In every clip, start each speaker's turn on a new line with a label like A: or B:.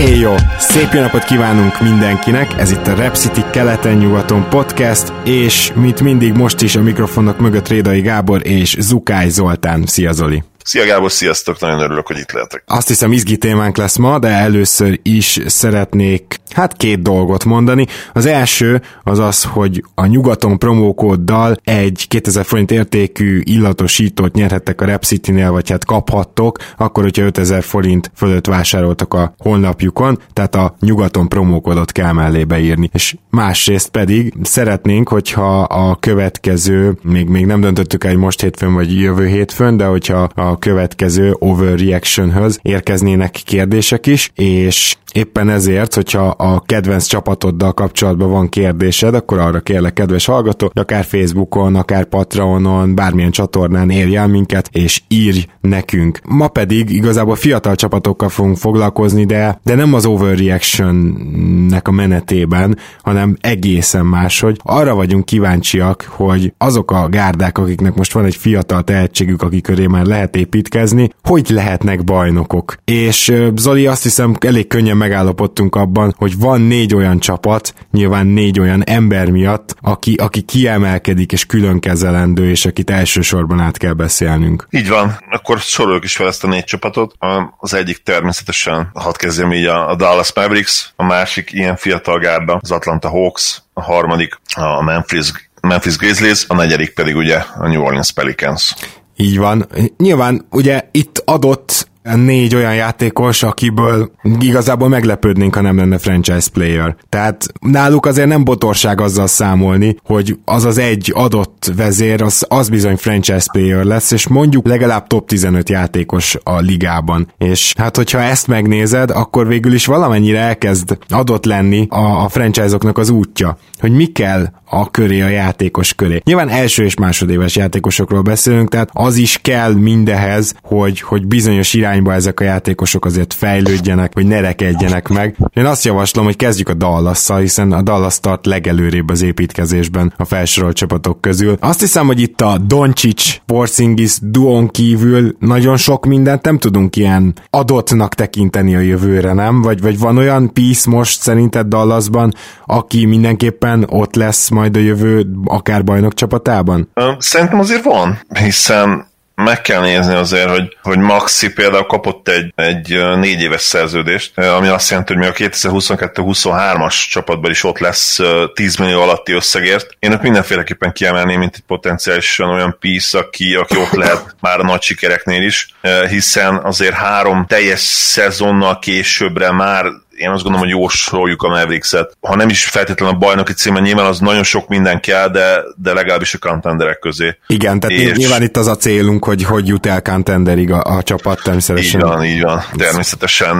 A: Éjjó! Szép jó napot kívánunk mindenkinek, ez itt a Rep City keleten-nyugaton podcast, és mint mindig most is a mikrofonok mögött Rédai Gábor és Zukály Zoltán. Szia Zoli!
B: Szia Gábor, sziasztok, nagyon örülök, hogy itt lehetek.
A: Azt hiszem izgi témánk lesz ma, de először is szeretnék hát két dolgot mondani. Az első az az, hogy a nyugaton promókóddal egy 2000 forint értékű illatosítót nyerhettek a Repcity-nél, vagy hát kaphattok, akkor, hogyha 5000 forint fölött vásároltak a honlapjukon, tehát a nyugaton promókódot kell mellé beírni. És másrészt pedig szeretnénk, hogyha a következő, még, még nem döntöttük el, hogy most hétfőn vagy jövő hétfőn, de hogyha a következő overreaction-höz érkeznének kérdések is, és éppen ezért, hogyha a kedvenc csapatoddal kapcsolatban van kérdésed, akkor arra kérlek, kedves hallgató, akár Facebookon, akár Patreonon, bármilyen csatornán érj el minket, és írj nekünk. Ma pedig igazából fiatal csapatokkal fogunk foglalkozni, de, de nem az overreaction-nek a menetében, hanem egészen máshogy. Arra vagyunk kíváncsiak, hogy azok a gárdák, akiknek most van egy fiatal tehetségük, akik köré már lehet építkezni, hogy lehetnek bajnokok. És Zoli azt hiszem elég könnyen megállapodtunk abban, hogy van négy olyan csapat, nyilván négy olyan ember miatt, aki, aki kiemelkedik és külön kezelendő, és akit elsősorban át kell beszélnünk.
B: Így van, akkor soroljuk is fel ezt a négy csapatot. Az egyik természetesen, hadd kezdjem így a Dallas Mavericks, a másik ilyen fiatal gárda, az Atlanta Hawks, a harmadik a Memphis Memphis Grizzlies, a negyedik pedig ugye a New Orleans Pelicans.
A: Így van. Nyilván ugye itt adott négy olyan játékos, akiből igazából meglepődnénk, ha nem lenne franchise player. Tehát náluk azért nem botorság azzal számolni, hogy az az egy adott vezér, az, az bizony franchise player lesz, és mondjuk legalább top 15 játékos a ligában. És hát, hogyha ezt megnézed, akkor végül is valamennyire elkezd adott lenni a, a franchise-oknak az útja, hogy mi kell a köré, a játékos köré. Nyilván első és másodéves játékosokról beszélünk, tehát az is kell mindehez, hogy, hogy bizonyos irányba ezek a játékosok azért fejlődjenek, hogy ne rekedjenek meg. Én azt javaslom, hogy kezdjük a dallas hiszen a Dallas tart legelőrébb az építkezésben a felsorolt csapatok közül. Azt hiszem, hogy itt a Doncic, Porzingis duon kívül nagyon sok mindent nem tudunk ilyen adottnak tekinteni a jövőre, nem? Vagy, vagy van olyan piece most szerinted Dallasban, aki mindenképpen ott lesz majd a jövő akár bajnok csapatában?
B: Szerintem azért van, hiszen meg kell nézni azért, hogy, hogy Maxi például kapott egy, egy négy éves szerződést, ami azt jelenti, hogy még a 2022-23-as csapatban is ott lesz 10 millió alatti összegért. Én őt mindenféleképpen kiemelném, mint egy potenciálisan olyan piece, aki, aki ott lehet már a nagy sikereknél is, hiszen azért három teljes szezonnal későbbre már én azt gondolom, hogy jósoljuk a Mavericks-et. Ha nem is feltétlenül a bajnoki címen, nyilván az nagyon sok minden kell, de, de legalábbis a contenderek közé.
A: Igen, tehát és... nyilván itt az a célunk, hogy hogy jut el contenderig a, a csapat természetesen.
B: Így van, így van, természetesen.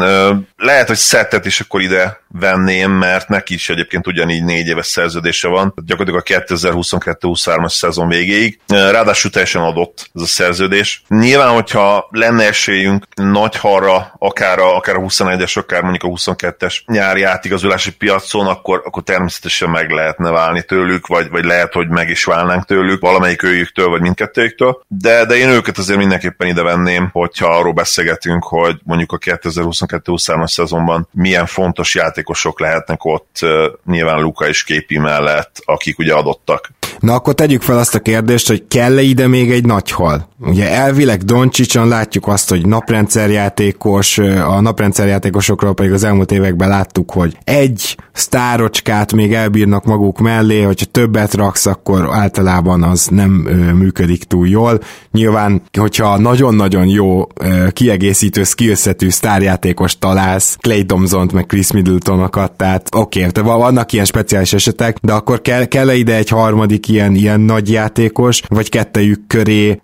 B: Lehet, hogy szettet is akkor ide venném, mert neki is egyébként ugyanígy négy éves szerződése van, gyakorlatilag a 2022-23-as szezon végéig. Ráadásul teljesen adott ez a szerződés. Nyilván, hogyha lenne esélyünk nagy harra, akár a, akár a 21-es, akár mondjuk a 22-es nyári átigazolási piacon, akkor, akkor természetesen meg lehetne válni tőlük, vagy, vagy lehet, hogy meg is válnánk tőlük, valamelyik őjüktől, vagy mindkettőjüktől. De, de én őket azért mindenképpen ide venném, hogyha arról beszélgetünk, hogy mondjuk a 2022-23-as szezonban milyen fontos játék játékosok lehetnek ott, nyilván Luka és Képi mellett, akik ugye adottak.
A: Na akkor tegyük fel azt a kérdést, hogy kell-e ide még egy nagy hal? Ugye elvileg Doncsicson látjuk azt, hogy naprendszerjátékos, a naprendszerjátékosokról pedig az elmúlt években láttuk, hogy egy sztárocskát még elbírnak maguk mellé, hogyha többet raksz, akkor általában az nem működik túl jól. Nyilván, hogyha nagyon-nagyon jó kiegészítő skillsetű sztárjátékos találsz, Clay thompson meg Chris Middletonokat, tehát oké, okay, vannak ilyen speciális esetek, de akkor kell, kell ide egy harmadik ilyen, ilyen nagy játékos, vagy kettejük köré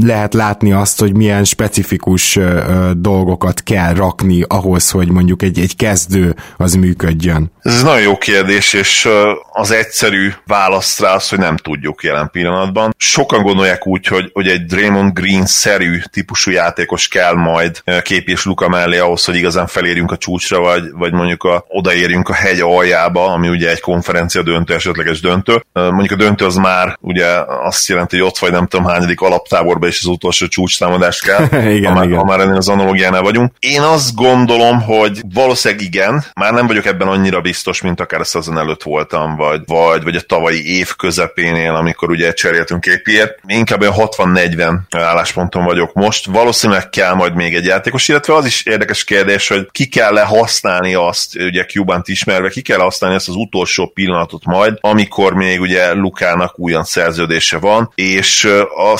A: lehet látni azt, hogy milyen specifikus dolgokat kell rakni ahhoz, hogy mondjuk egy, egy kezdő az működjön?
B: Ez nagyon jó kérdés, és az egyszerű válasz rá az, hogy nem tudjuk jelen pillanatban. Sokan gondolják úgy, hogy, hogy egy Draymond Green-szerű típusú játékos kell majd kép és Luka mellé ahhoz, hogy igazán felérjünk a csúcsra, vagy, vagy mondjuk a, odaérjünk a hegy aljába, ami ugye egy konferencia döntő, esetleges döntő. Mondjuk a döntő az már ugye azt jelenti, hogy ott vagy nem tudom hányadik alaptáborba, és az utolsó csúcstámadást kell,
A: igen,
B: ha, már,
A: igen.
B: ha már ennél az analógiánál vagyunk. Én azt gondolom, hogy valószínűleg igen, már nem vagyok ebben annyira biztos, mint akár a szezon előtt voltam, vagy, vagy, vagy a tavalyi év közepénél, amikor ugye cseréltünk képiért. Inkább olyan 60-40 állásponton vagyok most. Valószínűleg kell majd még egy játékos, illetve az is érdekes kérdés, hogy ki kell használni azt, ugye Cubant ismerve, ki kell használni ezt az utolsó pillanatot majd, amikor még ugye Lukának újon szerződése van, és a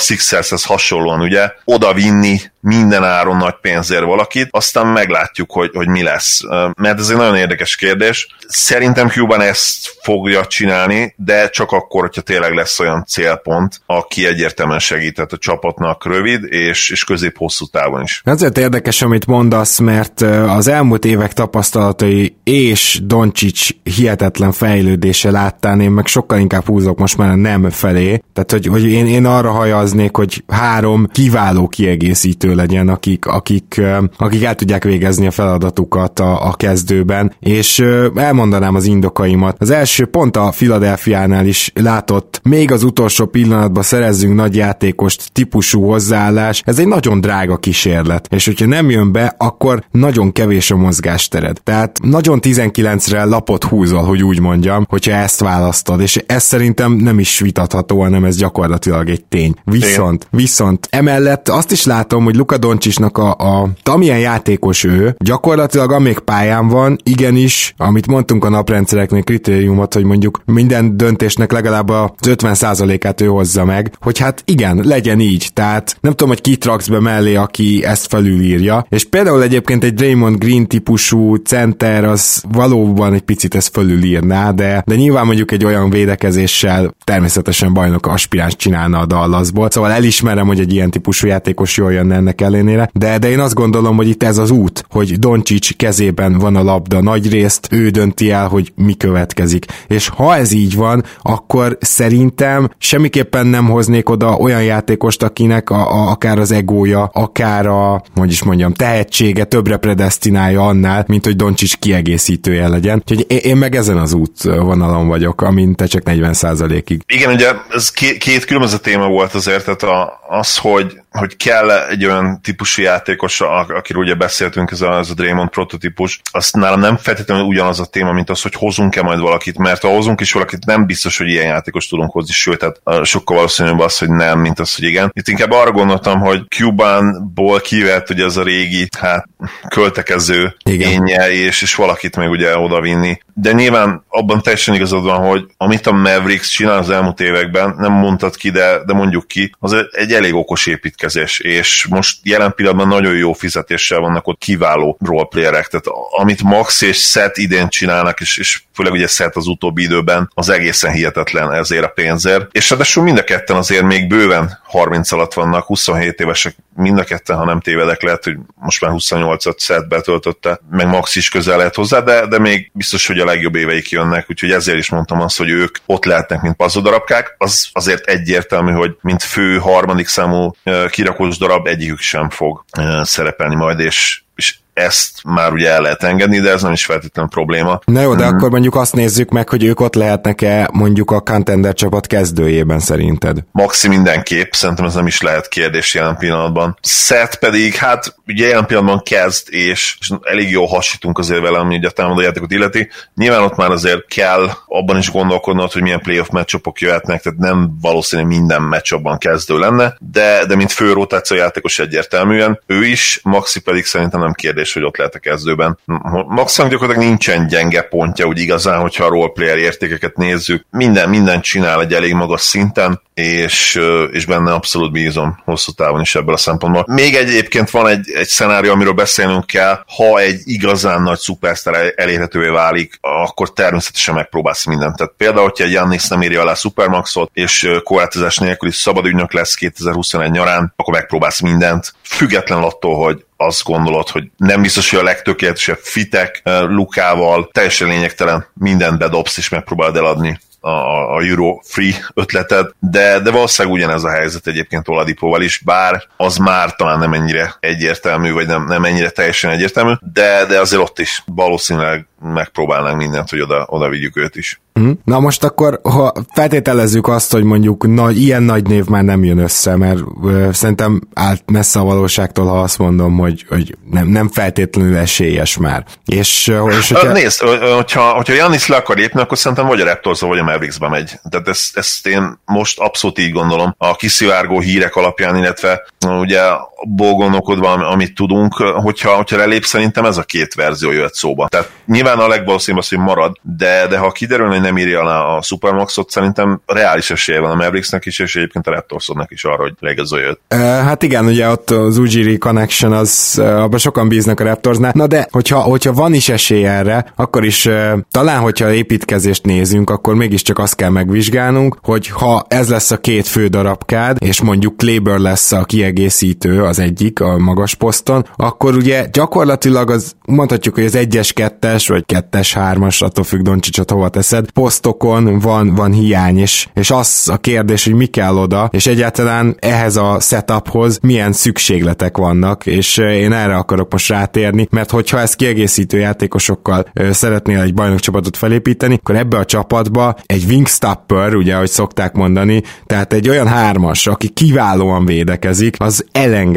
B: Sixershez hasonlóan ugye oda vinni minden áron nagy pénzért valakit, aztán meglátjuk, hogy, hogy mi lesz. Mert ez egy nagyon érdekes kérdés. Szerintem Cuban ezt fogja csinálni, de csak akkor, hogyha tényleg lesz olyan célpont, aki egyértelműen segített a csapatnak rövid és, és közép-hosszú távon is.
A: Ezért érdekes, amit mondasz, mert az elmúlt évek tapasztalatai és Doncsics hihetetlen fejlődése láttán én meg sokkal inkább húzok most már nem felé. Tehát, hogy, hogy én, én arra hajaznék, hogy három kiváló kiegészítő legyen, akik, akik, akik el tudják végezni a feladatukat a, a kezdőben, és elmondanám az indokaimat. Az első pont a Philadelphiánál is látott, még az utolsó pillanatban szerezzünk nagy játékost típusú hozzáállás, ez egy nagyon drága kísérlet, és hogyha nem jön be, akkor nagyon kevés a mozgástered. Tehát nagyon 19-re lapot húzol, hogy úgy mondjam, hogyha ezt választod, és ez szerintem nem is vitatható, hanem ez gyakorlatilag egy tény. Viszont, viszont emellett azt is látom, hogy Luka Doncsisnak a, a amilyen játékos ő, gyakorlatilag amíg pályán van, igenis, amit mondtunk a naprendszereknél kritériumot, hogy mondjuk minden döntésnek legalább az 50%-át ő hozza meg, hogy hát igen, legyen így. Tehát nem tudom, hogy kit raksz be mellé, aki ezt felülírja. És például egyébként egy Draymond Green típusú center az valóban egy picit ezt fölülírná, de, de nyilván mondjuk egy olyan védekezéssel természetesen bajnok aspiráns csinálna a Dallasból. Szóval elismerem, hogy egy ilyen típusú játékos jól jönne ennek ellenére, de, de én azt gondolom, hogy itt ez az út, hogy Doncsics kezében van a labda nagy részt, ő dönti el, hogy mi következik. És ha ez így van, akkor szerintem semmiképpen nem hoznék oda olyan játékost, akinek a, a, akár az egója, akár a, hogy is mondjam, tehetsége többre predestinálja annál, mint hogy Doncsics kiegészítője legyen. Úgyhogy én, meg ezen az út vonalon vagyok, amint te csak 40%-ig.
B: Igen, ugye ez két, két különböző téma volt azért, tehát a, az, hogy, hogy kell egy olyan típusú játékos, akiről ugye beszéltünk, ez a, ez a Draymond prototípus, azt nálam nem feltétlenül ugyanaz a téma, mint az, hogy hozunk-e majd valakit, mert ha hozunk is valakit, nem biztos, hogy ilyen játékos tudunk hozni, sőt, tehát sokkal valószínűbb az, hogy nem, mint az, hogy igen. Itt inkább arra gondoltam, hogy Cubanból kivett ugye ez a régi, hát költekező énje, és, és valakit meg ugye odavinni. De nyilván abban teljesen igazad van, hogy amit a Mavericks csinál az elmúlt években, nem mondtad ki, de, de mondjuk ki, az egy elég okos építkezés, és most jelen pillanatban nagyon jó fizetéssel vannak ott kiváló roleplayerek, tehát amit Max és Seth idén csinálnak, és, és főleg ugye Seth az utóbbi időben, az egészen hihetetlen ezért a pénzért, és ráadásul mind a ketten azért még bőven 30 alatt vannak, 27 évesek mind a ketten, ha nem tévedek, lehet, hogy most már 28-at Seth betöltötte, meg Max is közel lehet hozzá, de, de még biztos, hogy a legjobb éveik jönnek, úgyhogy ezért is mondtam azt, hogy ők ott lehetnek, mint pazzodarabkák. Az azért egyértelmű, hogy mint fő harmadik számú kirakós darab egyikük sem fog szerepelni majd, és, és ezt már ugye el lehet engedni, de ez nem is feltétlenül probléma.
A: Na jó, de hmm. akkor mondjuk azt nézzük meg, hogy ők ott lehetnek-e mondjuk a contender csapat kezdőjében szerinted?
B: Maxi mindenképp, szerintem ez nem is lehet kérdés jelen pillanatban. Seth pedig, hát ugye jelen pillanatban kezd, és, és elég jól hasítunk azért vele, ami ugye a támadó játékot illeti. Nyilván ott már azért kell abban is gondolkodnod, hogy milyen playoff meccsopok jöhetnek, tehát nem valószínű minden meccsabban kezdő lenne, de, de mint fő rotáció játékos egyértelműen, ő is, Maxi pedig szerintem nem kérdés és hogy ott lehet a kezdőben. Maxon gyakorlatilag nincsen gyenge pontja, úgy igazán, hogyha a roleplayer értékeket nézzük. Minden, minden csinál egy elég magas szinten, és, és benne abszolút bízom hosszú távon is ebből a szempontból. Még egyébként van egy, egy szenárió, amiről beszélnünk kell, ha egy igazán nagy szupersztár elérhetővé válik, akkor természetesen megpróbálsz mindent. Tehát például, hogyha Jannis nem írja alá Supermaxot, és korlátozás nélkül is szabad ügynök lesz 2021 nyarán, akkor megpróbálsz mindent. Független attól, hogy azt gondolod, hogy nem biztos, hogy a legtökéletesebb fitek Lukával, teljesen lényegtelen, mindent bedobsz és megpróbálod eladni a, Euro Free ötleted, de, de valószínűleg ugyanez a helyzet egyébként Oladipóval is, bár az már talán nem ennyire egyértelmű, vagy nem, nem ennyire teljesen egyértelmű, de, de azért ott is valószínűleg megpróbálnánk mindent, hogy oda, oda vigyük őt is.
A: Mhm. Na most akkor, ha feltételezzük azt, hogy mondjuk nagy, ilyen nagy név már nem jön össze, mert ö, szerintem állt messze a valóságtól, ha azt mondom, hogy, hogy nem, nem feltétlenül esélyes már. És,
B: és hogyha... Nézd, hogyha, hogyha Janis le akar lépni, akkor szerintem vagy a raptors vagy a Mavericksbe megy. Tehát ezt, ezt én most abszolút így gondolom. A kiszivárgó hírek alapján, illetve ugye bolgonokodva, amit tudunk, hogyha, hogyha lelép, szerintem ez a két verzió jöhet szóba. Tehát nyilván a legvalószínűbb az, hogy marad, de, de ha kiderül, hogy nem írja alá a Supermaxot, szerintem reális esélye van a Mavericksnek is, és egyébként a Raptorsodnak is arra, hogy legezolja őt.
A: Hát igen, ugye ott az Ujiri Connection, az abban sokan bíznak a Raptorsnál. Na de, hogyha, hogyha van is esély erre, akkor is talán, hogyha építkezést nézünk, akkor mégiscsak azt kell megvizsgálnunk, hogy ha ez lesz a két fő darabkád, és mondjuk Kleber lesz a kiegészítő, az egyik a magas poszton, akkor ugye gyakorlatilag az mondhatjuk, hogy az egyes, kettes, vagy kettes, hármas, attól függ Doncsicsot hova teszed, posztokon van, van hiány, és, és az a kérdés, hogy mi kell oda, és egyáltalán ehhez a setuphoz milyen szükségletek vannak, és én erre akarok most rátérni, mert hogyha ezt kiegészítő játékosokkal szeretnél egy bajnokcsapatot felépíteni, akkor ebbe a csapatba egy wingstopper, ugye, ahogy szokták mondani, tehát egy olyan hármas, aki kiválóan védekezik, az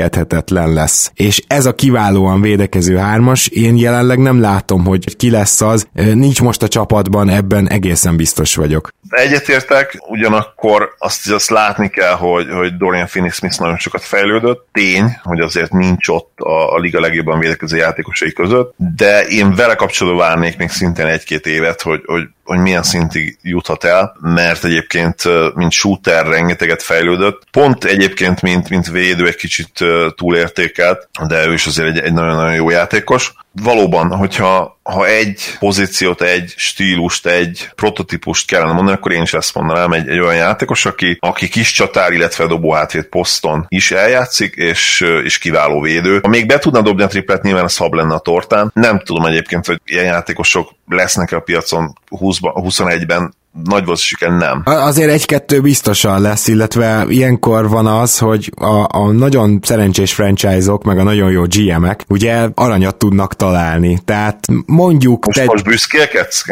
A: elengedhetetlen lesz. És ez a kiválóan védekező hármas, én jelenleg nem látom, hogy ki lesz az, nincs most a csapatban, ebben egészen biztos vagyok.
B: Egyetértek, ugyanakkor azt, azt látni kell, hogy, hogy Dorian Finney-Smith nagyon sokat fejlődött. Tény, hogy azért nincs ott a, a liga legjobban védekező játékosai között, de én vele kapcsolatban várnék még szintén egy-két évet, hogy, hogy hogy milyen szintig juthat el, mert egyébként mint shooter rengeteget fejlődött. Pont egyébként, mint, mint védő egy kicsit túlértékelt, de ő is azért egy, egy nagyon-nagyon jó játékos. Valóban, hogyha ha egy pozíciót, egy stílust, egy prototípust kellene mondani, akkor én is ezt mondanám, egy, egy olyan játékos, aki, aki kis csatár, illetve dobó hátvét poszton is eljátszik, és, és kiváló védő. Ha még be tudna dobni a triplet, nyilván a szab lenne a tortán. Nem tudom egyébként, hogy ilyen játékosok lesznek a piacon 20 21-ben nagy valószínűséggel nem.
A: Azért egy-kettő biztosan lesz, illetve ilyenkor van az, hogy a, a nagyon szerencsés franchise-ok, meg a nagyon jó GM-ek ugye aranyat tudnak találni. Tehát mondjuk...
B: Most, te... most büszkélkedsz?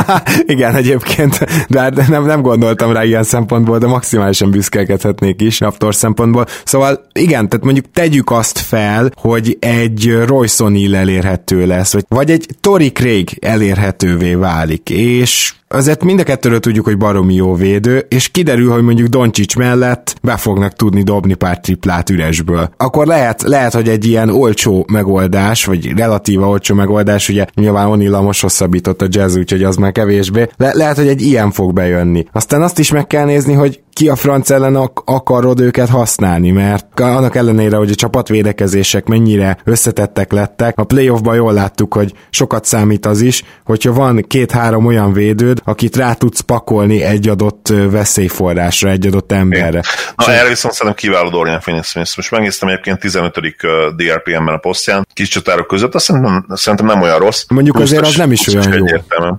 A: Igen, egyébként, de hát nem, nem gondoltam rá ilyen szempontból, de maximálisan büszkélkedhetnék is Raptor szempontból. Szóval igen, tehát mondjuk tegyük azt fel, hogy egy Royce O'Neal elérhető lesz, vagy, vagy egy Tori Craig elérhetővé válik, és azért mind a kettőről tudjuk, hogy baromi jó védő, és kiderül, hogy mondjuk Doncsics mellett be fognak tudni dobni pár triplát üresből. Akkor lehet, lehet, hogy egy ilyen olcsó megoldás, vagy relatíva olcsó megoldás, ugye nyilván Onilla most hosszabbított a jazz, úgyhogy az már kevésbé, Le- lehet, hogy egy ilyen fog bejönni. Aztán azt is meg kell nézni, hogy ki a franc ellen ak- akarod őket használni, mert annak ellenére, hogy a csapatvédekezések mennyire összetettek lettek, a playoffban jól láttuk, hogy sokat számít az is, hogyha van két-három olyan védőd, akit rá tudsz pakolni egy adott veszélyforrásra, egy adott emberre.
B: Na, erre viszont szerintem kiváló Dorian Finney-Smith. Most megnéztem egyébként 15. DRPM-ben a posztján, kis csatárok között, azt szerintem, szerintem nem olyan rossz.
A: Mondjuk pluszos, azért az nem is olyan jó.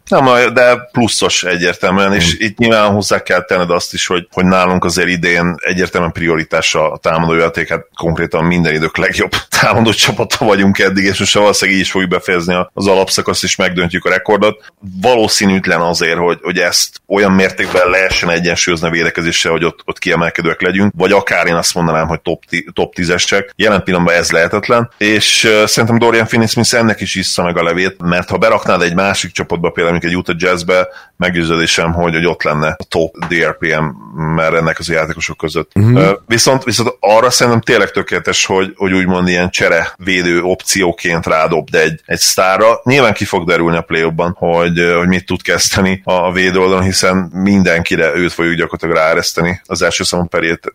B: Nem, de pluszos egyértelműen, hmm. és itt nyilván hozzá kell tenned azt is, hogy, hogy nálunk azért idén egyértelműen prioritása a támadó játék, hát konkrétan minden idők legjobb támadó csapata vagyunk eddig, és most valószínűleg így is fogjuk befejezni az alapszakasz, és megdöntjük a rekordot. Valószínűtlen azért, hogy, hogy ezt olyan mértékben lehessen egyensúlyozni a védekezéssel, hogy ott, ott kiemelkedőek legyünk, vagy akár én azt mondanám, hogy top, top 10-esek. Jelen pillanatban ez lehetetlen, és szerintem Dorian Finney-Smith ennek is issza meg a levét, mert ha beraknád egy másik csapatba, például egy Utah Jazzbe, meggyőződésem, hogy, hogy ott lenne a top DRPM mert ennek az játékosok között. Uh-huh. Viszont, viszont arra szerintem tényleg tökéletes, hogy, hogy úgymond ilyen csere védő opcióként rádobd egy, egy sztárra. Nyilván ki fog derülni a play hogy, hogy mit tud kezdeni a védő oldalon, hiszen mindenkire őt fogjuk gyakorlatilag ráereszteni az első számú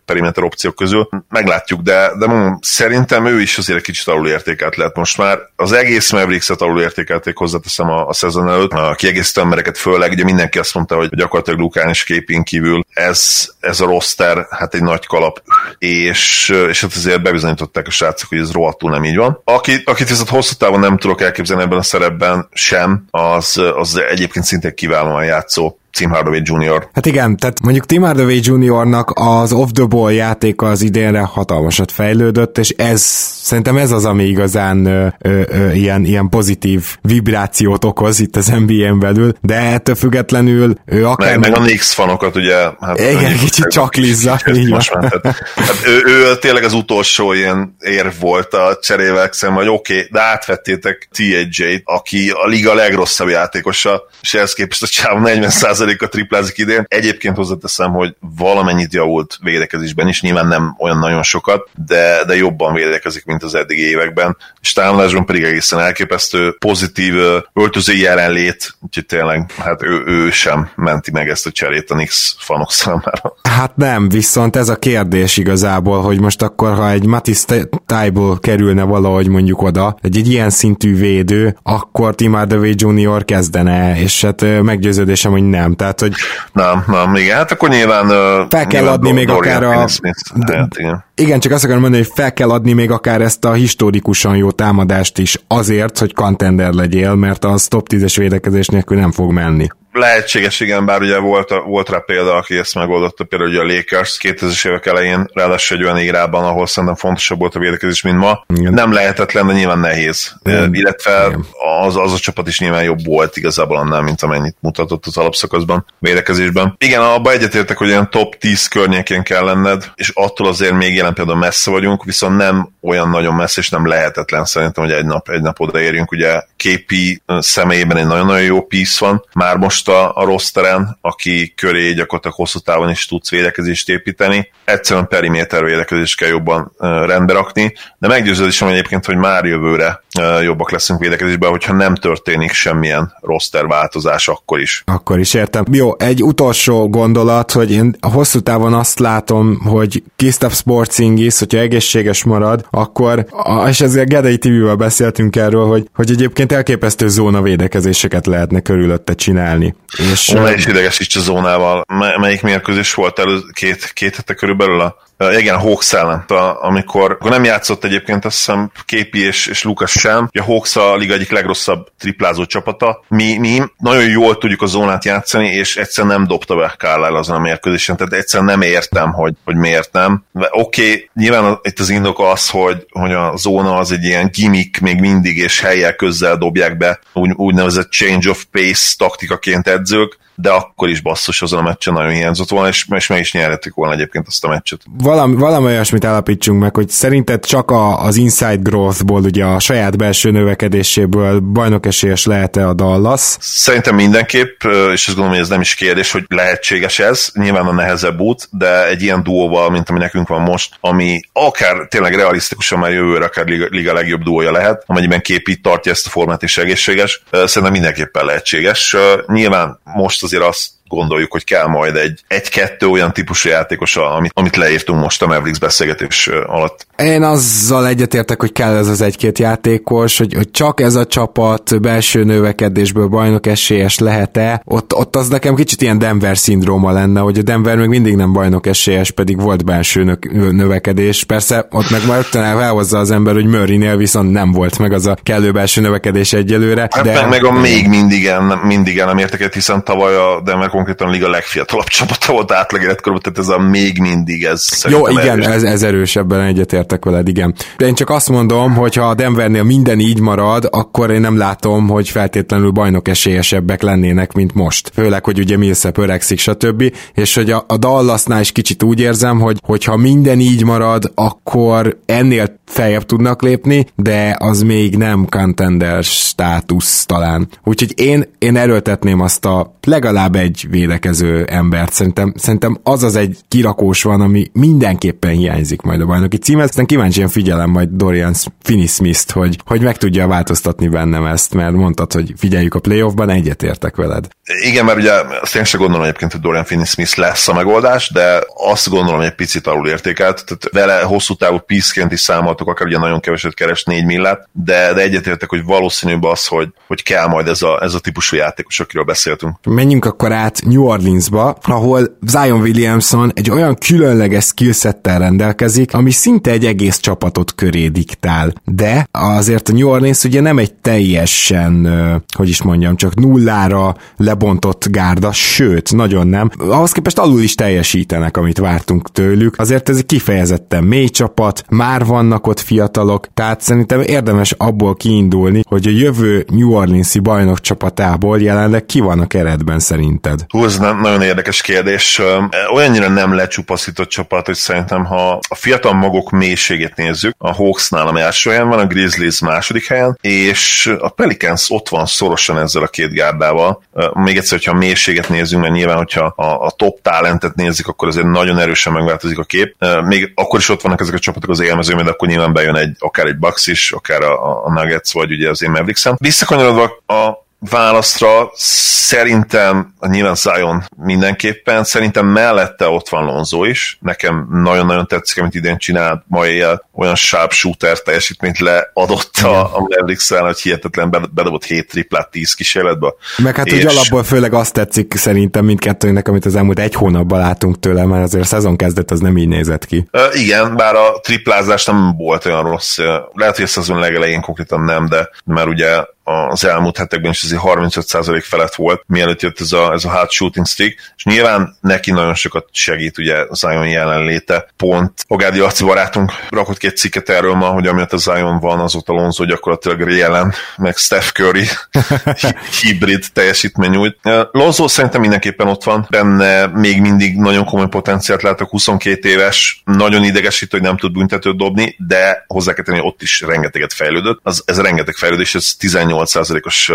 B: perimeter opciók közül. Meglátjuk, de, de mondom, szerintem ő is azért egy kicsit alulértékelt lett most már. Az egész Mavericks-et alulértékelték hozzáteszem a, a szezon előtt. A kiegészítő embereket főleg, ugye mindenki azt mondta, hogy gyakorlatilag Lukán és képén kívül ez, ez a roster, hát egy nagy kalap, és, és hát azért bebizonyították a srácok, hogy ez rohadtul nem így van. Aki, akit viszont hosszú távon nem tudok elképzelni ebben a szerepben sem, az, az egyébként szintén kiválóan játszó Tim Hardaway Jr.
A: Hát igen, tehát mondjuk Tim Hardaway Jr.-nak az off-the-ball játéka az idénre hatalmasat fejlődött, és ez szerintem ez az, ami igazán ö, ö, ö, ilyen, ilyen pozitív vibrációt okoz itt az NBA-n belül, de ettől függetlenül ő akár...
B: Meg, meg a Knicks fanokat ugye...
A: Hát igen, kicsit csak Lizza, így van.
B: Hát, hát ő, ő, tényleg az utolsó ilyen érv volt a cserével, szerintem, hogy oké, okay, de átvettétek TJ-t, aki a liga legrosszabb játékosa, és ehhez képest a csáv 40 a triplázik idén. Egyébként hozzáteszem, hogy valamennyit javult védekezésben is, nyilván nem olyan nagyon sokat, de, de jobban védekezik, mint az eddigi években, és támadásban pedig egészen elképesztő, pozitív öltözői jelenlét, úgyhogy tényleg hát ő, ő sem menti meg ezt a cserét a Nix fanok számára.
A: Hát nem, viszont ez a kérdés igazából, hogy most akkor, ha egy Matis Tájból kerülne valahogy mondjuk oda, egy, egy ilyen szintű védő, akkor Tim Hardaway Jr. kezdene, és hát meggyőződésem, hogy nem nem, tehát hogy...
B: Nem, nem, igen, hát akkor nyilván...
A: Fel kell
B: nyilván
A: adni még akár a...
B: Hát, igen.
A: igen, csak azt akarom mondani, hogy fel kell adni még akár ezt a historikusan jó támadást is azért, hogy contender legyél, mert az top 10-es védekezés nélkül nem fog menni.
B: Lehetséges, igen, bár ugye volt, volt rá példa, aki ezt megoldotta, például ugye a Lakers 2000-es évek elején, ráadásul egy olyan érában, ahol szerintem fontosabb volt a védekezés, mint ma. Igen. Nem lehetetlen, de nyilván nehéz. Igen. Illetve az, az a csapat is nyilván jobb volt igazából annál, mint amennyit mutatott az alapszakaszban, védekezésben. Igen, abba egyetértek, hogy ilyen top 10 környékén kell lenned, és attól azért még jelen például messze vagyunk, viszont nem olyan nagyon messze, és nem lehetetlen szerintem, hogy egy nap, egy nap odaérjünk. Ugye képi személyében egy nagyon-nagyon jó piece van, már most a, a rosteren, aki köré gyakorlatilag hosszú távon is tudsz védekezést építeni. Egyszerűen periméter védekezést kell jobban rendbe rakni, de meggyőződésem egyébként, hogy már jövőre jobbak leszünk védekezésben, hogyha nem történik semmilyen roster változás akkor is.
A: Akkor is értem. Jó, egy utolsó gondolat, hogy én hosszú távon azt látom, hogy Kristaps Sportsingis, hogyha egészséges marad, akkor, és ezért Gedei TV-vel beszéltünk erről, hogy, hogy egyébként elképesztő zóna védekezéseket lehetne körülötte csinálni.
B: És, Ó, is idegesíts a zónával. M- melyik mérkőzés volt elő két, két hete körülbelül a igen, Hawks ellen, amikor, amikor nem játszott egyébként azt hiszem Képi és, és Lukas sem, a Hawks a liga egyik legrosszabb triplázó csapata. Mi, mi nagyon jól tudjuk a zónát játszani, és egyszer nem dobta be Carlisle azon a mérkőzésen, tehát egyszer nem értem, hogy, hogy miért nem. Oké, okay, nyilván itt az indok az, hogy, hogy a zóna az egy ilyen gimmick még mindig, és helyel közzel dobják be, úgy, úgynevezett change of pace taktikaként edzők, de akkor is basszus azon a meccsen nagyon hiányzott volna, és, és meg is nyerhetik volna egyébként azt a meccset.
A: Valami, valami olyasmit állapítsunk meg, hogy szerinted csak a, az inside growthból, ugye a saját belső növekedéséből bajnokesélyes lehet-e a Dallas?
B: Szerintem mindenképp, és azt gondolom, hogy ez nem is kérdés, hogy lehetséges ez, nyilván a nehezebb út, de egy ilyen duóval, mint ami nekünk van most, ami akár tényleg realisztikusan már jövőre akár liga, liga legjobb duója lehet, amennyiben képít tartja ezt a formát és egészséges, szerintem mindenképpen lehetséges. Nyilván most azért azt gondoljuk, hogy kell majd egy, egy-kettő olyan típusú játékos, amit, amit leírtunk most a Mavericks beszélgetés alatt.
A: Én azzal egyetértek, hogy kell ez az egy-két játékos, hogy, hogy csak ez a csapat belső növekedésből bajnok esélyes lehet-e, ott, ott az nekem kicsit ilyen Denver szindróma lenne, hogy a Denver még mindig nem bajnok esélyes, pedig volt belső nö- növekedés. Persze ott meg már rögtön elhozza az ember, hogy Murraynél viszont nem volt meg az a kellő belső növekedés egyelőre.
B: Hát de... meg, meg a még mindig el, mindig el nem értek hiszen tavaly a Denver konkrétan a liga legfiatalabb csapata volt átlag életkorban, tehát ez a még mindig ez
A: Jó, igen, ez, ez erősebben egyetértek veled, igen. De én csak azt mondom, hogy ha a Denvernél minden így marad, akkor én nem látom, hogy feltétlenül bajnok esélyesebbek lennének, mint most. Főleg, hogy ugye Millsap öregszik, stb. És hogy a, a Dallasnál is kicsit úgy érzem, hogy hogyha minden így marad, akkor ennél feljebb tudnak lépni, de az még nem contender státusz talán. Úgyhogy én, én erőltetném azt a legalább egy védekező embert. Szerintem, szerintem az az egy kirakós van, ami mindenképpen hiányzik majd a bajnoki címet. Aztán kíváncsian figyelem majd Dorian Finney-Smith-t, hogy, hogy meg tudja változtatni bennem ezt, mert mondtad, hogy figyeljük a playoffban, egyetértek veled.
B: Igen, mert ugye azt én sem gondolom egyébként, hogy Dorian Finney-Smith lesz a megoldás, de azt gondolom, hogy egy picit alul értékelt. Tehát vele hosszú távú piszként is számoltuk, akár ugye nagyon keveset keres, 4 millát, de, de egyetértek, hogy valószínűbb az, hogy, hogy kell majd ez a, ez a típusú játékos, akiről beszéltünk.
A: Menjünk akkor át New Orleansba, ahol Zion Williamson egy olyan különleges skillsettel rendelkezik, ami szinte egy egész csapatot köré diktál. De azért a New Orleans ugye nem egy teljesen, hogy is mondjam, csak nullára lebontott gárda, sőt, nagyon nem. Ahhoz képest alul is teljesítenek, amit vártunk tőlük. Azért ez egy kifejezetten mély csapat, már vannak ott fiatalok, tehát szerintem érdemes abból kiindulni, hogy a jövő New Orleans-i bajnok csapatából jelenleg ki van a keretben szerinted?
B: Hú, ez nem, nagyon érdekes kérdés. Olyannyira nem lecsupaszított csapat, hogy szerintem, ha a fiatal magok mélységét nézzük, a Hawksnál a első helyen van, a Grizzlies második helyen, és a Pelicans ott van szorosan ezzel a két gárdával. Még egyszer, hogyha a mélységet nézzünk, mert nyilván, hogyha a, a top talentet nézzük, akkor azért nagyon erősen megváltozik a kép. Még akkor is ott vannak ezek a csapatok az élmezőben, de akkor nyilván bejön egy, akár egy Bucks is, akár a, a Nuggets, vagy ugye az én Mavericks-en. Visszakanyarodva a válaszra szerintem nyilván Zion mindenképpen, szerintem mellette ott van Lonzo is, nekem nagyon-nagyon tetszik, amit idén csinált ma éjjel, olyan sharpshooter teljesítményt leadott a, a mavericks hogy hihetetlen bedobott 7 triplát 10 kísérletbe.
A: Meg hát, és... alapból főleg azt tetszik szerintem mindkettőnek, amit az elmúlt egy hónapban látunk tőle, mert azért a szezon kezdet az nem így nézett ki.
B: Uh, igen, bár a triplázás nem volt olyan rossz. Lehet, hogy a szezon legelején konkrétan nem, de mert ugye az elmúlt hetekben is azért 35% felett volt, mielőtt jött ez a, ez a hard shooting stick, és nyilván neki nagyon sokat segít ugye Zion jelenléte. Pont Ogádi Laci barátunk rakott két cikket erről ma, hogy amiatt a Zion van, azóta Alonso gyakorlatilag jelen, meg Steph Curry hibrid teljesítmény nyújt. Lonzo szerintem mindenképpen ott van, benne még mindig nagyon komoly potenciált látok, 22 éves, nagyon idegesít, hogy nem tud büntetőt dobni, de hozzá kell tenni, ott is rengeteget fejlődött. Az, ez rengeteg fejlődés, ez 18 58%-os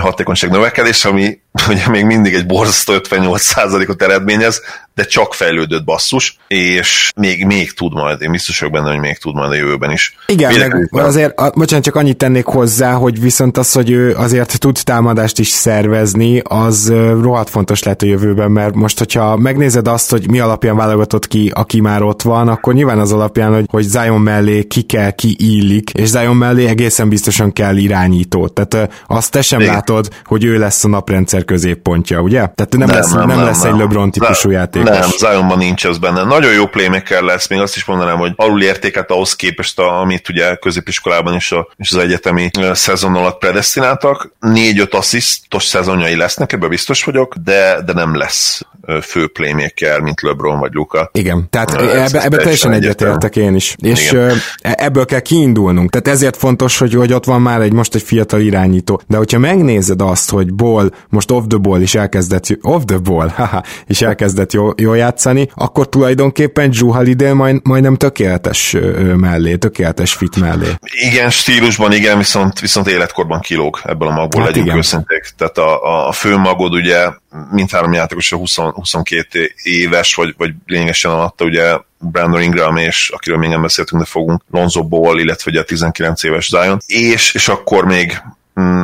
B: hatékonyság növekedés, ami ugye még mindig egy borzasztó 58%-ot eredményez, de csak fejlődött basszus, és még, még tud majd, én biztos vagyok benne, hogy még tud majd a jövőben is.
A: Igen, meg azért, a, bocsánat, csak annyit tennék hozzá, hogy viszont az, hogy ő azért tud támadást is szervezni, az rohadt fontos lehet a jövőben, mert most, hogyha megnézed azt, hogy mi alapján válogatott ki, aki már ott van, akkor nyilván az alapján, hogy, hogy Zion mellé ki kell, ki illik, és Zion mellé egészen biztosan kell irányító. Tehát azt te sem Igen. látod, hogy ő lesz a naprendszer középpontja, ugye? Tehát nem, nem lesz, nem, nem, nem lesz nem. egy LeBron típusú játék
B: nem, Zionban nincs ez benne. Nagyon jó playmaker lesz, még azt is mondanám, hogy alul értéket ahhoz képest, amit ugye középiskolában is, a, és az egyetemi szezon alatt predestináltak. Négy-öt asszisztos szezonjai lesznek, ebben biztos vagyok, de, de nem lesz fő playmaker, mint LeBron vagy Luka.
A: Igen, tehát ebbe, ebbe teljesen egyetértek én is. És Igen. E, ebből kell kiindulnunk. Tehát ezért fontos, hogy, hogy ott van már egy most egy fiatal irányító. De hogyha megnézed azt, hogy Ball most off the ball is elkezdett, off the ball, haha, is elkezdett jól, jól játszani, akkor tulajdonképpen Drew Holiday majd, majdnem tökéletes mellé, tökéletes fit mellé.
B: Igen, stílusban igen, viszont, viszont életkorban kilóg ebből a magból, hát legyünk őszinték. Tehát a, a fő magod ugye mindhárom játékos a 20, 22 éves, vagy, vagy lényegesen alatta ugye Brandon Ingram, és akiről még nem beszéltünk, de fogunk Lonzo Ball, illetve ugye a 19 éves Zion, és, és akkor még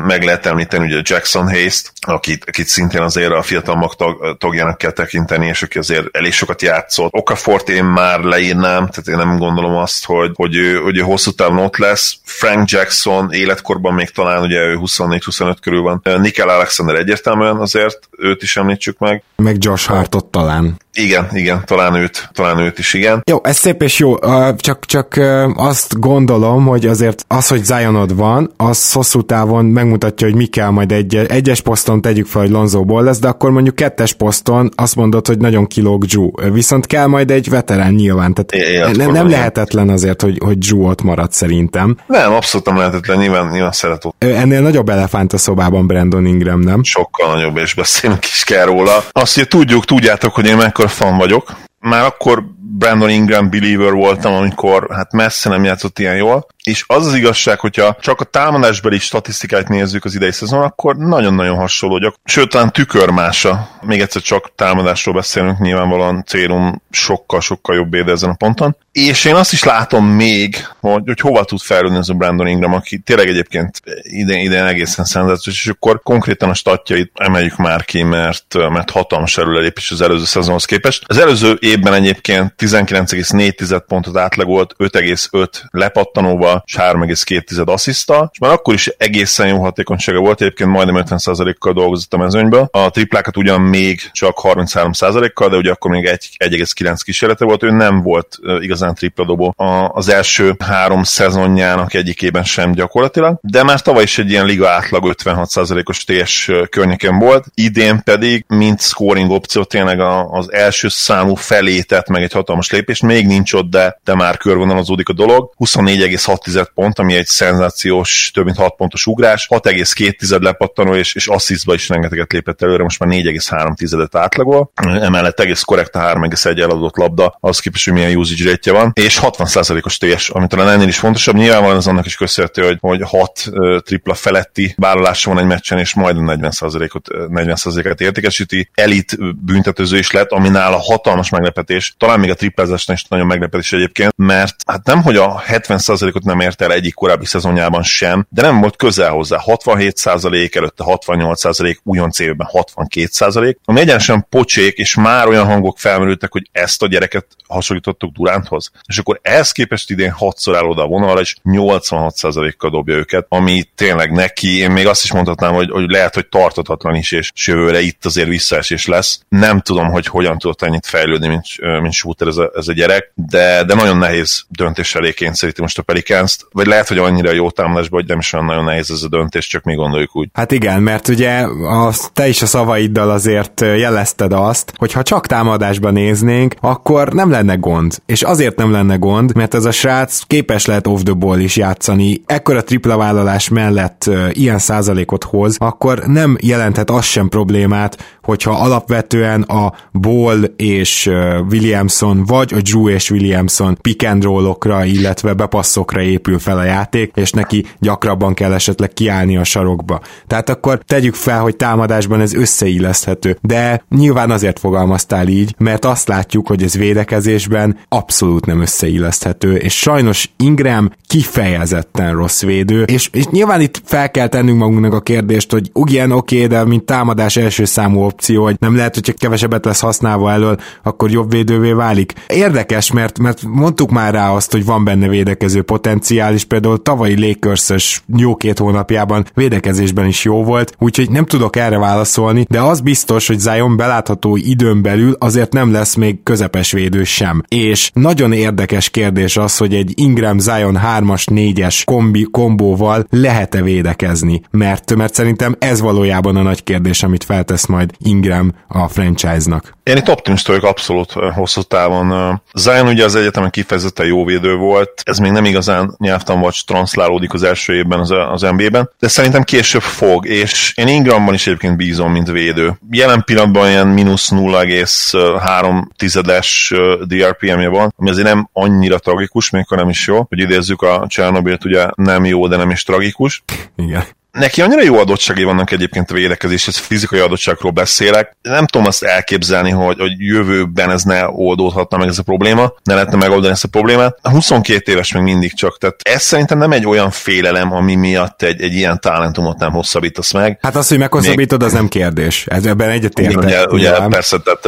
B: meg lehet említeni ugye Jackson Hayes-t, akit, akit szintén azért a fiatal mag tag, tagjának kell tekinteni, és aki azért elég sokat játszott. Okafort én már leírnám, tehát én nem gondolom azt, hogy, hogy, ő, hogy ő hosszú távon ott lesz. Frank Jackson életkorban még talán ugye ő 24-25 körül van. Nickel Alexander egyértelműen azért őt is említsük meg.
A: Meg Josh Hartot talán.
B: Igen, igen, talán őt, talán őt is, igen.
A: Jó, ez szép és jó, csak, csak azt gondolom, hogy azért az, hogy Zionod van, az hosszú távon megmutatja, hogy mi kell majd egy, egyes poszton tegyük fel, hogy Lonzóból lesz, de akkor mondjuk kettes poszton azt mondod, hogy nagyon kilóg Drew. Viszont kell majd egy veterán nyilván, tehát é, nem, nem lehetetlen azért, hogy, hogy Drew ott marad szerintem.
B: Nem, abszolút nem lehetetlen, nyilván, nyilván szeret ott.
A: Ennél nagyobb elefánt a szobában Brandon Ingram, nem?
B: Sokkal nagyobb, és beszélünk is kell róla. Azt, hogy tudjuk, tudjátok, hogy én mekkora fan vagyok, már akkor Brandon Ingram believer voltam, amikor hát messze nem játszott ilyen jól, és az az igazság, hogyha csak a támadásbeli statisztikát nézzük az idei szezon, akkor nagyon-nagyon hasonló, gyak. sőt, talán tükörmása. Még egyszer csak támadásról beszélünk, nyilvánvalóan célum sokkal-sokkal jobb éde ezen a ponton. És én azt is látom még, hogy, hogy hova tud felülni ez a Brandon Ingram, aki tényleg egyébként idén, idén egészen szenzációs, és akkor konkrétan a statjait emeljük már ki, mert, mert hatalmas előrelépés az előző szezonhoz képest. Az előző évben egyébként 19,4 pontot átlagolt, 5,5 lepattanóval, és 3,2 asszisztal, és már akkor is egészen jó hatékonysága volt, egyébként majdnem 50%-kal dolgozott a mezőnyből. A triplákat ugyan még csak 33%-kal, de ugye akkor még 1,9 kísérlete volt, ő nem volt igazán tripla dobó az első három szezonjának egyikében sem gyakorlatilag, de már tavaly is egy ilyen liga átlag 56%-os TS környéken volt, idén pedig, mint scoring opció, tényleg az első számú felé tett meg egy hatalmas lépés, még nincs ott, de, de már körvonalazódik a dolog. 24,6 pont, ami egy szenzációs, több mint 6 pontos ugrás, 6,2 lepattanó, és, és asszisztba is rengeteget lépett előre, most már 4,3 átlagol. Emellett egész korrekt a 3,1 eladott labda, az képest, hogy milyen usage rate van, és 60%-os TS, ami talán ennél is fontosabb. Nyilvánvalóan az annak is köszönhető, hogy, hogy 6 tripla feletti vállalása van egy meccsen, és majdnem 40%-ot, 40%-et értékesíti. Elit büntetőző is lett, ami nála hatalmas meglepetés. Talán még a triplázásnál is nagyon meglepetés egyébként, mert hát nem, hogy a 70%-ot nem ért el egyik korábbi szezonjában sem, de nem volt közel hozzá. 67% előtte 68%, újonc évben 62%, ami egyenesen pocsék, és már olyan hangok felmerültek, hogy ezt a gyereket hasonlítottuk Duranthoz. És akkor ehhez képest idén hatszor áll oda a vonalra, és 86%-kal dobja őket, ami tényleg neki, én még azt is mondhatnám, hogy, hogy lehet, hogy tartatatlan is, és jövőre itt azért visszaesés lesz. Nem tudom, hogy hogyan tudott ennyit fejlődni, mint, mint shooter ez a, ez a gyerek, de, de nagyon nehéz döntés elé kényszeríti most a pelicans vagy lehet, hogy annyira jó támadásban, hogy nem is olyan nagyon nehéz ez a döntés, csak mi gondoljuk úgy.
A: Hát igen, mert ugye a, te is a szavaiddal azért jelezted azt, hogy ha csak támadásban néznénk, akkor nem lenne gond. És azért nem lenne gond, mert ez a srác képes lehet off the ball is játszani. Ekkora tripla vállalás mellett ilyen százalékot hoz, akkor nem jelenthet az sem problémát, hogyha alapvetően a Ball és Williamson, vagy a Drew és Williamson pick and roll-okra, illetve bepasszokra épül fel a játék, és neki gyakrabban kell esetleg kiállni a sarokba. Tehát akkor tegyük fel, hogy támadásban ez összeilleszthető. De nyilván azért fogalmaztál így, mert azt látjuk, hogy ez védekezésben abszolút nem összeilleszthető, és sajnos Ingram kifejezetten rossz védő, és, és nyilván itt fel kell tennünk magunknak a kérdést, hogy ugyan oké, okay, de mint támadás első számú opció, hogy nem lehet, hogyha kevesebbet lesz használva elől, akkor jobb védővé válik. Érdekes, mert, mert mondtuk már rá azt, hogy van benne védekező potenciál, és például tavalyi lakers jó két hónapjában védekezésben is jó volt, úgyhogy nem tudok erre válaszolni, de az biztos, hogy Zion belátható időn belül azért nem lesz még közepes védő sem. És nagyon érdekes kérdés az, hogy egy Ingram Zion 3-as, 4-es kombi, kombóval lehet-e védekezni, mert, mert szerintem ez valójában a nagy kérdés, amit feltesz majd Ingram a franchise-nak.
B: Én itt optimista vagyok abszolút hosszú távon. Zion ugye az egyetemen kifejezetten jó védő volt, ez még nem igazán nyelvtan vagy transzlálódik az első évben az, az NBA-ben, de szerintem később fog, és én Ingramban is egyébként bízom, mint védő. Jelen pillanatban ilyen mínusz 0,3 tizedes DRPM-je van, ami azért nem annyira tragikus, még nem is jó, hogy idézzük a Csernobylt, ugye nem jó, de nem is tragikus.
A: Igen.
B: Neki annyira jó adottságai vannak egyébként a védekezéshez, fizikai adottságról beszélek. Nem tudom azt elképzelni, hogy, hogy jövőben ez ne oldódhatna meg ez a probléma, ne lehetne megoldani ezt a problémát. 22 éves még mindig csak, tehát ez szerintem nem egy olyan félelem, ami miatt egy, egy ilyen talentumot nem hosszabbítasz meg.
A: Hát az, hogy meghosszabbítod, még... az nem kérdés. Ez, ebben egyetértek.
B: Ugye, ugye persze, tehát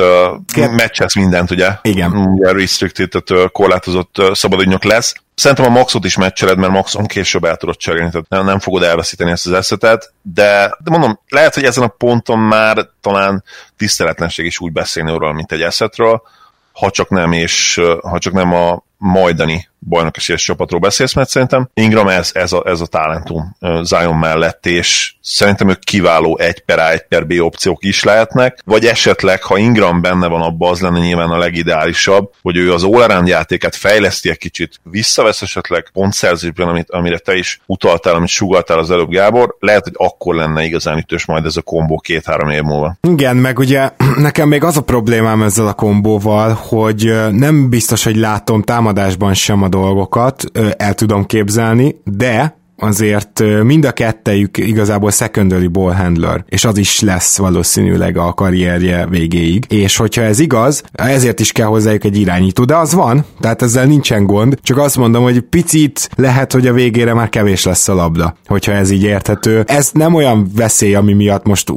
B: uh, meccses mindent, ugye?
A: Igen.
B: Ugye restricted, tehát uh, korlátozott uh, szabadügynök lesz. Szerintem a Maxot is meccseled, mert Maxon később el tudod cserélni, tehát nem, nem fogod elveszíteni ezt az eszetet, de, de mondom, lehet, hogy ezen a ponton már talán tiszteletlenség is úgy beszélni róla, mint egy eszetről, ha csak nem, és ha csak nem a majdani bajnok esélyes csapatról beszélsz, mert szerintem Ingram ez, ez, a, ez a talentum Zion mellett, és szerintem ők kiváló egy per A, egy per B opciók is lehetnek, vagy esetleg, ha Ingram benne van abban, az lenne nyilván a legideálisabb, hogy ő az all játékát fejleszti egy kicsit, visszavesz esetleg pontszerzésben, amit, amire te is utaltál, amit sugaltál az előbb Gábor, lehet, hogy akkor lenne igazán ütős majd ez a kombó két-három év múlva.
A: Igen, meg ugye nekem még az a problémám ezzel a kombóval, hogy nem biztos, hogy látom támadásban sem a dolgokat, el tudom képzelni, de azért mind a kettejük igazából secondary ball handler, és az is lesz valószínűleg a karrierje végéig. És hogyha ez igaz, ezért is kell hozzájuk egy irányító, de az van, tehát ezzel nincsen gond, csak azt mondom, hogy picit lehet, hogy a végére már kevés lesz a labda, hogyha ez így érthető. Ez nem olyan veszély, ami miatt most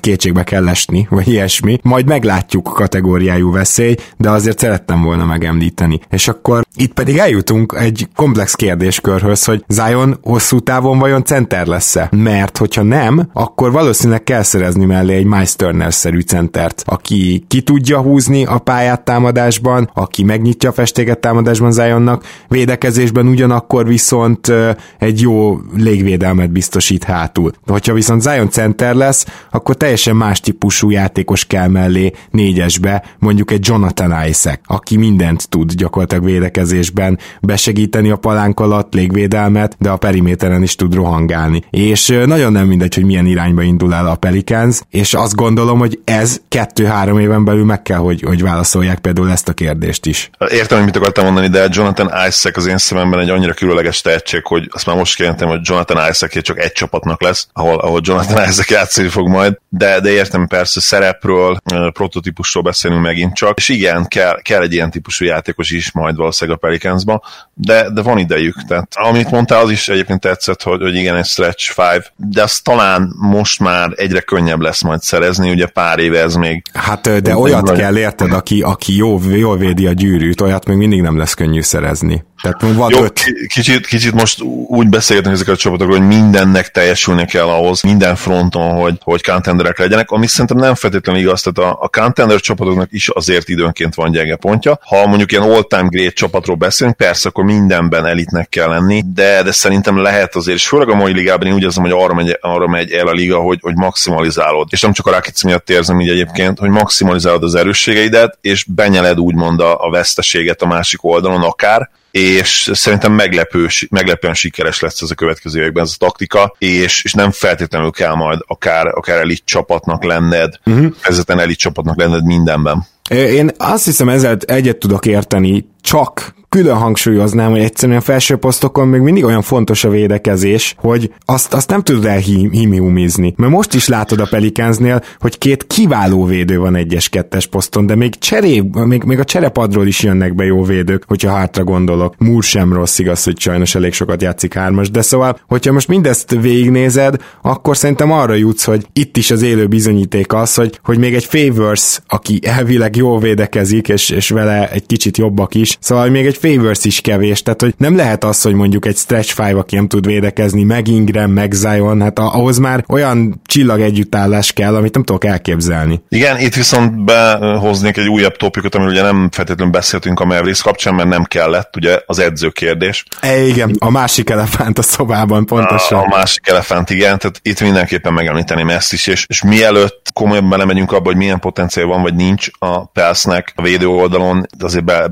A: kétségbe kell esni, vagy ilyesmi. Majd meglátjuk kategóriájú veszély, de azért szerettem volna megemlíteni. És akkor itt pedig eljutunk egy komplex kérdéskörhöz, hogy Zion hosszú távon vajon center lesz-e? Mert hogyha nem, akkor valószínűleg kell szerezni mellé egy Miles Turner-szerű centert, aki ki tudja húzni a pályát támadásban, aki megnyitja a festéket támadásban Zionnak, védekezésben ugyanakkor viszont egy jó légvédelmet biztosít hátul. Hogyha viszont Zion center lesz, akkor teljesen más típusú játékos kell mellé négyesbe, mondjuk egy Jonathan Isaac, aki mindent tud gyakorlatilag védekezésben, besegíteni a palánk alatt légvédelmet, de a periméteren is tud rohangálni. És nagyon nem mindegy, hogy milyen irányba indul el a Pelicans, és azt gondolom, hogy ez kettő-három éven belül meg kell, hogy, hogy válaszolják például ezt a kérdést is.
B: Értem, hogy mit akartam mondani, de Jonathan Isaac az én szememben egy annyira különleges tehetség, hogy azt már most kértem, hogy Jonathan Isaac csak egy csapatnak lesz, ahol, ahol Jonathan Isaac játszani fog majd, de, de értem persze szerepről, prototípusról beszélünk megint csak, és igen, kell, kell egy ilyen típusú játékos is majd valószínűleg a Pelicansba, de, de van idejük. Tehát amit mondtál, az is egyébként tetszett, hogy, hogy igen, egy stretch five, de az talán most már egyre könnyebb lesz majd szerezni, ugye pár éve ez még...
A: Hát de olyat kell érted, aki, aki jó, jól védi a gyűrűt, olyat még mindig nem lesz könnyű szerezni.
B: Tehát van Jó, öt. Kicsit, kicsit most úgy beszélgetünk ezeket a csapatokról, hogy mindennek teljesülni kell ahhoz, minden fronton, hogy, hogy contenderek legyenek, ami szerintem nem feltétlenül igaz, tehát a, a contender csapatoknak is azért időnként van gyenge pontja. Ha mondjuk ilyen all-time great csapatról beszélünk, persze akkor mindenben elitnek kell lenni, de, de szerintem lehet azért, és főleg a mai ligában én úgy érzem, hogy arra megy, arra megy el a liga, hogy, hogy maximalizálod. És nem csak a Rakic miatt érzem így egyébként, hogy maximalizálod az erősségeidet, és benyeled úgymond a, a veszteséget a másik oldalon akár, és szerintem meglepő, meglepően sikeres lesz ez a következő években ez a taktika, és, és nem feltétlenül kell majd akár, akár elit csapatnak lenned, uh-huh. vezetlen elit csapatnak lenned mindenben.
A: Én azt hiszem ezzel egyet tudok érteni, csak külön hangsúlyoznám, hogy egyszerűen a felső posztokon még mindig olyan fontos a védekezés, hogy azt, azt nem tudod elhimiumizni. Mert most is látod a Pelicansnél, hogy két kiváló védő van egyes kettes poszton, de még cseré, még, még a cserepadról is jönnek be jó védők, hogyha hátra gondolok. Múr sem rossz, igaz, hogy sajnos elég sokat játszik hármas, de szóval, hogyha most mindezt végignézed, akkor szerintem arra jutsz, hogy itt is az élő bizonyíték az, hogy, hogy még egy Favors, aki elvileg jól védekezik, és, és vele egy kicsit jobbak is, szóval még egy Favors is kevés, tehát hogy nem lehet az, hogy mondjuk egy stretch five, aki nem tud védekezni, meg Ingram, meg Zion, hát ahhoz már olyan csillag együttállás kell, amit nem tudok elképzelni.
B: Igen, itt viszont behoznék egy újabb topikot, amiről ugye nem feltétlenül beszéltünk a Mavericks kapcsán, mert nem kellett, ugye az edző kérdés.
A: E, igen, a másik elefánt a szobában, pontosan.
B: A, a másik elefánt, igen, tehát itt mindenképpen megemlíteném ezt is, és, és mielőtt komolyan belemegyünk abba, hogy milyen potenciál van, vagy nincs a Pelsznek a védő oldalon, azért be,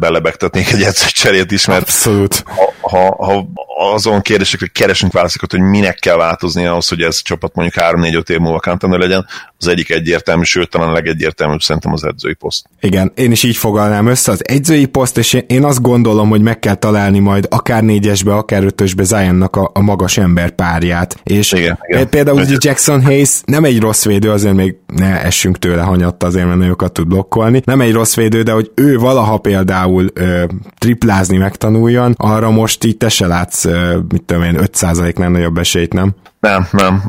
B: belebegtetnék egy edzőcserét is, mert
A: Abszolút.
B: Ha, ha, ha azon kérdésekre keresünk válaszokat, hogy minek kell változni ahhoz, hogy ez a csapat mondjuk 3-4-5 év múlva contender legyen, az egyik egyértelmű, sőt talán a legegyértelműbb szerintem az edzői poszt.
A: Igen, én is így fogalnám össze az edzői poszt, és én azt gondolom, hogy meg kell találni majd akár négyesbe, akár ötösbe Zionnak a, a magas ember párját. És igen, igen. például ugye Jackson Hayes nem egy rossz védő, azért még ne essünk tőle hanyatta, azért mert nagyokat tud blokkolni. Nem egy rossz védő, de hogy ő valaha például ö, triplázni megtanuljon, arra most itt te se látsz mit tudom én, 5%-nál nagyobb esélyt, nem?
B: Nem, nem.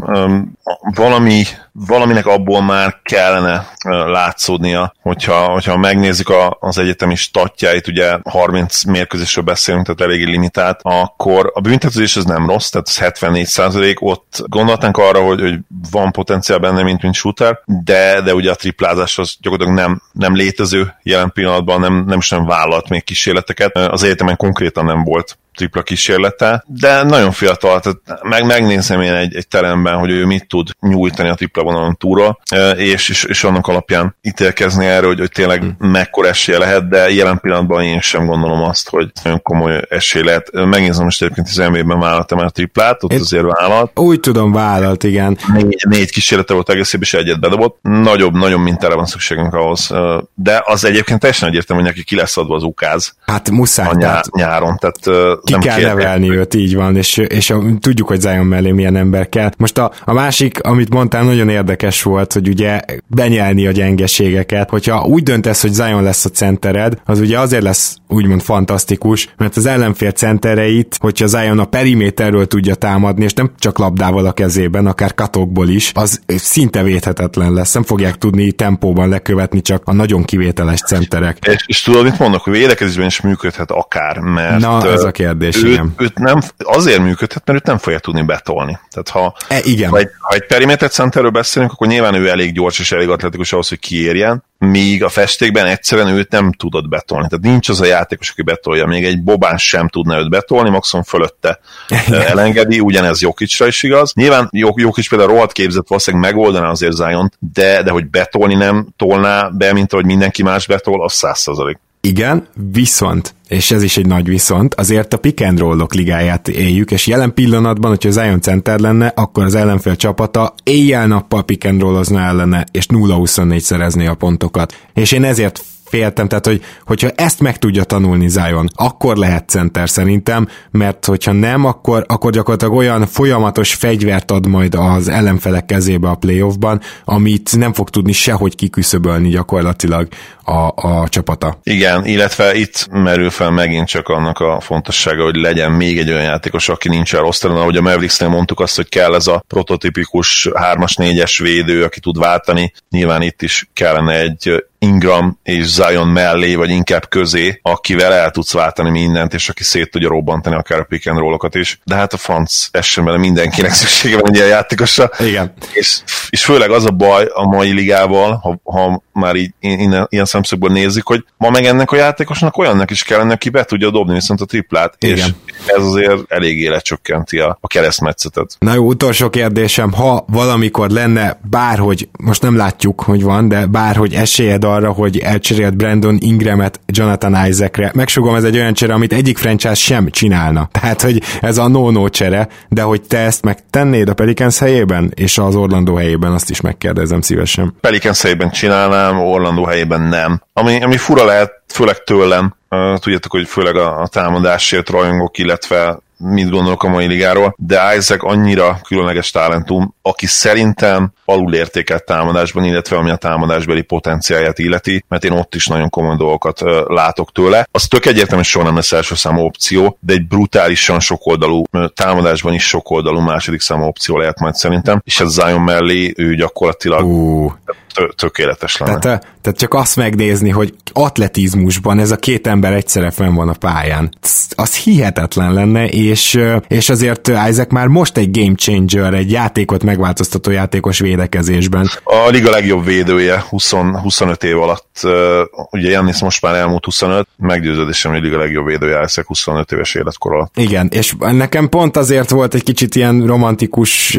B: Valami, valaminek abból már kellene látszódnia, hogyha, hogyha megnézzük a, az egyetemi statjait, ugye 30 mérkőzésről beszélünk, tehát eléggé limitált, akkor a büntetőzés ez nem rossz, tehát ez 74 százalék, ott gondolhatnánk arra, hogy, hogy van potenciál benne, mint, mint shooter, de, de ugye a triplázás az gyakorlatilag nem, nem létező jelen pillanatban, nem, nem is nem vállalt még kísérleteket. Az egyetemen konkrétan nem volt tripla kísérlete, de nagyon fiatal, tehát meg, megnézem én egy, egy teremben, hogy ő mit tud nyújtani a tripla vonalon túra, és, és, és annak alapján ítélkezni erről, hogy, hogy tényleg hmm. mekkora esélye lehet, de jelen pillanatban én sem gondolom azt, hogy nagyon komoly esély lehet. Megnézem most egyébként az NBA-ben vállaltam el a triplát, ott én azért vállalt.
A: Úgy tudom, vállalt, igen.
B: Négy, négy kísérlete volt egész és egyet bedobott. Nagyobb, nagyon mintára van szükségünk ahhoz. De az egyébként teljesen egyértelmű, hogy neki ki lesz adva az ukáz.
A: Hát muszáj. A
B: nyá- tehát... nyáron. Tehát
A: ki nem kell kérdés. nevelni őt, így van, és, és a, tudjuk, hogy Zion mellé milyen ember kell. Most a, a másik, amit mondtál, nagyon érdekes volt, hogy ugye benyelni a gyengeségeket. Hogyha úgy döntesz, hogy Zion lesz a centered, az ugye azért lesz úgymond fantasztikus, mert az ellenfél centereit, hogyha Zion a periméterről tudja támadni, és nem csak labdával a kezében, akár katokból is, az szinte védhetetlen lesz. Nem fogják tudni tempóban lekövetni csak a nagyon kivételes centerek.
B: És, és tudod, mit mondok, hogy védekezésben is működhet akár, mert...
A: Na, ez a kérdés, őt, igen.
B: Őt nem, azért működhet, mert őt nem fogja tudni betolni. Tehát ha,
A: e, igen.
B: ha egy, ha egy perimeter centerről beszélünk, akkor nyilván ő elég gyors és elég atletikus ahhoz, hogy kiérjen, míg a festékben egyszerűen őt nem tudod betolni. Tehát nincs az a játékos, aki betolja. Még egy Bobán sem tudna őt betolni, maximum fölötte elengedi, ugyanez Jokicsra is igaz. Nyilván Jokic például rohadt képzett valószínűleg megoldaná azért zion de, de hogy betolni nem tolná be, mint ahogy mindenki más betol, az száz százalék.
A: Igen, viszont, és ez is egy nagy viszont, azért a pick and roll-ok ligáját éljük, és jelen pillanatban, hogyha Zion center lenne, akkor az ellenfél csapata éjjel-nappal pick and rollozna ellene, és 0-24 szerezné a pontokat. És én ezért féltem, tehát hogy, hogyha ezt meg tudja tanulni Zion, akkor lehet center szerintem, mert hogyha nem, akkor, akkor gyakorlatilag olyan folyamatos fegyvert ad majd az ellenfelek kezébe a playoffban, amit nem fog tudni sehogy kiküszöbölni gyakorlatilag a, a csapata.
B: Igen, illetve itt merül fel megint csak annak a fontossága, hogy legyen még egy olyan játékos, aki nincs a rosteron, ahogy a Mavericksnél mondtuk azt, hogy kell ez a prototipikus 3-as, 4-es védő, aki tud váltani. Nyilván itt is kellene egy Ingram és Zion mellé, vagy inkább közé, akivel el tudsz váltani mindent, és aki szét tudja robbantani akár a pick and roll-okat is. De hát a franc esemben mindenkinek szüksége van egy ilyen játékosra.
A: Igen.
B: És, és főleg az a baj a mai ligával, ha, ha már így innen, ilyen szemszögből nézik, hogy ma meg ennek a játékosnak olyannak is kellene, aki be tudja dobni viszont a triplát. Igen. És ez azért eléggé lecsökkenti a, a keresztmetszetet.
A: Na jó, utolsó kérdésem, ha valamikor lenne bárhogy, most nem látjuk, hogy van, de bárhogy esélyed arra, hogy elcserélt Brandon Ingramet Jonathan Isaacre, megsugom, ez egy olyan csere, amit egyik franchise sem csinálna. Tehát, hogy ez a no-no csere, de hogy te ezt megtennéd a Pelicans helyében, és az Orlando helyében, azt is megkérdezem szívesen.
B: Pelicans helyében csinálnám, Orlando helyében nem. Ami, ami fura lehet, főleg tőlem, tudjátok, hogy főleg a, a támadásért rajongok, illetve mit gondolok a mai ligáról, de Isaac annyira különleges talentum, aki szerintem alulértékelt támadásban, illetve ami a támadásbeli potenciáját illeti, mert én ott is nagyon komoly dolgokat látok tőle. Az tök egyértelműen soha nem lesz első számú opció, de egy brutálisan sokoldalú támadásban is sokoldalú második számú opció lehet majd szerintem, és ez Zion mellé ő gyakorlatilag uh tökéletes lenne.
A: Tehát, tehát csak azt megnézni, hogy atletizmusban ez a két ember egyszerre fenn van a pályán. Az hihetetlen lenne, és, és azért Isaac már most egy game changer, egy játékot megváltoztató játékos védekezésben.
B: A liga legjobb védője 20, 25 év alatt, ugye Jannis most már elmúlt 25, meggyőződésem, hogy a liga legjobb védője Isaac 25 éves életkor alatt.
A: Igen, és nekem pont azért volt egy kicsit ilyen romantikus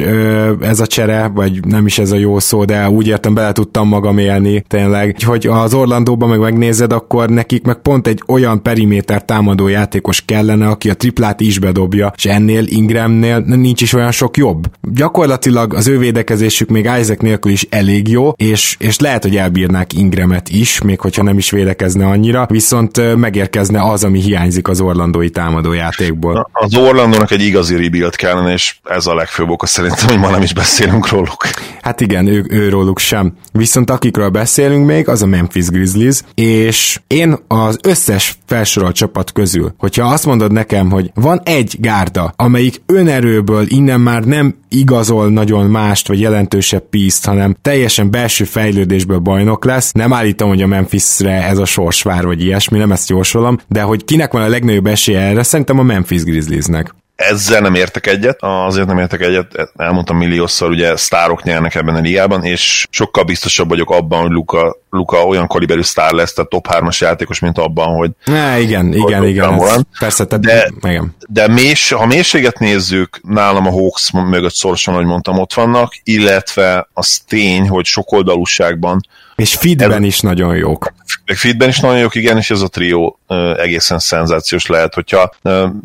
A: ez a csere, vagy nem is ez a jó szó, de úgy értem bele tudtam magam élni, tényleg. Hogy az Orlandóban meg megnézed, akkor nekik meg pont egy olyan periméter támadó játékos kellene, aki a triplát is bedobja, és ennél Ingramnél nincs is olyan sok jobb. Gyakorlatilag az ő védekezésük még Isaac nélkül is elég jó, és, és lehet, hogy elbírnák Ingramet is, még hogyha nem is védekezne annyira, viszont megérkezne az, ami hiányzik az orlandói támadó játékból.
B: Az Orlandónak egy igazi rebuild kellene, és ez a legfőbb oka szerintem, hogy ma nem is beszélünk róluk.
A: Hát igen, ő, ő róluk sem. viszont akikről beszélünk még, az a Memphis Grizzlies, és én az összes felsorolt csapat közül, hogyha azt mondod nekem, hogy van egy gárda, amelyik önerőből innen már nem igazol nagyon mást, vagy jelentősebb pízt, hanem teljesen belső fejlődésből bajnok lesz. Nem állítom, hogy a Memphisre ez a sorsvár, vagy ilyesmi, nem ezt jósolom, de hogy kinek van a legnagyobb esélye erre, szerintem a Memphis Grizzliesnek.
B: Ezzel nem értek egyet, azért nem értek egyet, elmondtam milliószor, ugye sztárok nyernek ebben a ligában, és sokkal biztosabb vagyok abban, hogy Luka, Luka olyan kaliberű sztár lesz, tehát top 3-as játékos, mint abban, hogy...
A: Ne, igen, hogy igen, igen, ez, persze, tehát,
B: de, igen. de mélys, ha mélységet nézzük, nálam a Hawks mögött szorosan, ahogy mondtam, ott vannak, illetve az tény, hogy sokoldalúságban
A: és feedben is nagyon jók.
B: Feedben is nagyon jók, igen, és ez a trió egészen szenzációs lehet, hogyha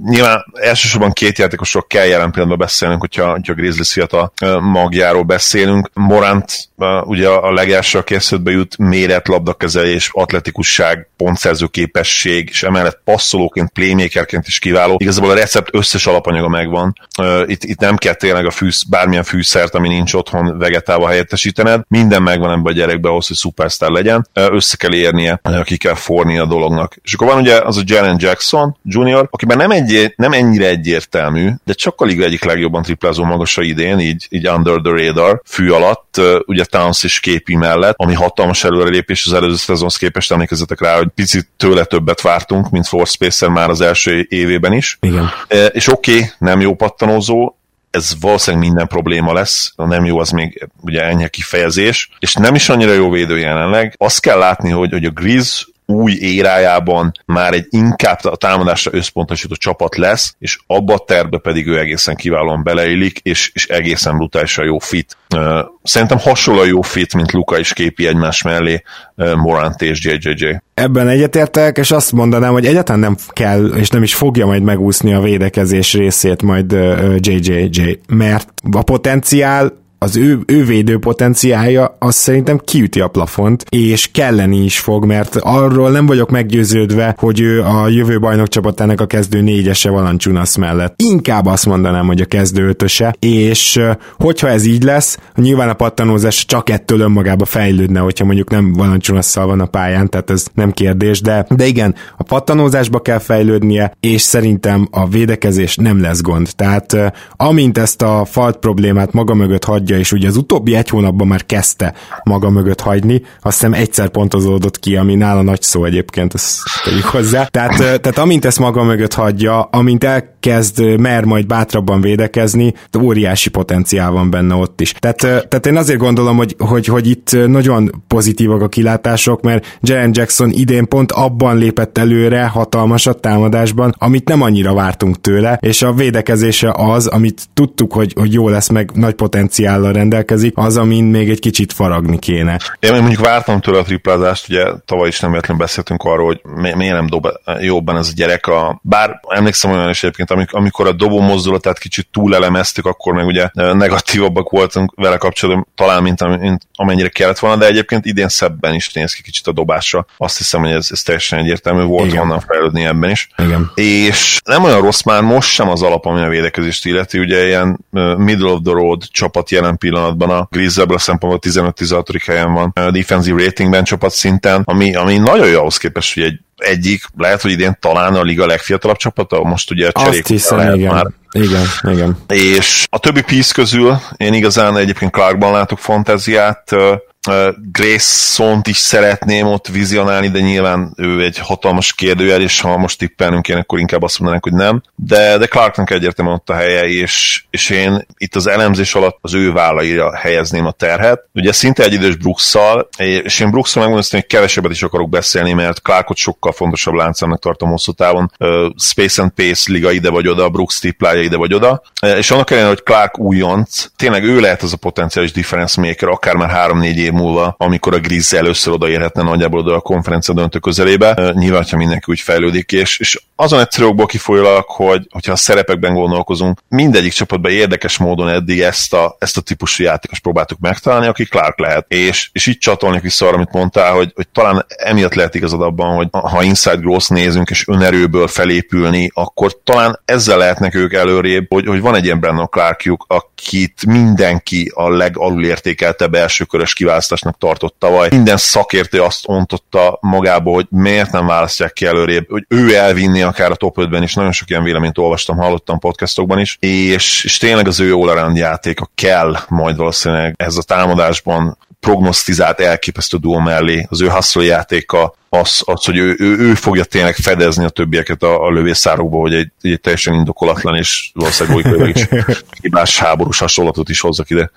B: nyilván elsősorban két játékosról kell jelen pillanatban beszélnünk, hogyha, hogyha Grizzlies fiatal magjáról beszélünk. Morant ugye a legelső a készületbe jut méret, labdakezelés, atletikusság, pontszerző képesség, és emellett passzolóként, playmakerként is kiváló. Igazából a recept összes alapanyaga megvan. Itt, itt nem kell tényleg a fűsz, bármilyen fűszert, ami nincs otthon vegetálva helyettesítened. Minden megvan ebben a gyerekbe ahhoz, hogy szupersztár legyen. Össze kell érnie, ki kell forni a dolognak. És akkor van ugye az a Jalen Jackson Junior, akiben nem, egy, nem ennyire egyértelmű, de csak a liga egyik legjobban triplázó magasa idén, így, így under the radar, fű alatt, ugye Towns is képi mellett, ami hatalmas előrelépés az előző szezonhoz képest, emlékezzetek rá, hogy picit tőle többet vártunk, mint Force Spacer már az első évében is.
A: Igen.
B: És oké, okay, nem jó pattanózó, ez valószínűleg minden probléma lesz, a nem jó az még ugye enyhe kifejezés, és nem is annyira jó védő jelenleg. Azt kell látni, hogy, hogy a Grizz új érájában már egy inkább a támadásra összpontosító csapat lesz, és abba a tervbe pedig ő egészen kiválóan beleillik, és, és egészen brutálisan jó fit. Szerintem hasonló jó fit, mint Luka is képi egymás mellé Morant és JJJ.
A: Ebben egyetértek, és azt mondanám, hogy egyáltalán nem kell, és nem is fogja majd megúszni a védekezés részét majd JJJ, mert a potenciál az ő, ő védő potenciája az szerintem kiüti a plafont, és kelleni is fog, mert arról nem vagyok meggyőződve, hogy ő a jövő bajnok csapatának a kezdő négyese Valancsunasz mellett. Inkább azt mondanám, hogy a kezdő ötöse, és hogyha ez így lesz, nyilván a pattanózás csak ettől önmagába fejlődne, hogyha mondjuk nem Valancsunasszal van a pályán, tehát ez nem kérdés, de, de igen, a pattanózásba kell fejlődnie, és szerintem a védekezés nem lesz gond. Tehát amint ezt a falt problémát maga mögött hagyja hagyja, és ugye az utóbbi egy hónapban már kezdte maga mögött hagyni, azt hiszem egyszer pontozódott ki, ami nála nagy szó egyébként, ezt tegyük hozzá. Tehát, tehát amint ezt maga mögött hagyja, amint elkezd, mer majd bátrabban védekezni, óriási potenciál van benne ott is. Tehát, tehát én azért gondolom, hogy, hogy, hogy itt nagyon pozitívak a kilátások, mert Jaren Jackson idén pont abban lépett előre hatalmasat támadásban, amit nem annyira vártunk tőle, és a védekezése az, amit tudtuk, hogy, hogy jó lesz, meg nagy potenciál potenciállal rendelkezik, az, amin még egy kicsit faragni kéne.
B: Én mondjuk vártam tőle a triplázást, ugye tavaly is nem véletlenül beszéltünk arról, hogy mi, miért nem dob jobban ez a gyerek. A, bár emlékszem olyan is egyébként, amikor a dobó mozdulatát kicsit túlelemeztük, akkor meg ugye negatívabbak voltunk vele kapcsolatban, talán, mint, mint amennyire kellett volna, de egyébként idén szebben is néz ki kicsit a dobásra. Azt hiszem, hogy ez, ez teljesen egyértelmű volt, Igen. honnan fejlődni ebben is.
A: Igen.
B: És nem olyan rossz már most sem az alap, ami a védekezést illeti, ugye ilyen middle of the road csapat jelen pillanatban a Grizz ebből a szempontból 15-16. helyen van a defensive ratingben csapat szinten, ami, ami nagyon jó ahhoz képest, hogy egy egyik, lehet, hogy idén talán a liga legfiatalabb csapata, most ugye a
A: cserék hiszem, igen. már. Igen, igen.
B: És a többi piece közül én igazán egyébként Clarkban látok fantáziát, Grayson-t is szeretném ott vizionálni, de nyilván ő egy hatalmas kérdőjel, és ha most tippelnünk kéne, akkor inkább azt mondanánk, hogy nem. De, de Clarknak egyértelműen ott a helye, és, és én itt az elemzés alatt az ő vállaira helyezném a terhet. Ugye szinte egy idős brooks és én brooks megmondom, hogy kevesebbet is akarok beszélni, mert Clarkot sokkal fontosabb láncának tartom hosszú távon. Space and Pace liga ide vagy oda, Brooks triplája ide vagy oda, és annak ellenére, hogy Clark újonc, tényleg ő lehet az a potenciális difference maker, akár már 3-4 év múlva, amikor a Grizz először odaérhetne nagyjából oda a konferencia döntő közelébe. Nyilván, ha mindenki úgy fejlődik, és, és azon egyszerű okból kifolyólag, hogy hogyha a szerepekben gondolkozunk, mindegyik csapatban érdekes módon eddig ezt a, ezt a típusú játékos próbáltuk megtalálni, aki Clark lehet. És, és így csatolni vissza arra, amit mondtál, hogy, hogy talán emiatt lehet igazad abban, hogy ha inside growth nézünk, és önerőből felépülni, akkor talán ezzel lehetnek ők előrébb, hogy, hogy van egy ilyen Brandon Clarkjuk, akit mindenki a legalulértékeltebb elsőkörös kiválasztásnak tartott tavaly. Minden szakértő azt ontotta magába, hogy miért nem választják ki előrébb, hogy ő elvinni akár a top 5-ben is. Nagyon sok ilyen véleményt olvastam, hallottam podcastokban is, és, és tényleg az ő all játéka kell majd valószínűleg ez a támadásban prognosztizált elképesztő duo mellé, az ő hustle játéka, az, az hogy ő, ő, ő, fogja tényleg fedezni a többieket a, a lövészárokba, hogy egy, egy teljesen indokolatlan és valószínűleg is hibás háborús hasonlatot is hozzak ide.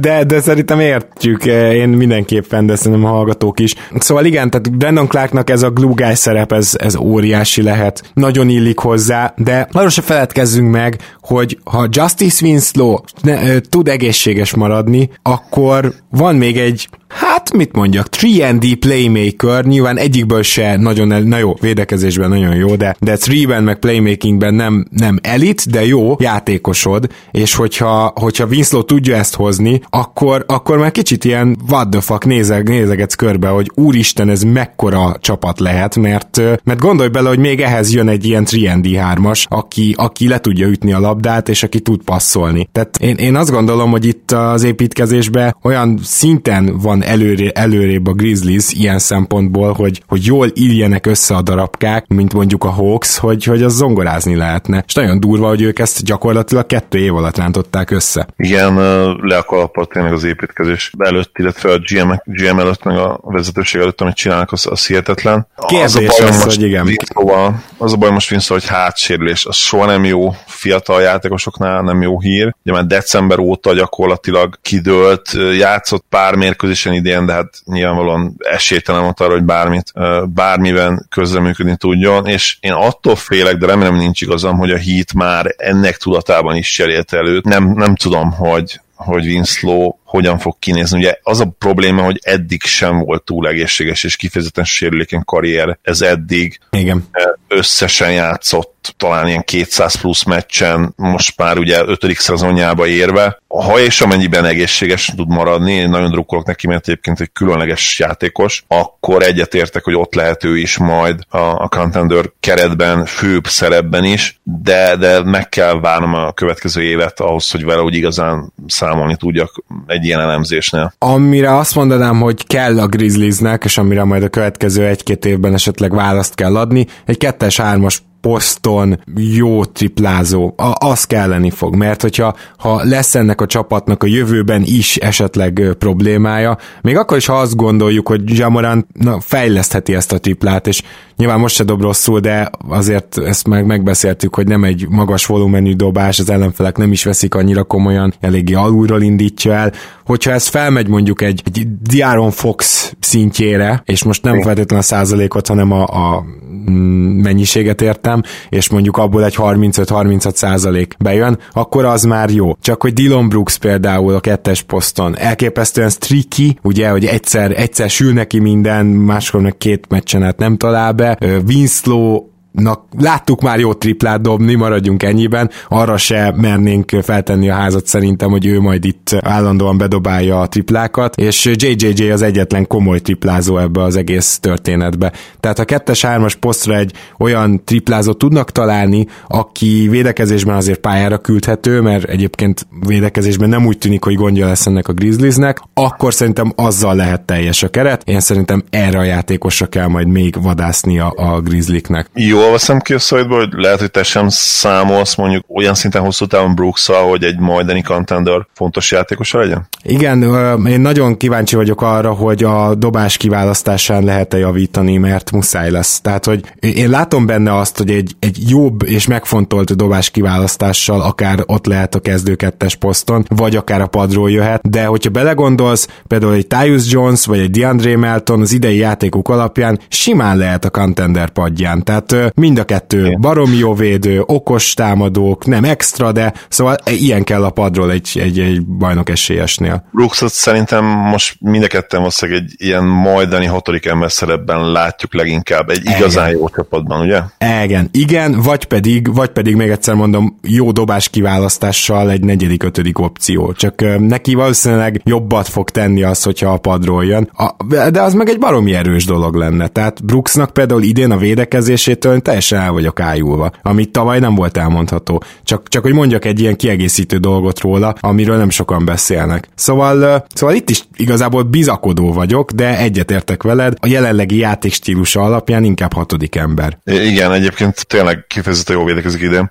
A: De, de szerintem értjük, én mindenképpen, de szerintem a hallgatók is. Szóval igen, tehát Brandon Clarknak ez a glue guy szerep, ez, ez óriási lehet, nagyon illik hozzá, de arról se feledkezzünk meg, hogy ha Justice Winslow ne, tud egészséges maradni, akkor van még egy Hát, mit mondjak, 3D playmaker, nyilván egyikből se nagyon, el, na jó, védekezésben nagyon jó, de, de 3-ben meg playmakingben nem, nem elit, de jó játékosod, és hogyha, hogyha Winslow tudja ezt hozni, akkor, akkor már kicsit ilyen what the fuck nézeg, nézegetsz körbe, hogy úristen, ez mekkora csapat lehet, mert, mert gondolj bele, hogy még ehhez jön egy ilyen 3D3-as, aki, aki le tudja ütni a labdát, és aki tud passzolni. Tehát én, én azt gondolom, hogy itt az építkezésben olyan szinten van előré, előrébb a Grizzlies ilyen szempontból, hogy, hogy jól illjenek össze a darabkák, mint mondjuk a Hawks, hogy, hogy az zongorázni lehetne. És nagyon durva, hogy ők ezt gyakorlatilag kettő év alatt rántották össze.
B: Igen, le a kalappal tényleg az építkezés előtt, illetve a GM, GM előtt, meg a vezetőség előtt, amit csinálnak, az, az hihetetlen.
A: Kérdés az a baj, az, most hogy igen.
B: Vinszóval, az a baj most Vinszó, hogy hátsérülés, az soha nem jó fiatal játékosoknál, nem jó hír. Ugye már december óta gyakorlatilag kidőlt, játszott pár mérkőzésen idén, de hát nyilvánvalóan esélytelen volt arra, hogy bármit, bármiben közreműködni tudjon, és én attól félek, de remélem nincs igazam, hogy a hit már ennek tudatában is cserélt előtt. Nem, nem tudom, hogy, hogy Winslow hogyan fog kinézni. Ugye az a probléma, hogy eddig sem volt túl egészséges és kifejezetten sérülékeny karrier. Ez eddig
A: Igen.
B: összesen játszott talán ilyen 200 plusz meccsen, most már ugye 5. szezonjába érve. Ha és amennyiben egészséges tud maradni, én nagyon drukkolok neki, mert egyébként egy különleges játékos, akkor egyetértek, hogy ott lehet ő is majd a, a Contender keretben, főbb szerepben is, de, de meg kell várnom a következő évet ahhoz, hogy vele úgy igazán számolni tudjak egy ilyen elemzésnél.
A: Amire azt mondanám, hogy kell a Grizzliesnek, és amire majd a következő egy-két évben esetleg választ kell adni, egy kettes-hármas poszton jó triplázó, a, az kelleni fog, mert hogyha ha lesz ennek a csapatnak a jövőben is esetleg problémája, még akkor is, ha azt gondoljuk, hogy Jamoran na, fejlesztheti ezt a triplát, és nyilván most se dob rosszul, de azért ezt meg megbeszéltük, hogy nem egy magas volumenű dobás, az ellenfelek nem is veszik annyira komolyan, eléggé alulról indítja el, hogyha ez felmegy mondjuk egy, egy Diaron Fox szintjére, és most nem feltétlenül a százalékot, hanem a, a mm, mennyiséget értem, és mondjuk abból egy 35-36 százalék bejön, akkor az már jó. Csak hogy Dylan Brooks például a kettes poszton elképesztően streaky, ugye, hogy egyszer, egyszer sül neki minden, máskor meg két meccsen nem talál be, Winslow Na, láttuk már jó triplát dobni, maradjunk ennyiben, arra se mernénk feltenni a házat szerintem, hogy ő majd itt állandóan bedobálja a triplákat, és JJJ az egyetlen komoly triplázó ebbe az egész történetbe. Tehát a kettes-hármas posztra egy olyan triplázót tudnak találni, aki védekezésben azért pályára küldhető, mert egyébként védekezésben nem úgy tűnik, hogy gondja lesz ennek a Grizzliesnek, akkor szerintem azzal lehet teljes a keret. Én szerintem erre a játékosra kell majd még vadásznia a Grizzlieknek.
B: Jó, jól veszem ki a szavaidból, hogy lehet, hogy te sem számolsz mondjuk olyan szinten hosszú távon brooks hogy egy majdani contender fontos játékosa legyen?
A: Igen, én nagyon kíváncsi vagyok arra, hogy a dobás kiválasztásán lehet-e javítani, mert muszáj lesz. Tehát, hogy én látom benne azt, hogy egy, egy jobb és megfontolt dobás kiválasztással akár ott lehet a kezdőkettes poszton, vagy akár a padról jöhet, de hogyha belegondolsz, például egy Tyus Jones vagy egy DeAndre Melton az idei játékok alapján simán lehet a contender padján. Tehát mind a kettő Igen. baromi jó védő, okos támadók, nem extra, de szóval ilyen kell a padról egy, egy, egy bajnok esélyesnél.
B: Brooksot szerintem most mind a ketten valószínűleg egy ilyen majdani hatodik ember szerepben látjuk leginkább, egy igazán Igen. jó csapatban, ugye?
A: Igen, igen, vagy pedig, vagy pedig még egyszer mondom, jó dobás kiválasztással egy negyedik, ötödik opció. Csak neki valószínűleg jobbat fog tenni az, hogyha a padról jön. A, de az meg egy baromi erős dolog lenne. Tehát Brooksnak például idén a védekezésétől egyszerűen teljesen el vagyok ájulva, amit tavaly nem volt elmondható. Csak, csak hogy mondjak egy ilyen kiegészítő dolgot róla, amiről nem sokan beszélnek. Szóval, szóval itt is igazából bizakodó vagyok, de egyetértek veled, a jelenlegi játékstílusa alapján inkább hatodik ember.
B: Igen, egyébként tényleg kifejezetten jó védekezik idén.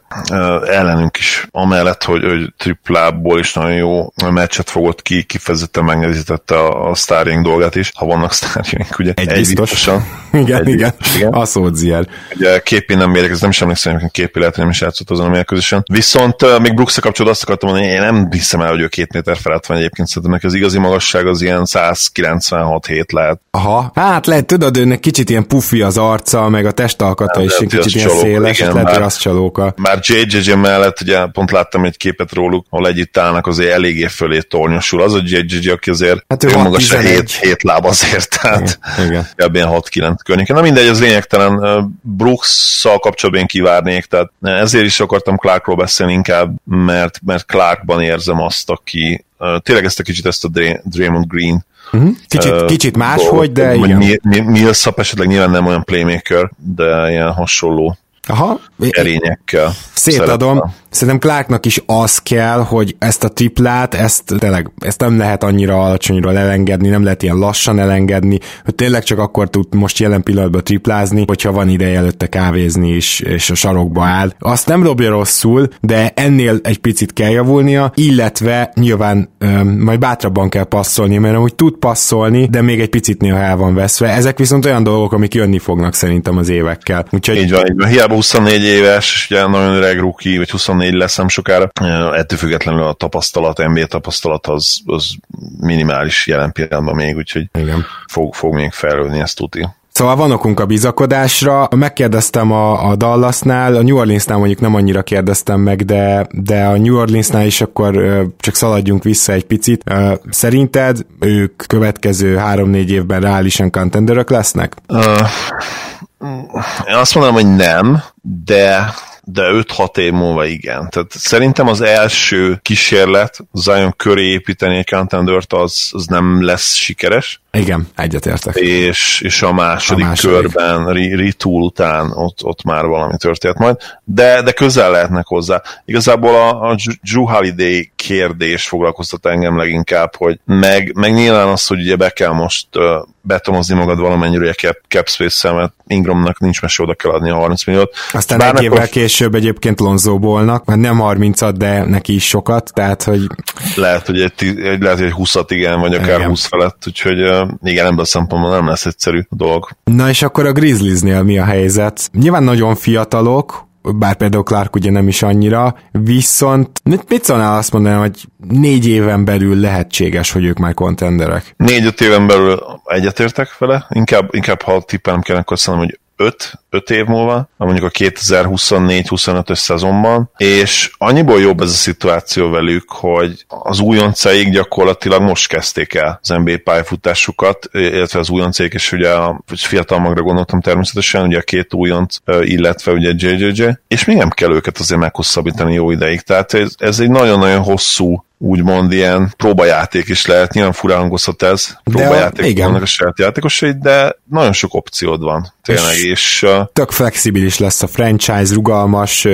B: Ellenünk is, amellett, hogy, hogy triplából is nagyon jó meccset fogott ki, kifejezetten megnehezítette a, a starring dolgát is, ha vannak starring, ugye.
A: Egy, egy biztos. Biztosan. igen, egy igen, biztos, igen. A Szódzier.
B: Ugye képi nem védekezik, nem sem emlékszem, hogy képi lehet, hogy nem is játszott azon a mérkőzésen. Viszont még brooks kapcsolatban azt akartam mondani, én nem hiszem el, hogy ő két méter felett van egyébként, szerintem neki az igazi magasság az ilyen 196 hét lehet.
A: Aha, hát lehet, tudod, őnek kicsit ilyen pufi az arca, meg a testalkata is kicsit ilyen csalók, széles, igen, lehet, hogy az csalóka.
B: Bár JJJ mellett, ugye pont láttam egy képet róluk, ahol együtt állnak, azért eléggé fölé tornyosul. Az a JJJ, aki azért hát ő, ő maga se 7, 7 láb azért, tehát igen, igen. 6-9 környéken. Na mindegy, az lényegtelen. Brooks-szal kapcsolatban kivárnék, tehát ezért is akartam Clarkról beszélni inkább, mert, mert Clarkban érzem azt, aki tényleg ezt a kicsit ezt a Draymond Green
A: Uh-huh. Kicsit, uh, kicsit máshogy, de igen.
B: Millsap esetleg nyilván nem olyan playmaker, de ilyen hasonló Aha. erényekkel.
A: Szétadom. Szeretem. Szerintem Clarknak is az kell, hogy ezt a triplát, ezt tényleg, ezt nem lehet annyira alacsonyra elengedni, nem lehet ilyen lassan elengedni, hogy tényleg csak akkor tud most jelen pillanatban triplázni, hogyha van ideje előtte kávézni is, és a sarokba áll. Azt nem dobja rosszul, de ennél egy picit kell javulnia, illetve nyilván öm, majd bátrabban kell passzolni, mert úgy tud passzolni, de még egy picit néha el van veszve. Ezek viszont olyan dolgok, amik jönni fognak szerintem az évekkel.
B: Úgyhogy... Így van, így van. Hiába 24 éves, és ugye nagyon öreg rookie, vagy 24 lesz nem sokára. Ettől függetlenül a tapasztalat, NBA tapasztalat az, az minimális jelen pillanatban még, úgyhogy Igen. Fog, fog még felülni, ezt tudni.
A: Szóval van okunk a bizakodásra. Megkérdeztem a, a Dallasnál, a New Orleansnál mondjuk nem annyira kérdeztem meg, de, de a New Orleansnál is akkor csak szaladjunk vissza egy picit. Szerinted ők következő három-négy évben reálisan contenderök lesznek? Uh,
B: én azt mondom, hogy nem, de de 5-6 év múlva igen. Tehát szerintem az első kísérlet Zion köré építeni egy contendert az, az nem lesz sikeres.
A: Igen, egyetértek.
B: És, és a második, a második. körben, retool után ott, ott már valami történt majd, de, de közel lehetnek hozzá. Igazából a, a Drew Holiday kérdés foglalkoztat engem leginkább, hogy meg, meg nyilván az, hogy ugye be kell most uh, betonozni magad valamennyire cap, cap space-szel, mert Ingramnak nincs mese oda kell adni a 30 milliót.
A: Aztán Bár egy évvel később egyébként Lonzóbolnak, mert nem 30 de neki is sokat, tehát hogy...
B: Lehet, hogy egy, egy, lehet, hogy egy 20 igen, vagy akár igen. 20 felett, úgyhogy uh, igen, ebből a szempontból nem lesz egyszerű a dolog.
A: Na és akkor a Grizzliesnél mi a helyzet? Nyilván nagyon fiatalok, bár például Clark ugye nem is annyira, viszont mit, mit szólnál azt mondanám, hogy négy éven belül lehetséges, hogy ők már kontenderek?
B: Négy-öt éven belül egyetértek vele, inkább, inkább ha tippelem kell, akkor szerintem, hogy 5, 5 év múlva, mondjuk a 2024-25-ös szezonban, és annyiból jobb ez a szituáció velük, hogy az újoncaik gyakorlatilag most kezdték el az NBA pályafutásukat, illetve az újoncaik, és ugye a fiatal magra gondoltam természetesen, ugye a két újonc, illetve ugye JJJ, és még nem kell őket azért meghosszabbítani jó ideig, tehát ez, ez egy nagyon-nagyon hosszú úgymond ilyen próbajáték is lehet, nyilván furán hangozhat ez, próbajáték de, vannak a saját játékosai, de nagyon sok opciód van, tényleg, és, és
A: tök flexibilis lesz a franchise, rugalmas,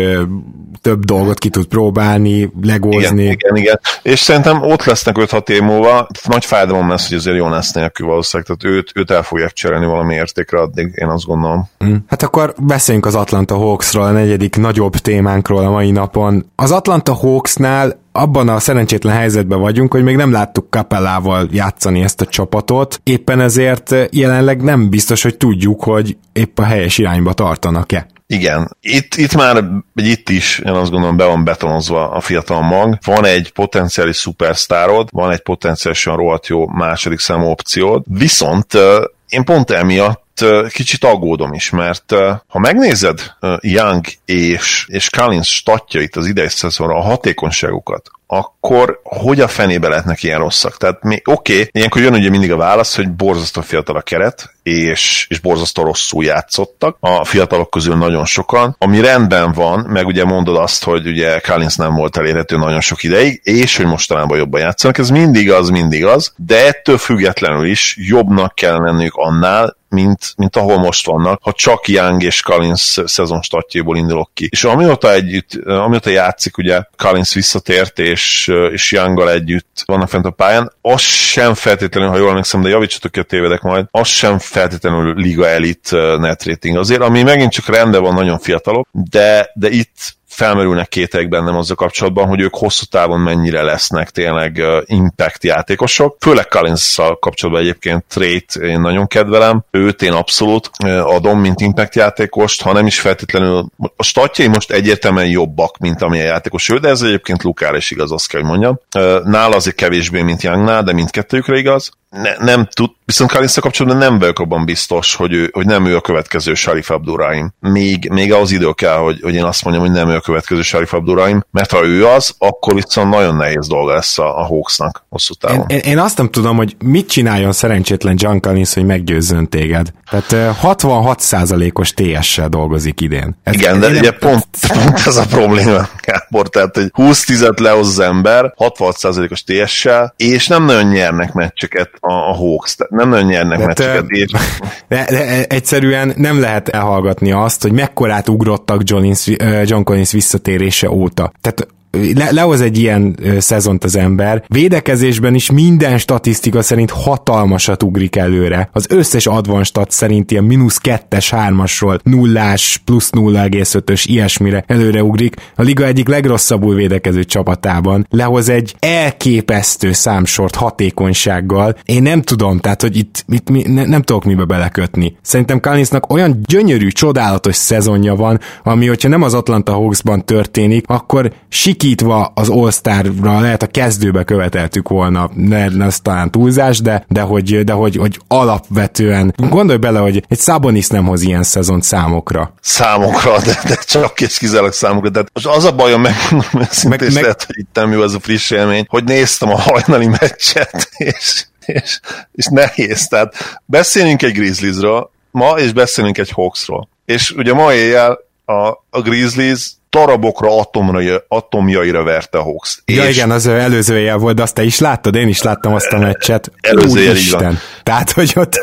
A: több dolgot ki tud próbálni, legózni.
B: Igen, igen, igen. És szerintem ott lesznek 5-6 év múlva, nagy fájdalom lesz, hogy azért lesz nélkül valószínűleg, tehát őt, őt el fogják cserélni valami értékre addig, én azt gondolom.
A: Mm. Hát akkor beszéljünk az Atlanta Hawksról, a negyedik nagyobb témánkról a mai napon. Az Atlanta Hawksnál abban a szerencsétlen helyzetben vagyunk, hogy még nem láttuk Capellával játszani ezt a csapatot, éppen ezért jelenleg nem biztos, hogy tudjuk, hogy épp a helyes irányba tartanak-e.
B: Igen, itt, itt már, vagy itt is, én azt gondolom, be van betonozva a fiatal mag. Van egy potenciális szupersztárod, van egy potenciálisan rohadt jó második számú opciód, viszont én pont emiatt kicsit aggódom is, mert ha megnézed Young és, és Collins statjait az idei szezonra, a hatékonyságukat, akkor hogy a fenébe lehetnek ilyen rosszak? Tehát oké, okay, ilyenkor jön ugye mindig a válasz, hogy borzasztó fiatal a keret, és, és borzasztó rosszul játszottak. A fiatalok közül nagyon sokan, ami rendben van, meg ugye mondod azt, hogy ugye Collins nem volt elérhető nagyon sok ideig, és hogy mostanában jobban játszanak, ez mindig az, mindig az, de ettől függetlenül is jobbnak kell lennünk annál, mint, mint ahol most vannak, ha csak Young és Collins szezon startjéból indulok ki. És amióta együtt, amióta játszik, ugye Collins visszatért, és, és Younggal együtt vannak fent a pályán, az sem feltétlenül, ha jól emlékszem, de javítsatok ki tévedek majd, az sem feltétlenül liga elit net rating. Azért, ami megint csak rendben van, nagyon fiatalok, de, de itt felmerülnek kétek bennem azzal kapcsolatban, hogy ők hosszú távon mennyire lesznek tényleg impact játékosok. Főleg collins kapcsolatban egyébként Trét én nagyon kedvelem, őt én abszolút adom, mint impact játékost, ha nem is feltétlenül a statjai most egyértelműen jobbak, mint amilyen játékos ő, de ez egyébként Lukára is igaz, azt kell, hogy mondjam. Nála azért kevésbé, mint Youngnál, de mindkettőjükre igaz ne, nem tud, viszont Kalinszta kapcsolatban nem vagyok abban biztos, hogy, ő, hogy nem ő a következő Sharif Abduraim. Még, még az idő kell, hogy, hogy én azt mondjam, hogy nem ő a következő Sharif Abduraim, mert ha ő az, akkor viszont nagyon nehéz dolga lesz a, a Hawksnak hosszú távon.
A: Én, én, azt nem tudom, hogy mit csináljon szerencsétlen John Collins, hogy meggyőzzön téged. Tehát 66%-os TS-sel dolgozik idén.
B: Ez Igen, de ugye nem... pont, pont ez a probléma, Gábor, tehát hogy 20-10-et lehoz az ember, 66%-os TS-sel, és nem nagyon nyernek meccseket a, a Hawks, nem nagyon nyernek de meccseket. És...
A: De, de, egyszerűen nem lehet elhallgatni azt, hogy mekkorát ugrottak John, John Collins visszatérése óta. Tehát le, lehoz egy ilyen ö, szezont az ember. Védekezésben is minden statisztika szerint hatalmasat ugrik előre. Az összes advanced stat szerint ilyen mínusz kettes, hármasról nullás, plusz 0,5-ös ilyesmire előre ugrik. A liga egyik legrosszabbul védekező csapatában lehoz egy elképesztő számsort hatékonysággal. Én nem tudom, tehát, hogy itt, itt mi, ne, nem tudok mibe belekötni. Szerintem Collinsnak olyan gyönyörű, csodálatos szezonja van, ami, hogyha nem az Atlanta Hawksban történik, akkor siki szakítva az All-Star-ra lehet a kezdőbe követeltük volna, ne, ez talán túlzás, de, de, hogy, de hogy, hogy alapvetően gondolj bele, hogy egy Sabonis nem hoz ilyen szezont számokra.
B: Számokra, de, de csak és kizárólag számokra. De most az a bajom, meg, meg, meg, lehet, hogy itt nem jó ez a friss élmény, hogy néztem a hajnali meccset, és, és, és nehéz. Tehát beszélünk egy Grizzliesről ma, és beszélünk egy Hawksról. És ugye ma éjjel a, a Grizzlies darabokra, atomra, atomjaira verte Hawks.
A: Ja és igen, az előző éjjel volt, de azt te is láttad, én is láttam azt a meccset.
B: Előző éjjel így van.
A: Tehát, hogy ott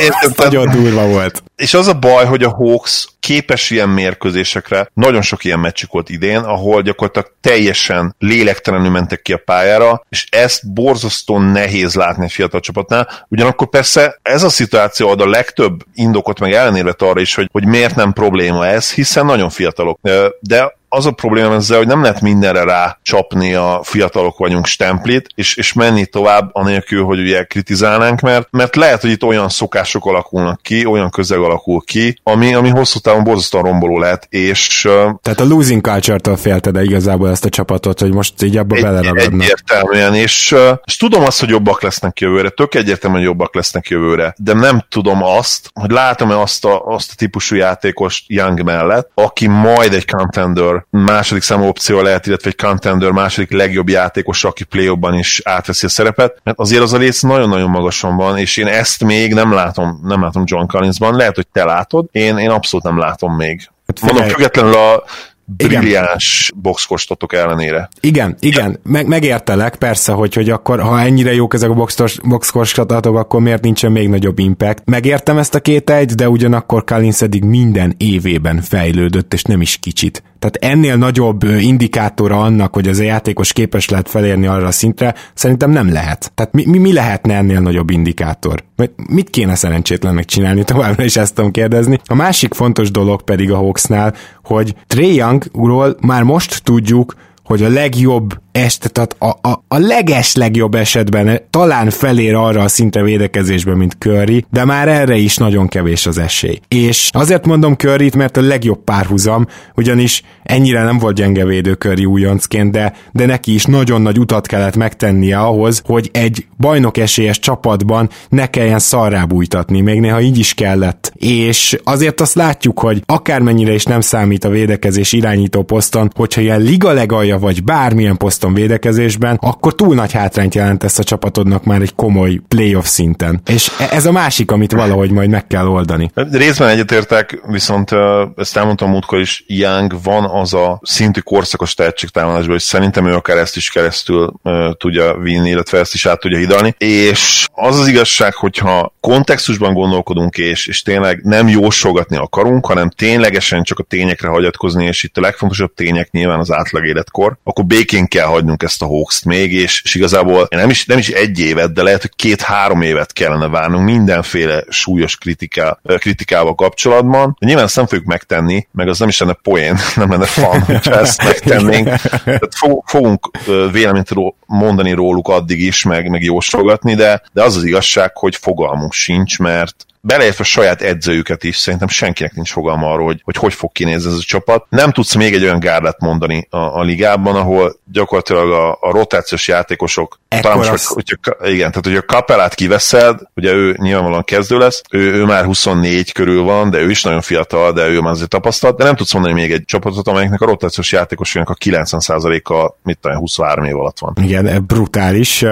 A: Értem, nagyon durva volt.
B: És az a baj, hogy a Hawks képes ilyen mérkőzésekre, nagyon sok ilyen meccsük volt idén, ahol gyakorlatilag teljesen lélektelenül mentek ki a pályára, és ezt borzasztóan nehéz látni egy fiatal csapatnál. Ugyanakkor persze ez a szituáció ad a legtöbb indokot meg ellenérvet arra is, hogy, hogy miért nem probléma ez, hiszen nagyon fiatalok. De az a probléma ezzel, hogy nem lehet mindenre rá csapni a fiatalok vagyunk stemplit, és, és menni tovább anélkül, hogy ugye kritizálnánk, mert, mert lehet, hogy itt olyan szokások alakulnak ki, olyan közeg alakul ki, ami, ami hosszú távon borzasztóan romboló lehet, és...
A: Tehát a losing culture-től félte de igazából ezt a csapatot, hogy most így abba egy, beleragadnak.
B: Egyértelműen, és, és tudom azt, hogy jobbak lesznek jövőre, tök egyértelműen jobbak lesznek jövőre, de nem tudom azt, hogy látom-e azt a, azt a típusú játékost Young mellett, aki majd egy contender második számú opció lehet, illetve egy contender második legjobb játékos, aki play is átveszi a szerepet, mert azért az a rész nagyon-nagyon magasan van, és én ezt még nem látom, nem látom John Collinsban, lehet, hogy te látod, én, én abszolút nem látom még. Hát Mondom, függetlenül a brilliáns boxkostatok ellenére.
A: Igen, igen, meg, megértelek, persze, hogy, hogy akkor, ha ennyire jók ezek a boxkostatok, akkor miért nincsen még nagyobb impact. Megértem ezt a két egy, de ugyanakkor Collins eddig minden évében fejlődött, és nem is kicsit. Tehát ennél nagyobb indikátora annak, hogy az a játékos képes lehet felérni arra a szintre, szerintem nem lehet. Tehát mi, mi, mi lehetne ennél nagyobb indikátor? Mit kéne szerencsétlennek csinálni? Továbbra is ezt tudom kérdezni. A másik fontos dolog pedig a Hawksnál, hogy Trey Youngról már most tudjuk, hogy a legjobb est, tehát a, a, a leges legjobb esetben talán felér arra a szinte védekezésbe, mint Curry, de már erre is nagyon kevés az esély. És azért mondom curry mert a legjobb párhuzam, ugyanis ennyire nem volt gyenge védő Curry újoncként, de, de neki is nagyon nagy utat kellett megtennie ahhoz, hogy egy bajnok esélyes csapatban ne kelljen szarrábújtatni, még néha így is kellett. És azért azt látjuk, hogy akármennyire is nem számít a védekezés irányító poszton, hogyha ilyen liga legalja célja, vagy bármilyen poszton védekezésben, akkor túl nagy hátrányt jelent ezt a csapatodnak már egy komoly playoff szinten. És e- ez a másik, amit valahogy majd meg kell oldani.
B: Részben egyetértek, viszont ezt elmondtam múltkor is, Young van az a szintű korszakos tehetségtámadásban, hogy szerintem ő akár ezt is keresztül tudja vinni, illetve ezt is át tudja hidalni. És az az igazság, hogyha kontextusban gondolkodunk, és, és tényleg nem jósolgatni akarunk, hanem ténylegesen csak a tényekre hagyatkozni, és itt a legfontosabb tények nyilván az átlag életkor, akkor békén kell hagynunk ezt a hoax még, és, és igazából nem is, nem is egy évet, de lehet, hogy két-három évet kellene várnunk mindenféle súlyos kritika, kritikával kapcsolatban. De nyilván ezt nem fogjuk megtenni, meg az nem is lenne poén, nem lenne fan, hogyha ezt megtennénk. Tehát fogunk véleményt mondani róluk addig is, meg, meg jósolgatni, de, de az az igazság, hogy fogalmunk sincs, mert beleértve a saját edzőjüket is, szerintem senkinek nincs fogalma arról, hogy, hogy hogy fog kinézni ez a csapat. Nem tudsz még egy olyan gárdát mondani a, a ligában, ahol gyakorlatilag a, a rotációs játékosok, talán most, az... hogyha, igen, tehát hogyha Kapelát kiveszed, ugye ő nyilvánvalóan kezdő lesz, ő, ő már 24 körül van, de ő is nagyon fiatal, de ő már azért tapasztalt, de nem tudsz mondani még egy csapatot, amelyiknek a rotációs játékosainak a 90%-a, mit tudom, 23 év alatt van.
A: Igen, brutális.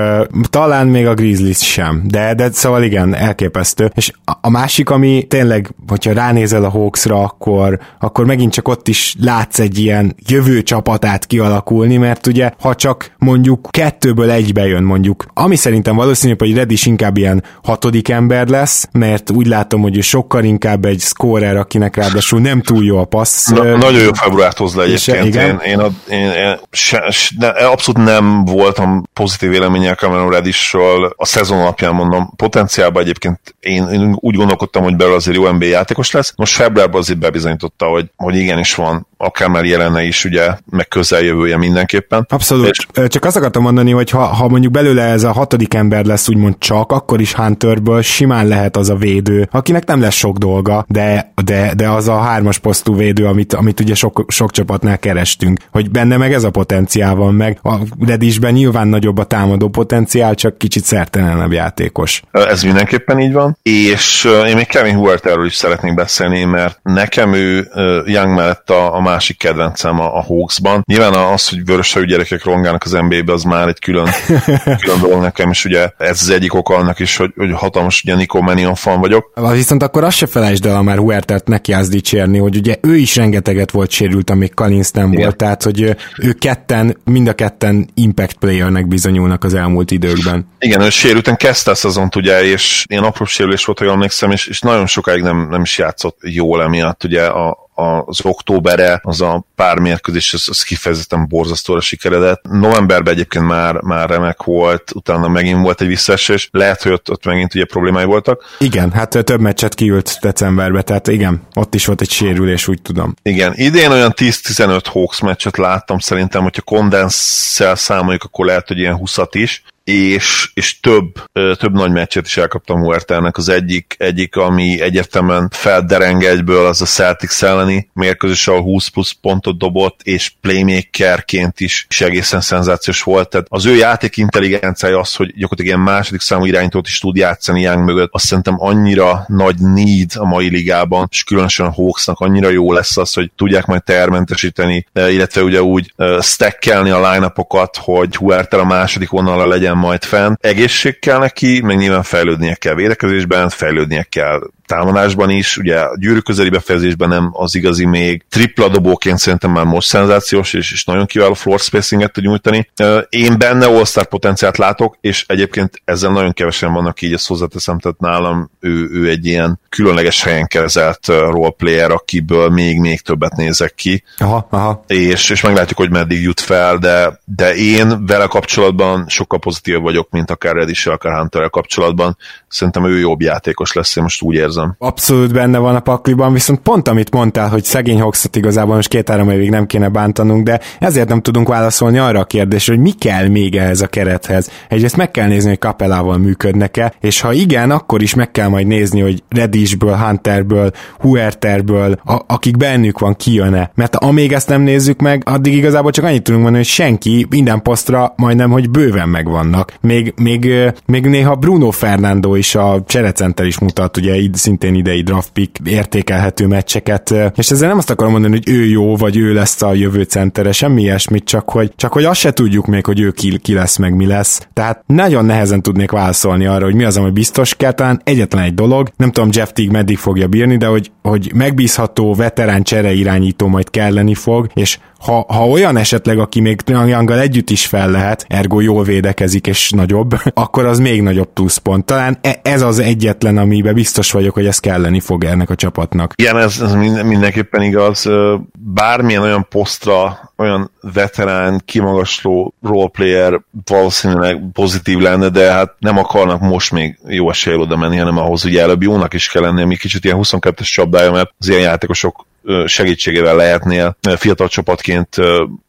A: Talán még a Grizzlies sem, de, de szóval igen, elképesztő. És a másik, ami tényleg, hogyha ránézel a Hawksra, akkor, akkor megint csak ott is látsz egy ilyen jövő csapatát kialakulni, mert ugye, ha csak mondjuk kettőből egybe jön mondjuk, ami szerintem valószínű, hogy Red is inkább ilyen hatodik ember lesz, mert úgy látom, hogy ő sokkal inkább egy scorer, akinek ráadásul nem túl jó a passz.
B: Na, nagyon jó februárt hoz le egyébként. Igen? Én, én, a, én, én se, ne, abszolút nem voltam pozitív vélemények Cameron Reddishről, a szezon alapján mondom, potenciálban egyébként én, én úgy gondolkodtam, hogy belőle azért jó NBA játékos lesz. Most februárban azért bebizonyította, hogy, hogy igenis van, akár már jelenne is, ugye, meg közeljövője mindenképpen.
A: Abszolút. És... Csak azt akartam mondani, hogy ha, ha mondjuk belőle ez a hatodik ember lesz úgymond csak, akkor is Hunterből simán lehet az a védő, akinek nem lesz sok dolga, de, de, de az a hármas posztú védő, amit, amit ugye sok, sok csapatnál kerestünk, hogy benne meg ez a potenciál van meg. A Redisben nyilván nagyobb a támadó potenciál, csak kicsit szertelenebb játékos.
B: Ez mindenképpen így van, és én még Kevin Huerterről is szeretnék beszélni, mert nekem ő Young mellett a, a másik kedvencem a, a Hawksban. Nyilván az, hogy vöröshajú gyerekek rongálnak az NBA-be, az már egy külön, külön dolog nekem, és ugye ez az egyik oka annak is, hogy, hogy hatalmas ugye Nico Mannion fan vagyok.
A: Viszont akkor azt se felejtsd el, már Huertert neki az dicsérni, hogy ugye ő is rengeteget volt sérült, amíg Kalins nem Igen. volt, tehát hogy ő ketten, mind a ketten impact playernek bizonyulnak az elmúlt időkben.
B: Igen, ő sérülten kezdte a szezont ugye, és ilyen apró sérülés volt, jól emlékszem, és, és nagyon sokáig nem, nem is játszott jól emiatt, ugye a, az októbere, az a pár mérkőzés, az, az kifejezetten borzasztóra sikeredett. Novemberben egyébként már, már remek volt, utána megint volt egy visszaesés. Lehet, hogy ott, ott megint ugye problémái voltak.
A: Igen, hát több meccset kiült decemberbe, tehát igen, ott is volt egy sérülés, úgy tudom.
B: Igen, idén olyan 10-15 Hawks meccset láttam, szerintem, hogyha kondenszel számoljuk, akkor lehet, hogy ilyen 20 is, és, és több, több nagy meccset is elkaptam Huertának. Az egyik, egyik, ami egyértelműen feldereng egyből, az a Celtics elleni mérkőzés, ahol 20 plusz pontot dobott, és playmakerként is, is egészen szenzációs volt. Tehát az ő játék intelligenciája az, hogy gyakorlatilag ilyen második számú irányítót is tud játszani Young mögött, azt szerintem annyira nagy need a mai ligában, és különösen a Hawksnak annyira jó lesz az, hogy tudják majd termentesíteni, illetve ugye úgy stackelni a line hogy Huerta a második vonalra legyen legyen majd fenn. Egészség kell neki, meg nyilván fejlődnie kell védekezésben, fejlődnie kell támadásban is, ugye a gyűrű közeli befejezésben nem az igazi még. Tripla dobóként szerintem már most szenzációs, és, és nagyon kiváló floor spacinget tud nyújtani. Én benne all potenciált látok, és egyébként ezzel nagyon kevesen vannak így, ezt hozzáteszem, tehát nálam ő, ő egy ilyen különleges helyen kezelt roleplayer, akiből még-még többet nézek ki.
A: Aha, aha.
B: És, és meglátjuk, hogy meddig jut fel, de, de én vele kapcsolatban sokkal pozitív vagyok, mint akár redis akár hunter kapcsolatban. Szerintem ő jobb játékos lesz, én most úgy érzem érzem.
A: Abszolút benne van a pakliban, viszont pont amit mondtál, hogy szegény Hoxot igazából most két-három évig nem kéne bántanunk, de ezért nem tudunk válaszolni arra a kérdésre, hogy mi kell még ehhez a kerethez. Egyrészt meg kell nézni, hogy kapelával működnek-e, és ha igen, akkor is meg kell majd nézni, hogy Redisből, Hunterből, Huerterből, a- akik bennük van, kijön-e. Mert amíg ezt nem nézzük meg, addig igazából csak annyit tudunk mondani, hogy senki minden posztra majdnem, hogy bőven megvannak. Még, még, még néha Bruno Fernando is a cserecenter is mutat, ugye így szintén idei draft pick értékelhető meccseket, és ezzel nem azt akarom mondani, hogy ő jó, vagy ő lesz a jövő centere, semmi ilyesmit, csak hogy, csak hogy azt se tudjuk még, hogy ő ki, ki lesz, meg mi lesz. Tehát nagyon nehezen tudnék válaszolni arra, hogy mi az, ami biztos kell, talán egyetlen egy dolog, nem tudom Jeff Teague meddig fogja bírni, de hogy, hogy megbízható veterán csere irányító majd kelleni fog, és ha, ha olyan esetleg, aki még Younggal együtt is fel lehet, ergo jól védekezik és nagyobb, akkor az még nagyobb pluszpont. Talán e, ez az egyetlen, amiben biztos vagyok, hogy ez kelleni fog ennek a csapatnak.
B: Igen, ez, ez mindenképpen igaz. Bármilyen olyan posztra, olyan veterán, kimagasló roleplayer valószínűleg pozitív lenne, de hát nem akarnak most még jó eséllyel oda menni, hanem ahhoz ugye előbb jónak is kell lenni, ami kicsit ilyen 22-es csapdája, mert az ilyen játékosok segítségével lehetnél fiatal csapatként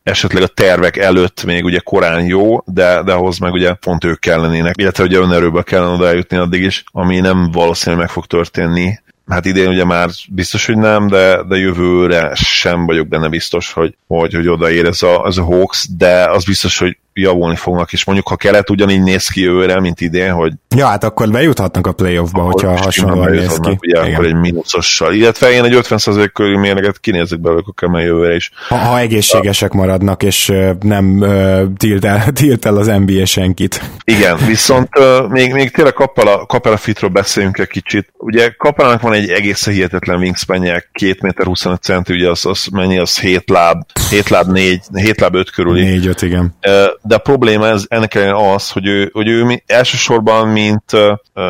B: esetleg a tervek előtt még ugye korán jó, de, de ahhoz meg ugye pont ők kellenének, illetve ugye önerőbe kellene oda eljutni addig is, ami nem valószínűleg meg fog történni. Hát idén ugye már biztos, hogy nem, de, de jövőre sem vagyok benne biztos, hogy, hogy, hogy odaér ez a, ez a Hawks, de az biztos, hogy javulni fognak, és mondjuk ha kelet ugyanígy néz ki jövőre, mint idén, hogy...
A: Ja, hát akkor bejuthatnak a playoffba, hogyha hasonlóan néz ki.
B: Ugye, Igen. akkor egy mínuszossal. Illetve én egy 50% körül mérleget kinézek belőlük a kemen jövőre is.
A: Ha, ha egészségesek maradnak, és nem uh, tilt, el, tilt el az NBA senkit.
B: Igen, viszont uh, még, még tényleg Kapela, Kapela fitről beszéljünk egy kicsit. Ugye Kapelának van egy egészen hihetetlen wingspanje, 2 méter 25 centi, ugye az, az mennyi, az 7 láb, 7 láb 4, 7 láb 5 körüli.
A: 4-5, igen.
B: Uh, de a probléma ez, ennek az, hogy ő, hogy ő elsősorban mint,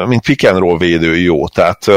B: mint pick and roll védő jó, tehát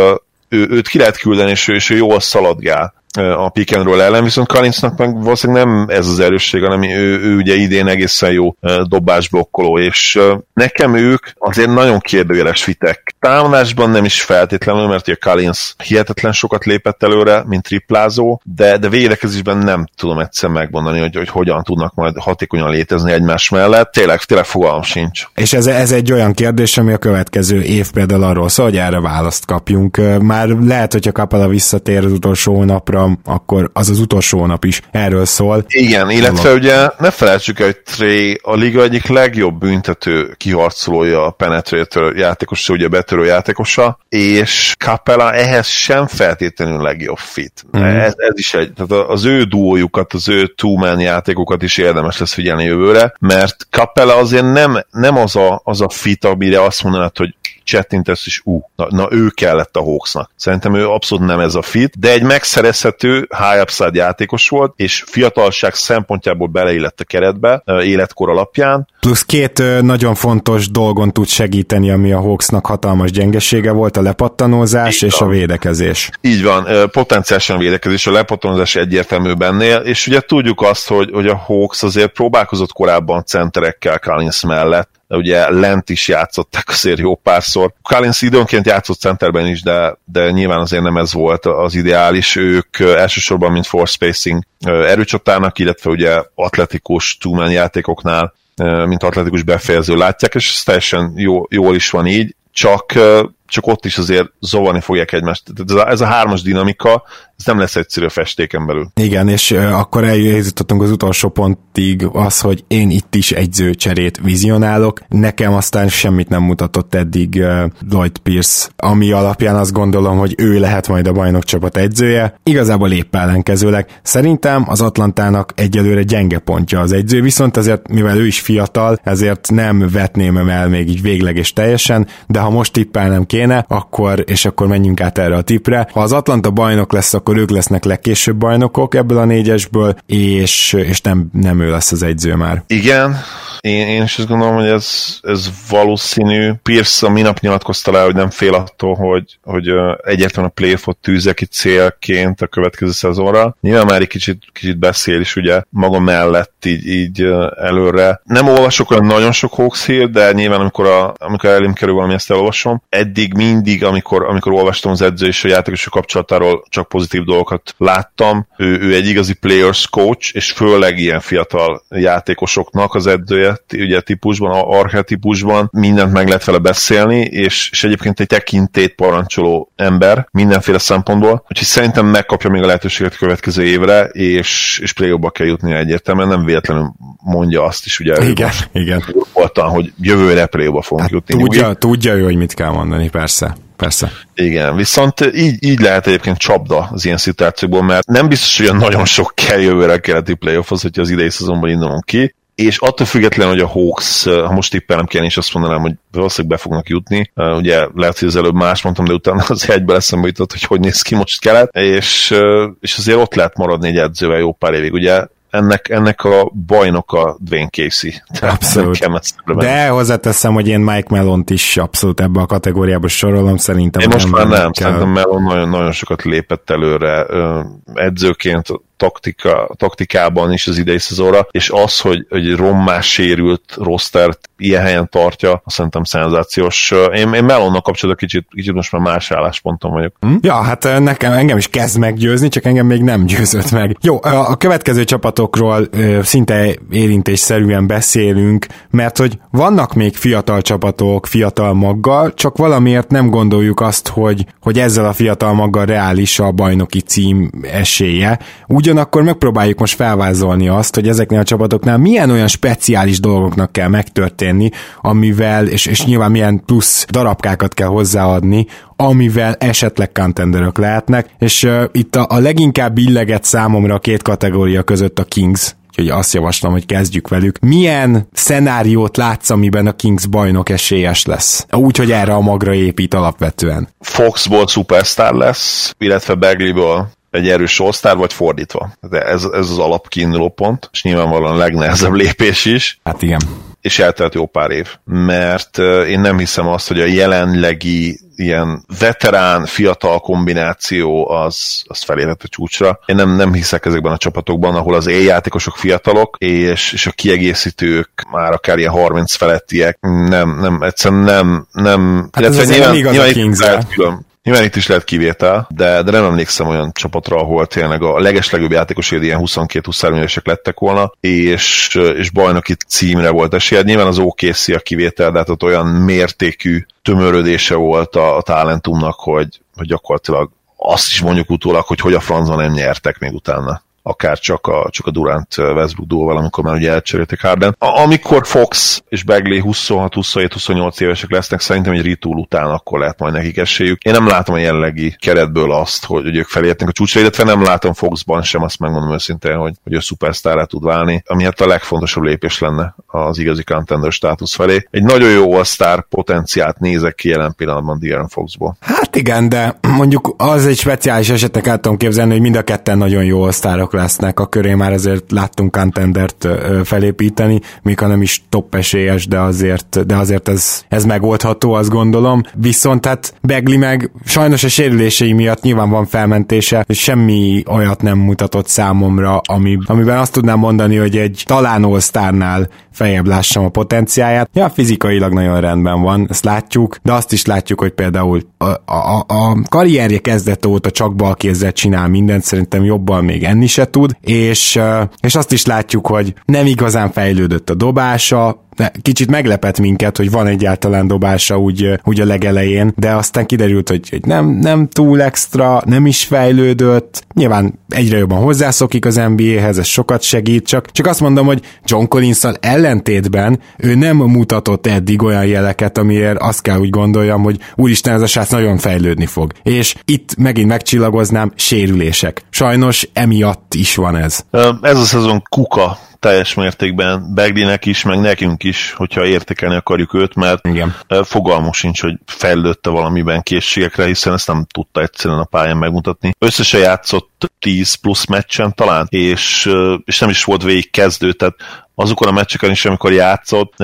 B: ő, őt ki lehet küldeni, és ő, és ő jól szaladgál a pick and roll ellen, viszont Kalincnak meg valószínűleg nem ez az erősség, hanem ő, ő ugye idén egészen jó dobásblokkoló, és nekem ők azért nagyon kérdőjeles fitek. Támadásban nem is feltétlenül, mert ugye Kalinsz hihetetlen sokat lépett előre, mint triplázó, de, de védekezésben nem tudom egyszer megmondani, hogy, hogy hogyan tudnak majd hatékonyan létezni egymás mellett. Tényleg, tényleg fogalmam sincs.
A: És ez, ez egy olyan kérdés, ami a következő év például arról szól, hogy erre választ kapjunk. Már lehet, hogyha Kapala visszatér az utolsó napra, akkor az az utolsó nap is erről szól.
B: Igen, illetve Dolog. ugye ne felejtsük el, hogy Trey a liga egyik legjobb büntető kiharcolója a penetrator játékosa, ugye betörő játékosa, és Capella ehhez sem feltétlenül legjobb fit. Mm. Ez, ez is egy, tehát az ő duójukat, az ő two-man játékokat is érdemes lesz figyelni jövőre, mert Capella azért nem, nem az, a, az a fit, amire azt mondanád, hogy csettintesz, és ú, na, na ő kellett a Hawksnak. Szerintem ő abszolút nem ez a fit, de egy megszerezhető high upside játékos volt, és fiatalság szempontjából beleillett a keretbe, életkor alapján.
A: Plusz két nagyon fontos dolgon tud segíteni, ami a Hawksnak hatalmas gyengesége volt, a lepattanózás Így és van. a védekezés.
B: Így van, potenciálisan védekezés, a lepattanózás egyértelmű bennél, és ugye tudjuk azt, hogy, hogy a Hawks azért próbálkozott korábban centerekkel Collins mellett, de ugye lent is játszották azért jó párszor. Collins időnként játszott centerben is, de, de nyilván azért nem ez volt az ideális. Ők elsősorban, mint force spacing erőcsatának, illetve ugye atletikus two játékoknál mint atletikus befejező látják, és ez teljesen jó, jól is van így, csak csak ott is azért zavarni fogják egymást. Ez a, ez a hármas dinamika, ez nem lesz egyszerű a festéken belül.
A: Igen, és akkor eljutottunk az utolsó pontig az, hogy én itt is egyzőcserét vizionálok. Nekem aztán semmit nem mutatott eddig Lloyd Pierce, ami alapján azt gondolom, hogy ő lehet majd a bajnokcsapat egyzője. Igazából épp ellenkezőleg. Szerintem az Atlantának egyelőre gyenge pontja az egyző, viszont azért, mivel ő is fiatal, ezért nem vetném el még így végleg és teljesen, de ha most tippelnem kéne, akkor, és akkor menjünk át erre a tipre. Ha az Atlanta bajnok lesz, akkor ők lesznek legkésőbb bajnokok ebből a négyesből, és, és nem, nem ő lesz az egyző már.
B: Igen, én, én is azt gondolom, hogy ez, ez valószínű. Pierce a minap nyilatkozta le, hogy nem fél attól, hogy, hogy egyetlen a playoffot tűzze ki célként a következő szezonra. Nyilván már egy kicsit, kicsit beszél is ugye maga mellett így, így előre. Nem olvasok olyan nagyon sok Hawks hír, de nyilván amikor, a, amikor elém kerül valami, ezt elolvasom. Eddig mindig, amikor, amikor olvastam az edző és a játékosok kapcsolatáról csak pozitív dolgokat láttam. Ő, ő egy igazi players coach, és főleg ilyen fiatal játékosoknak az edzője, ugye típusban, archetípusban mindent meg lehet vele beszélni, és, és egyébként egy tekintét parancsoló ember mindenféle szempontból, úgyhogy szerintem megkapja még a lehetőséget a következő évre, és, és play kell jutni egyértelműen, nem véletlenül mondja azt is, ugye
A: igen, igen.
B: Voltan, hogy jövőre play fogunk hát jutni.
A: Tudja, tudja ő, hogy mit kell mondani, persze. persze.
B: Igen, viszont így, így lehet egyébként csapda az ilyen szituációkból, mert nem biztos, hogy nagyon sok kell jövőre a keleti playoffhoz, hogyha az idei szezonban indulunk ki, és attól függetlenül, hogy a Hawks, ha most tippelem kéne, és azt mondanám, hogy valószínűleg be fognak jutni. Ugye lehet, hogy az előbb más mondtam, de utána az egybe eszembe jutott, hogy hogy néz ki most kelet, és, és azért ott lehet maradni egy edzővel jó pár évig. Ugye ennek, ennek a bajnoka Dwayne Casey.
A: abszolút. De hozzáteszem, hogy én Mike Melont is abszolút ebbe a kategóriába sorolom, szerintem.
B: Én most már nem, kell... szerintem Melon nagyon, nagyon sokat lépett előre edzőként, taktika, taktikában is az idei szezonra, és az, hogy, hogy rommás sérült rostert ilyen helyen tartja, azt szerintem szenzációs. Én, én Melonnak kapcsolatban kicsit, kicsit most már más állásponton vagyok.
A: Hm? Ja, hát nekem, engem is kezd meggyőzni, csak engem még nem győzött meg. Jó, a következő csapatokról szinte érintésszerűen beszélünk, mert hogy vannak még fiatal csapatok, fiatal maggal, csak valamiért nem gondoljuk azt, hogy, hogy ezzel a fiatal maggal reális a bajnoki cím esélye. Ugyanakkor megpróbáljuk most felvázolni azt, hogy ezeknél a csapatoknál milyen olyan speciális dolgoknak kell megtörténni, történni, amivel, és, és nyilván milyen plusz darabkákat kell hozzáadni, amivel esetleg contenderök lehetnek, és uh, itt a, a leginkább illeget számomra a két kategória között a Kings, úgyhogy azt javaslom, hogy kezdjük velük. Milyen szenáriót látsz, amiben a Kings bajnok esélyes lesz? Úgy, hogy erre a magra épít alapvetően.
B: Foxból superstar lesz, illetve Bagley-ból egy erős all vagy fordítva. De ez, ez az alapkiinduló pont, és nyilvánvalóan a legnehezebb lépés is.
A: Hát igen
B: és eltelt jó pár év, mert én nem hiszem azt, hogy a jelenlegi ilyen veterán, fiatal kombináció az, az felérhet a csúcsra. Én nem, nem hiszek ezekben a csapatokban, ahol az éljátékosok fiatalok, és, és a kiegészítők már akár ilyen 30 felettiek, nem, nem, egyszerűen nem, nem,
A: hát ez nyilván, nyilván a Kings külön,
B: Nyilván itt is lehet kivétel, de, de nem emlékszem olyan csapatra, ahol tényleg a legeslegjobb játékos ilyen 22-23 évesek lettek volna, és, és bajnoki címre volt esélye. Nyilván az OKC a kivétel, de hát ott olyan mértékű tömörödése volt a, a talentumnak, hogy, hogy gyakorlatilag azt is mondjuk utólag, hogy hogy a francban nem nyertek még utána akár csak a, csak a Durant Westbrook duóval, amikor már ugye elcserélték Harden. A, amikor Fox és Bagley 26-27-28 évesek lesznek, szerintem egy ritool után akkor lehet majd nekik esélyük. Én nem látom a jelenlegi keretből azt, hogy, hogy ők felértnek a csúcsra, illetve nem látom Foxban sem, azt megmondom őszintén, hogy, hogy a szupersztárra tud válni, ami hát a legfontosabb lépés lenne az igazi contender státusz felé. Egy nagyon jó all potenciált nézek ki jelen pillanatban De'Aaron Foxból.
A: Hát igen, de mondjuk az egy speciális esetnek el tudom képzelni, hogy mind a ketten nagyon jó all lesznek, a köré már azért láttunk contendert felépíteni, még ha nem is top esélyes, de azért, de azért ez, ez megoldható, azt gondolom. Viszont hát Begli meg sajnos a sérülései miatt nyilván van felmentése, és semmi olyat nem mutatott számomra, ami, amiben azt tudnám mondani, hogy egy talán all feljebb lássam a potenciáját. Ja, fizikailag nagyon rendben van, ezt látjuk, de azt is látjuk, hogy például a, a, a karrierje kezdete óta csak balkézzel csinál mindent, szerintem jobban még enni se tud, és, és azt is látjuk, hogy nem igazán fejlődött a dobása, kicsit meglepett minket, hogy van egyáltalán dobása úgy, úgy a legelején, de aztán kiderült, hogy, hogy nem, nem túl extra, nem is fejlődött, nyilván egyre jobban hozzászokik az NBA-hez, ez sokat segít, csak, csak azt mondom, hogy John collins ellentétben ő nem mutatott eddig olyan jeleket, amiért azt kell úgy gondoljam, hogy úristen, ez a srác nagyon fejlődni fog. És itt megint megcsillagoznám, sérülések. Sajnos emiatt is van ez.
B: Ez a szezon kuka teljes mértékben Begdinek is, meg nekünk is, hogyha értékelni akarjuk őt, mert
A: Igen.
B: fogalmunk sincs, hogy fejlődte valamiben készségekre, hiszen ezt nem tudta egyszerűen a pályán megmutatni. Összesen játszott 10 plusz meccsen talán, és, és nem is volt végig kezdő, tehát azokon a meccseken is, amikor játszott,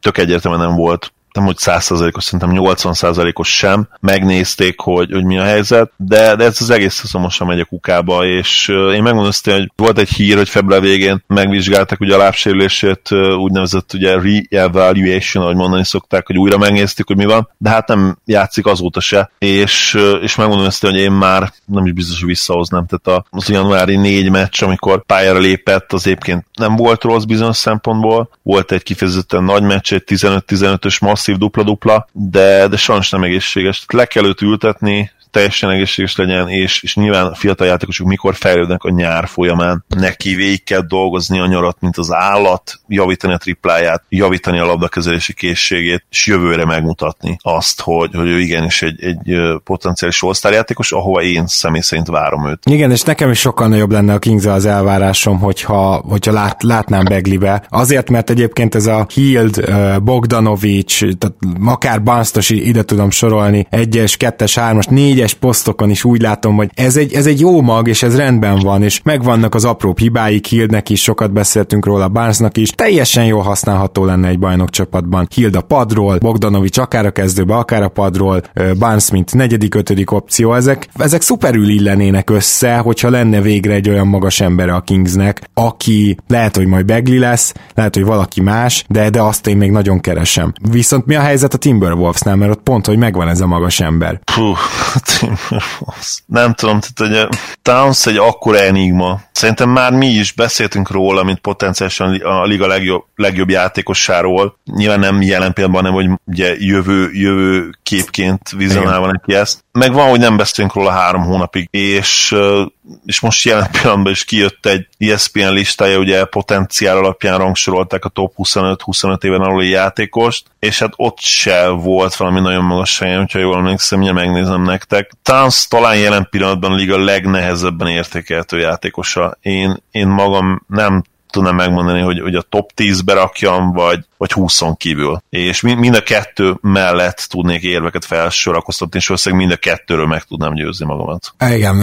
B: tök egyértelműen nem volt nem hogy 100%-os, szerintem 80%-os sem, megnézték, hogy, hogy mi a helyzet, de, de ez az egész szezon most megy a kukába, és én megmondom azt, hogy volt egy hír, hogy február végén megvizsgáltak ugye a lábsérülését, úgynevezett ugye re-evaluation, ahogy mondani szokták, hogy újra megnézték, hogy mi van, de hát nem játszik azóta se, és, és megmondom azt, hogy én már nem is biztos, hogy visszahoznám, tehát az januári négy meccs, amikor pályára lépett, az egyébként nem volt rossz bizonyos szempontból, volt egy kifejezetten nagy meccs, egy 15-15-ös masszív dupla-dupla, de, de sajnos nem egészséges. Le kell őt ültetni, teljesen egészséges legyen, és, és nyilván a fiatal játékosok mikor fejlődnek a nyár folyamán, neki végig kell dolgozni a nyarat, mint az állat, javítani a tripláját, javítani a labdakezelési készségét, és jövőre megmutatni azt, hogy, hogy ő igenis egy, egy potenciális all játékos, ahova én személy szerint várom őt.
A: Igen, és nekem is sokkal nagyobb lenne a kings az elvárásom, hogyha, hogyha lát, látnám Beglibe. Azért, mert egyébként ez a Hild, Bogdanovics, tehát akár Banstos ide tudom sorolni, egyes, kettes, hármas, négyes posztokon is úgy látom, hogy ez egy, ez egy jó mag, és ez rendben van, és megvannak az apró hibái, Hildnek is sokat beszéltünk róla, Barnesnak is, teljesen jól használható lenne egy bajnok csapatban. Hild a padról, Bogdanovics akár a kezdőbe, akár a padról, Barnes mint negyedik, ötödik opció, ezek, ezek szuperül illenének össze, hogyha lenne végre egy olyan magas ember a Kingsnek, aki lehet, hogy majd Begli lesz, lehet, hogy valaki más, de, de azt én még nagyon keresem. Viszont mi a helyzet a Timberwolvesnál, mert ott pont, hogy megvan ez a magas ember.
B: Puh. Nem tudom, tehát hogy Towns egy akkora enigma. Szerintem már mi is beszéltünk róla, mint potenciálisan a liga legjobb, legjobb játékossáról. Nyilván nem jelen pillanatban, hanem hogy ugye jövő, jövő képként vizionálva neki ezt. Meg van, hogy nem beszélünk róla három hónapig, és, és most jelen pillanatban is kijött egy ESPN listája, ugye potenciál alapján rangsorolták a top 25-25 éven aluli játékost, és hát ott se volt valami nagyon magas helyen, hogyha jól emlékszem, mindjárt megnézem nektek. Towns talán jelen pillanatban a liga legnehezebben értékelhető játékosa. Én, én magam nem tudnám megmondani, hogy, hogy a top 10-be rakjam, vagy, vagy 20 kívül. És mind a kettő mellett tudnék érveket felsorakoztatni, és valószínűleg mind a kettőről meg tudnám győzni magamat.
A: Igen,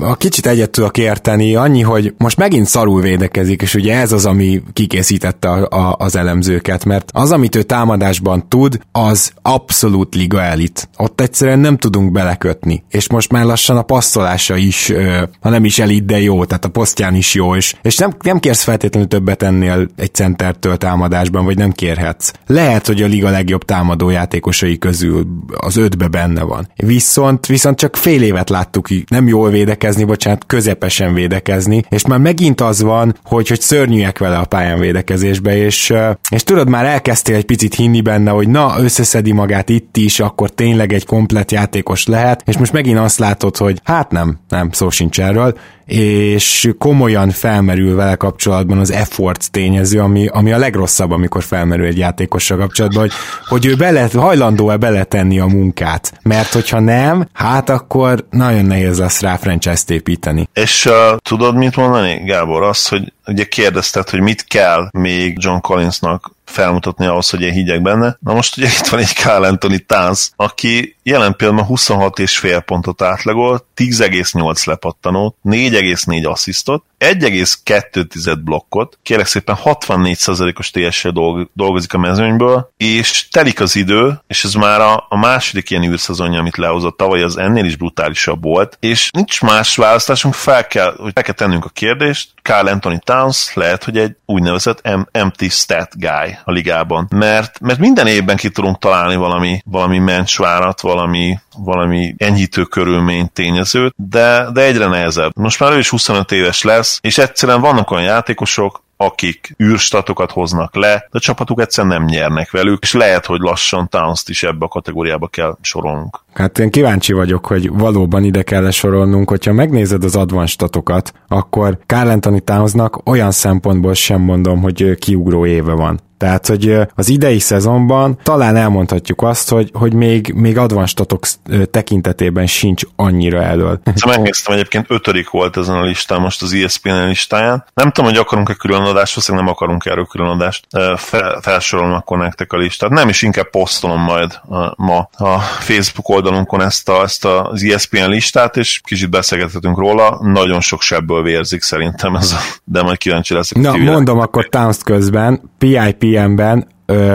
A: a kicsit egyet tudok érteni, annyi, hogy most megint szarul védekezik, és ugye ez az, ami kikészítette a, a, az elemzőket, mert az, amit ő támadásban tud, az abszolút liga elit. Ott egyszerűen nem tudunk belekötni, és most már lassan a passzolása is, ha nem is elit, de jó, tehát a posztján is jó, és, és nem, nem kérsz feltétlenül többet ennél egy centertől támadásban, vagy nem kérhetsz. Lehet, hogy a liga legjobb támadó játékosai közül az ötbe benne van. Viszont, viszont csak fél évet láttuk nem jól védekezni, bocsánat, közepesen védekezni, és már megint az van, hogy, hogy szörnyűek vele a pályán védekezésbe, és, és tudod, már elkezdtél egy picit hinni benne, hogy na, összeszedi magát itt is, akkor tényleg egy komplet játékos lehet, és most megint azt látod, hogy hát nem, nem, szó sincs erről, és komolyan felmerül vele kapcsolatban az effort tényező, ami, ami a legrosszabb, amikor felmerül egy játékossal kapcsolatban, hogy, hogy ő bele, hajlandó-e beletenni a munkát, mert hogyha nem, hát akkor nagyon nehéz lesz rá franchise-t építeni.
B: És uh, tudod mit mondani, Gábor? Az, hogy ugye kérdezted, hogy mit kell még John Collinsnak felmutatni ahhoz, hogy én higgyek benne. Na most ugye itt van egy Kyle Anthony Tánz, aki jelen pillanatban 26 és fél pontot átlagolt, 10,8 lepattanót, 4,4 asszisztot, 1,2 blokkot, kérek szépen 64%-os ts dolgozik a mezőnyből, és telik az idő, és ez már a, a második ilyen űrszezonja, amit lehozott tavaly, az ennél is brutálisabb volt, és nincs más választásunk, fel kell, hogy fel kell tennünk a kérdést, Carl Anthony Towns lehet, hogy egy úgynevezett empty stat guy a ligában, mert, mert minden évben ki tudunk találni valami, valami mencsvárat, valami, valami enyhítő körülmény tényezőt, de, de egyre nehezebb. Most már ő is 25 éves lesz, és egyszerűen vannak olyan játékosok, akik űrstatokat hoznak le, de csapatuk egyszerűen nem nyernek velük, és lehet, hogy lassan towns is ebbe a kategóriába kell sorolnunk.
A: Hát én kíváncsi vagyok, hogy valóban ide kell sorolnunk, hogyha megnézed az advanced statokat, akkor Carl Anthony Townsnak olyan szempontból sem mondom, hogy kiugró éve van. Tehát, hogy az idei szezonban talán elmondhatjuk azt, hogy, hogy még, még advanstatok tekintetében sincs annyira elől.
B: Szóval megnéztem, egyébként ötödik volt ezen a listán, most az ESPN listáján. Nem tudom, hogy akarunk-e különadást, valószínűleg nem akarunk erről különadást. Fel, felsorolom akkor nektek a listát. Nem is inkább posztolom majd a, ma a Facebook oldalunkon ezt, a, ezt az ESPN listát, és kicsit beszélgethetünk róla. Nagyon sok sebből vérzik szerintem ez a, de majd kíváncsi leszek.
A: Na, mondom akkor Towns közben, PIP OPM-ben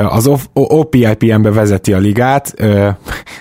A: az OPIPM-be vezeti a ligát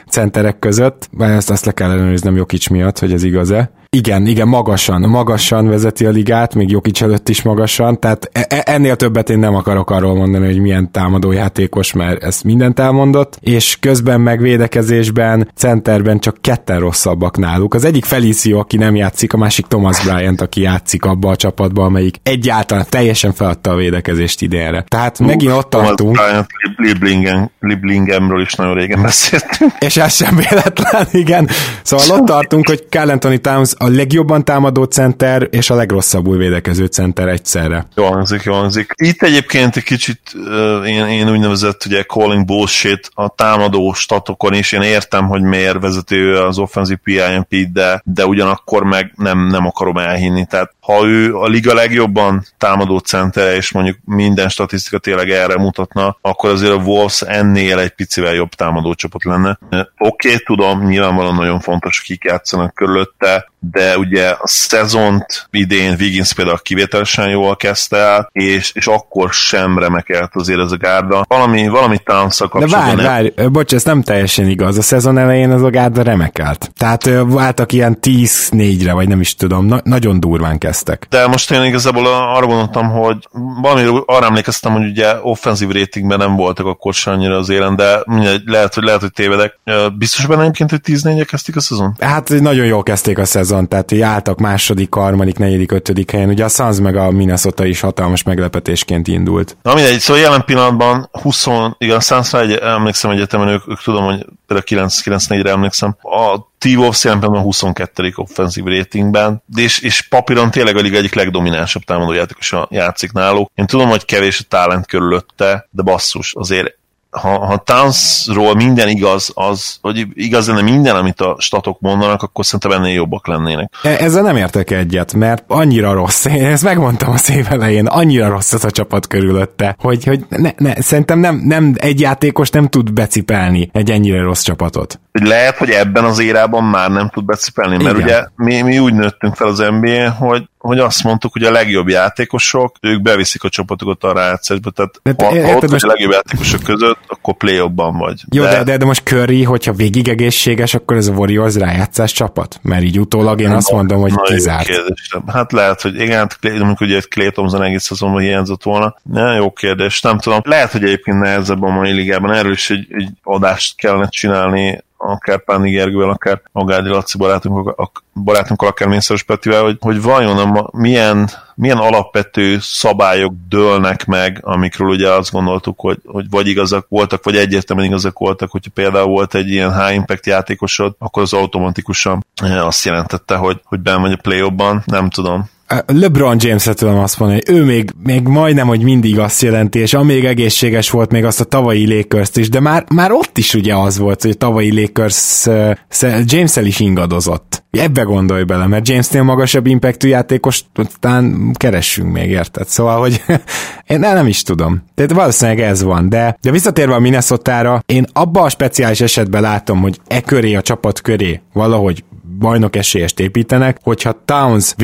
A: centerek között, ezt azt le kell ellenőriznem Jokic miatt, hogy ez igaz-e. Igen, igen, magasan, magasan vezeti a ligát, még Jokic előtt is magasan, tehát e, e, ennél többet én nem akarok arról mondani, hogy milyen támadó játékos, mert ezt mindent elmondott, és közben megvédekezésben, centerben csak ketten rosszabbak náluk. Az egyik Felicio, aki nem játszik, a másik Thomas Bryant, aki játszik abba a csapatba, amelyik egyáltalán teljesen feladta a védekezést idénre. Tehát uh, megint ott tartunk.
B: Bryant, Liblingen, Liblingemről is nagyon régen beszéltünk.
A: És ez sem véletlen, igen. Szóval ott tartunk, hogy Carl Anthony Towns a legjobban támadó center és a legrosszabbul védekező center egyszerre.
B: Jó hangzik, jó hangzik. Itt egyébként egy kicsit uh, én, én úgynevezett ugye calling bullshit a támadó statokon is. Én értem, hogy miért vezető az offensive PIMP, de, de ugyanakkor meg nem, nem akarom elhinni. Tehát ha ő a liga legjobban támadó centere, és mondjuk minden statisztika tényleg erre mutatna, akkor azért a Wolves ennél egy picivel jobb támadó csapat lenne. Oké, okay, tudom, nyilvánvalóan nagyon fontos, kik játszanak körülötte, de ugye a szezont idén Wiggins például kivételesen jól kezdte el, és, és akkor sem remekelt azért ez a gárda. Valami, valami tánca
A: De várj, nem... várj, bocs, ez nem teljesen igaz. A szezon elején ez a gárda remekelt. Tehát váltak ilyen 10-4-re, vagy nem is tudom, na- nagyon durván kezdtek.
B: De most én igazából arra gondoltam, hogy valami arra emlékeztem, hogy ugye offenzív ratingben nem voltak akkor sem annyira az élen, de mindegy, lehet, hogy, lehet, hogy tévedek. Biztos benne egyébként, hogy 10-4 kezdték a szezon?
A: Hát nagyon jól kezdték a szezon tehát így álltak második, harmadik, negyedik, ötödik helyen. Ugye a Suns meg a Minnesota is hatalmas meglepetésként indult.
B: Na mindegy, szóval jelen pillanatban 20, igen, a suns egy, emlékszem egyetemen, ők, ők tudom, hogy például 9-4-re emlékszem. A T-Wolves jelen pillanatban 22. offenzív ratingben, és, és papíron tényleg a liga egyik legdominánsabb támadójátékosa játszik náluk. Én tudom, hogy kevés a talent körülötte, de basszus, azért ha, ha Townsról minden igaz, az, hogy igaz lenne minden, amit a statok mondanak, akkor szerintem ennél jobbak lennének.
A: E, ezzel nem értek egyet, mert annyira rossz, én ezt megmondtam a szév elején, annyira rossz ez a csapat körülötte, hogy, hogy ne, ne, szerintem nem, nem egy játékos nem tud becipelni egy ennyire rossz csapatot.
B: Lehet, hogy ebben az érában már nem tud becipelni, mert Igen. ugye mi, mi úgy nőttünk fel az NBA, hogy hogy azt mondtuk, hogy a legjobb játékosok, ők beviszik a csapatokat a rájátszásba, tehát de, ha, ha ott most... a legjobb játékosok között, akkor play vagy.
A: Jó, de, de, de most Curry, hogyha végig egészséges, akkor ez a Warriors rájátszás csapat? Mert így utólag én azt mondom, hogy kizárt.
B: Kérdés. Hát lehet, hogy igen, amikor ugye Clay Thompson egész szezonban hiányzott volna. Ne, jó kérdés, nem tudom. Lehet, hogy egyébként nehezebb a mai ligában, erről is egy, egy adást kellene csinálni, akár Páni Gergővel, akár Magádi Laci barátunkkal, barátunkkal akár Ménszeres Petivel, hogy, hogy vajon a, milyen, milyen alapvető szabályok dőlnek meg, amikről ugye azt gondoltuk, hogy, hogy vagy igazak voltak, vagy egyértelműen igazak voltak, hogyha például volt egy ilyen high impact játékosod, akkor az automatikusan eh, azt jelentette, hogy, hogy benn vagy a play nem tudom.
A: LeBron James-et tudom azt mondani, ő még, még majdnem, hogy mindig azt jelenti, és amíg egészséges volt még azt a tavalyi lakers is, de már, már ott is ugye az volt, hogy a tavalyi Lakers uh, James-el is ingadozott. Ebbe gondolj bele, mert Jamesnél magasabb impactű játékos talán keressünk még, érted? Szóval, hogy én nem is tudom. Tehát valószínűleg ez van, de, de visszatérve a minnesota én abban a speciális esetben látom, hogy e köré, a csapat köré valahogy bajnok esélyest építenek, hogyha Towns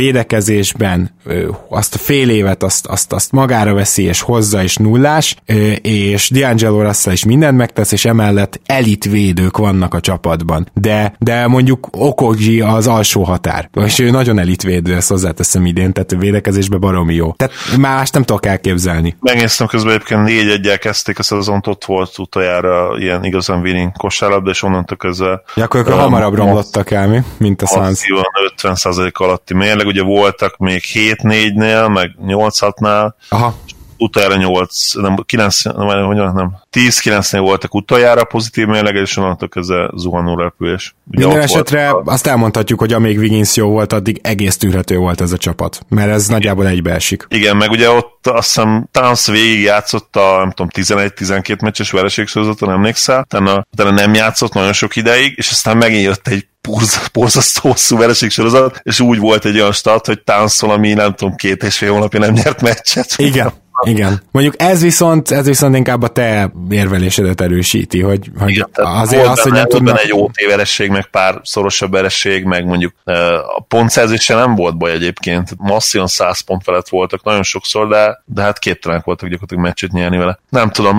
A: védekezésben azt a fél évet azt, azt, azt magára veszi és hozza és nullás, és D'Angelo Russell is mindent megtesz, és emellett elit védők vannak a csapatban. De, de mondjuk Okogi az alsó határ, és ő nagyon elit védő, ezt hozzáteszem idén, tehát a védekezésben baromi jó. Tehát más nem tudok elképzelni.
B: Megnéztem közben egyébként négy egyel kezdték a szezont, ott volt utoljára ilyen igazán winning kosárlabda, és onnantól közben...
A: Ja, akkor um, hamarabb romlottak el, mi? mint a Suns.
B: 50% alatti mérleg, ugye voltak még 7-4-nél, meg 8-6-nál, Aha utoljára 8, nem, 9, nem, nem, nem 10-9-nél voltak utoljára pozitív mérleg, és onnantól kezdve zuhanó repülés.
A: Ugye Minden esetre volt, azt elmondhatjuk, hogy amíg Wiggins jó volt, addig egész tűrhető volt ez a csapat, mert ez Igen. nagyjából egybeesik.
B: Igen, meg ugye ott azt hiszem Towns végig játszott a, nem tudom, 11-12 meccses vereségsorozaton, emlékszel? Utána, utána nem játszott nagyon sok ideig, és aztán megint jött egy borzasztó hosszú vereségsorozat, és úgy volt egy olyan start, hogy Tánszol, ami nem tudom, két és fél hónapja nem nyert meccset.
A: Igen, igen. Mondjuk ez viszont, ez viszont inkább a te érvelésedet erősíti, hogy, hogy
B: Igen, azért az, hogy nem tudnak... egy OT veresség, meg pár szorosabb veresség, meg mondjuk a pontszerzése nem volt baj egyébként. Masszívan 100 pont felett voltak nagyon sokszor, de, de hát képtelenek voltak gyakorlatilag meccset nyerni vele. Nem tudom,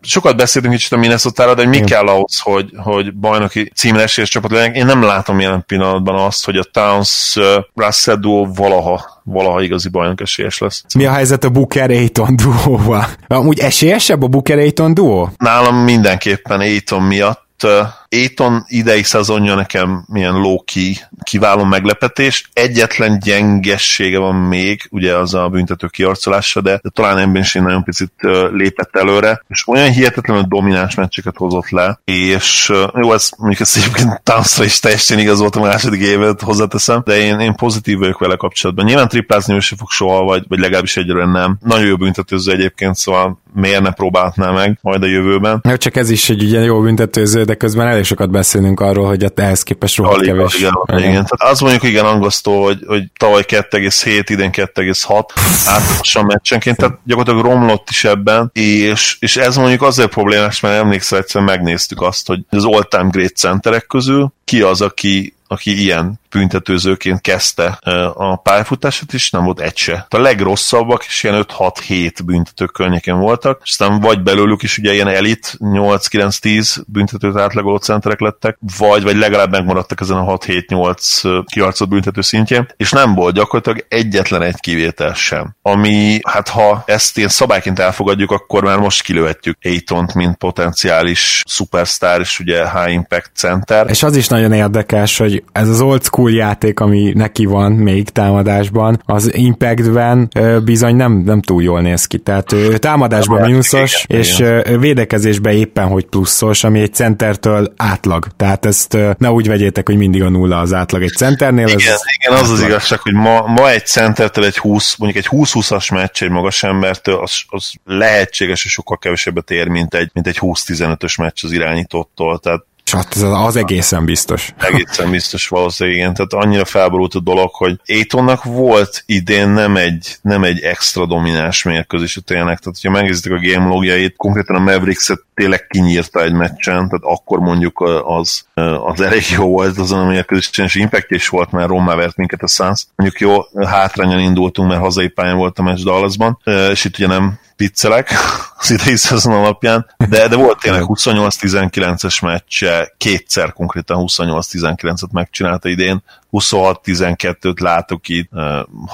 B: sokat beszéltünk kicsit a minnesota de hogy mi Igen. kell ahhoz, hogy, hogy bajnoki címre esélyes csapat legyen. Én nem látom jelen pillanatban azt, hogy a Towns uh, Russell duo valaha valaha igazi bajnok esélyes lesz.
A: Mi a helyzet a Booker Aiton duóval? Amúgy esélyesebb a Booker Aiton duó?
B: Nálam mindenképpen Aiton miatt Aiton idei szezonja nekem milyen low-key kiváló meglepetés. Egyetlen gyengessége van még, ugye az a büntető kiarcolása, de, de talán ebben is nagyon picit lépett előre, és olyan hihetetlenül domináns meccseket hozott le, és jó, ez mondjuk ez egyébként Townsra is teljesen igaz volt a második évet, hozzáteszem, de én, én pozitív vagyok vele kapcsolatban. Nyilván triplázni ő fog soha, vagy, vagy legalábbis egyre nem. Nagyon jó büntetőző egyébként, szóval miért ne próbáltná meg majd a jövőben.
A: Ja, csak ez is egy ugye jó büntetőző, de közben elég sokat beszélünk arról, hogy ehhez képest rohadt kevés.
B: Igen, igen. igen. Tehát az mondjuk igen angasztó, hogy, hogy tavaly 2,7, idén 2,6 átlagosan meccsenként, tehát gyakorlatilag romlott is ebben, és, és ez mondjuk azért problémás, mert emlékszel egyszer megnéztük azt, hogy az all-time great centerek közül ki az, aki aki ilyen büntetőzőként kezdte a pályafutását, és nem volt egy se. A legrosszabbak is ilyen 5-6-7 büntető környéken voltak, és aztán vagy belőlük is ugye ilyen elit 8-9-10 büntetőt átlagoló centerek lettek, vagy, vagy legalább megmaradtak ezen a 6-7-8 kiarcolt büntető szintjén, és nem volt gyakorlatilag egyetlen egy kivétel sem. Ami, hát ha ezt ilyen szabályként elfogadjuk, akkor már most kilőhetjük Aitont, mint potenciális superstar, és ugye high impact center.
A: És az is nagyon érdekes, hogy ez az old school játék, ami neki van még támadásban, az Impactben bizony nem, nem túl jól néz ki. Tehát támadásban mínuszos, és védekezésben éppen hogy pluszos, ami egy centertől átlag. Tehát ezt ne úgy vegyétek, hogy mindig a nulla az átlag egy centernél.
B: Igen, ez igen az az igazság, hogy ma, ma egy centertől egy 20, mondjuk egy 20-20-as meccs egy magas embertől, az, az lehetséges, hogy sokkal kevesebbet ér, mint egy, mint egy 20-15-ös meccs az irányítottól. Tehát
A: Hát ez az egészen biztos.
B: Egészen biztos valószínűleg, igen. Tehát annyira felborult a dolog, hogy Aitonnak volt idén nem egy, nem egy extra domináns mérkőzés tényleg. Tehát, hogyha megnézitek a game logjait, konkrétan a Mavericks-et tényleg kinyírta egy meccsen, tehát akkor mondjuk az, az elég jó volt azon a mérkőzésen, és impact is volt, mert Roma vert minket a Suns. Mondjuk jó, hátrányan indultunk, mert hazai pályán volt a meccs Dallasban, és itt ugye nem viccelek az idei szezon alapján, de, de volt tényleg 28-19-es meccse, kétszer konkrétan 28-19-et megcsinálta idén, 26-12-t látok itt,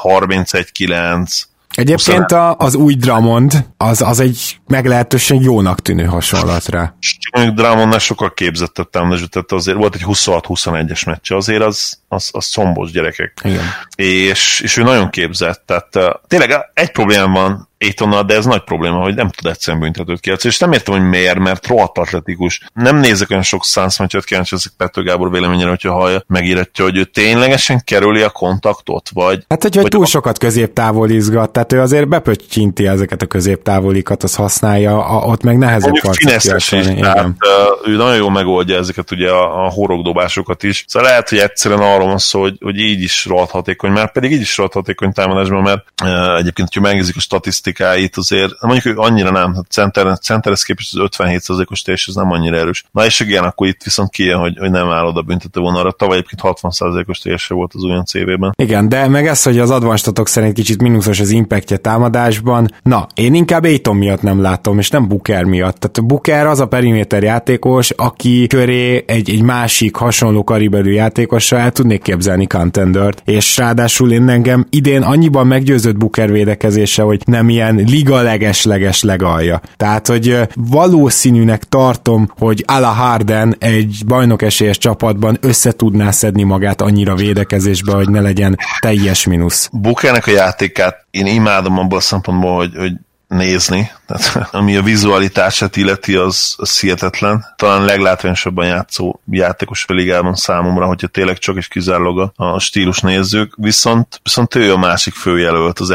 B: 31-9,
A: Egyébként a, az új Dramond az, az egy meglehetősen jónak tűnő hasonlat rá.
B: Mondjuk Dramondnál sokkal képzettebb támadás, tehát azért volt egy 26-21-es meccse, azért az, az, az szombos gyerekek.
A: Igen.
B: És, és ő nagyon képzett, tehát tényleg egy problémám van Aitonnal, de ez nagy probléma, hogy nem tud egyszerűen büntetőt kiadni, és nem értem, hogy miért, mert rohadt atletikus. Nem nézek olyan sok szánsz meccset, kíváncsi ezek Pető Gábor véleményére, hogyha hallja, megíratja, hogy ő ténylegesen kerüli a kontaktot, vagy...
A: Hát, hogy, hogy túl a... sokat középtávol izgat, tehát ő azért bepöccinti ezeket a középtávolikat, az használja, a, ott meg nehezebb
B: fineszes is, tehát uh, ő nagyon jól megoldja ezeket ugye a, a horogdobásokat is. Szóval lehet, hogy egyszerűen arról van szó, hogy, hogy így is rohadt hatékony, mert pedig így is rohadt hatékony támadásban, mert uh, egyébként, ha megnézzük a statisztikát, statisztikáit azért, mondjuk hogy annyira nem, hát center, centerhez képest az 57%-os teljes, ez nem annyira erős. Na és igen, akkor itt viszont kijön, hogy, hogy nem áll oda büntető vonalra. Tavaly egyébként 60%-os teljes volt az olyan CV-ben.
A: Igen, de meg ez, hogy az advanstatok szerint kicsit mínuszos az impactje támadásban, na, én inkább Aiton miatt nem látom, és nem Booker miatt. Tehát Booker az a periméter játékos, aki köré egy, egy másik hasonló karibelű játékossal el tudnék képzelni contendert, és ráadásul én engem idén annyiban meggyőzött Booker védekezése, hogy nem ilyen ilyen liga leges-leges legalja. Tehát, hogy valószínűnek tartom, hogy Ala Harden egy bajnok esélyes csapatban össze tudná szedni magát annyira védekezésbe, hogy ne legyen teljes mínusz.
B: Bukernek a játékát én imádom abból a szempontból, hogy, hogy nézni, tehát ami a vizualitását illeti, az, az hihetetlen. Talán leglátványosabban játszó játékos a ligában számomra, hogyha tényleg csak is kizárólag a, stílus nézzük, viszont, viszont ő a másik főjelölt, az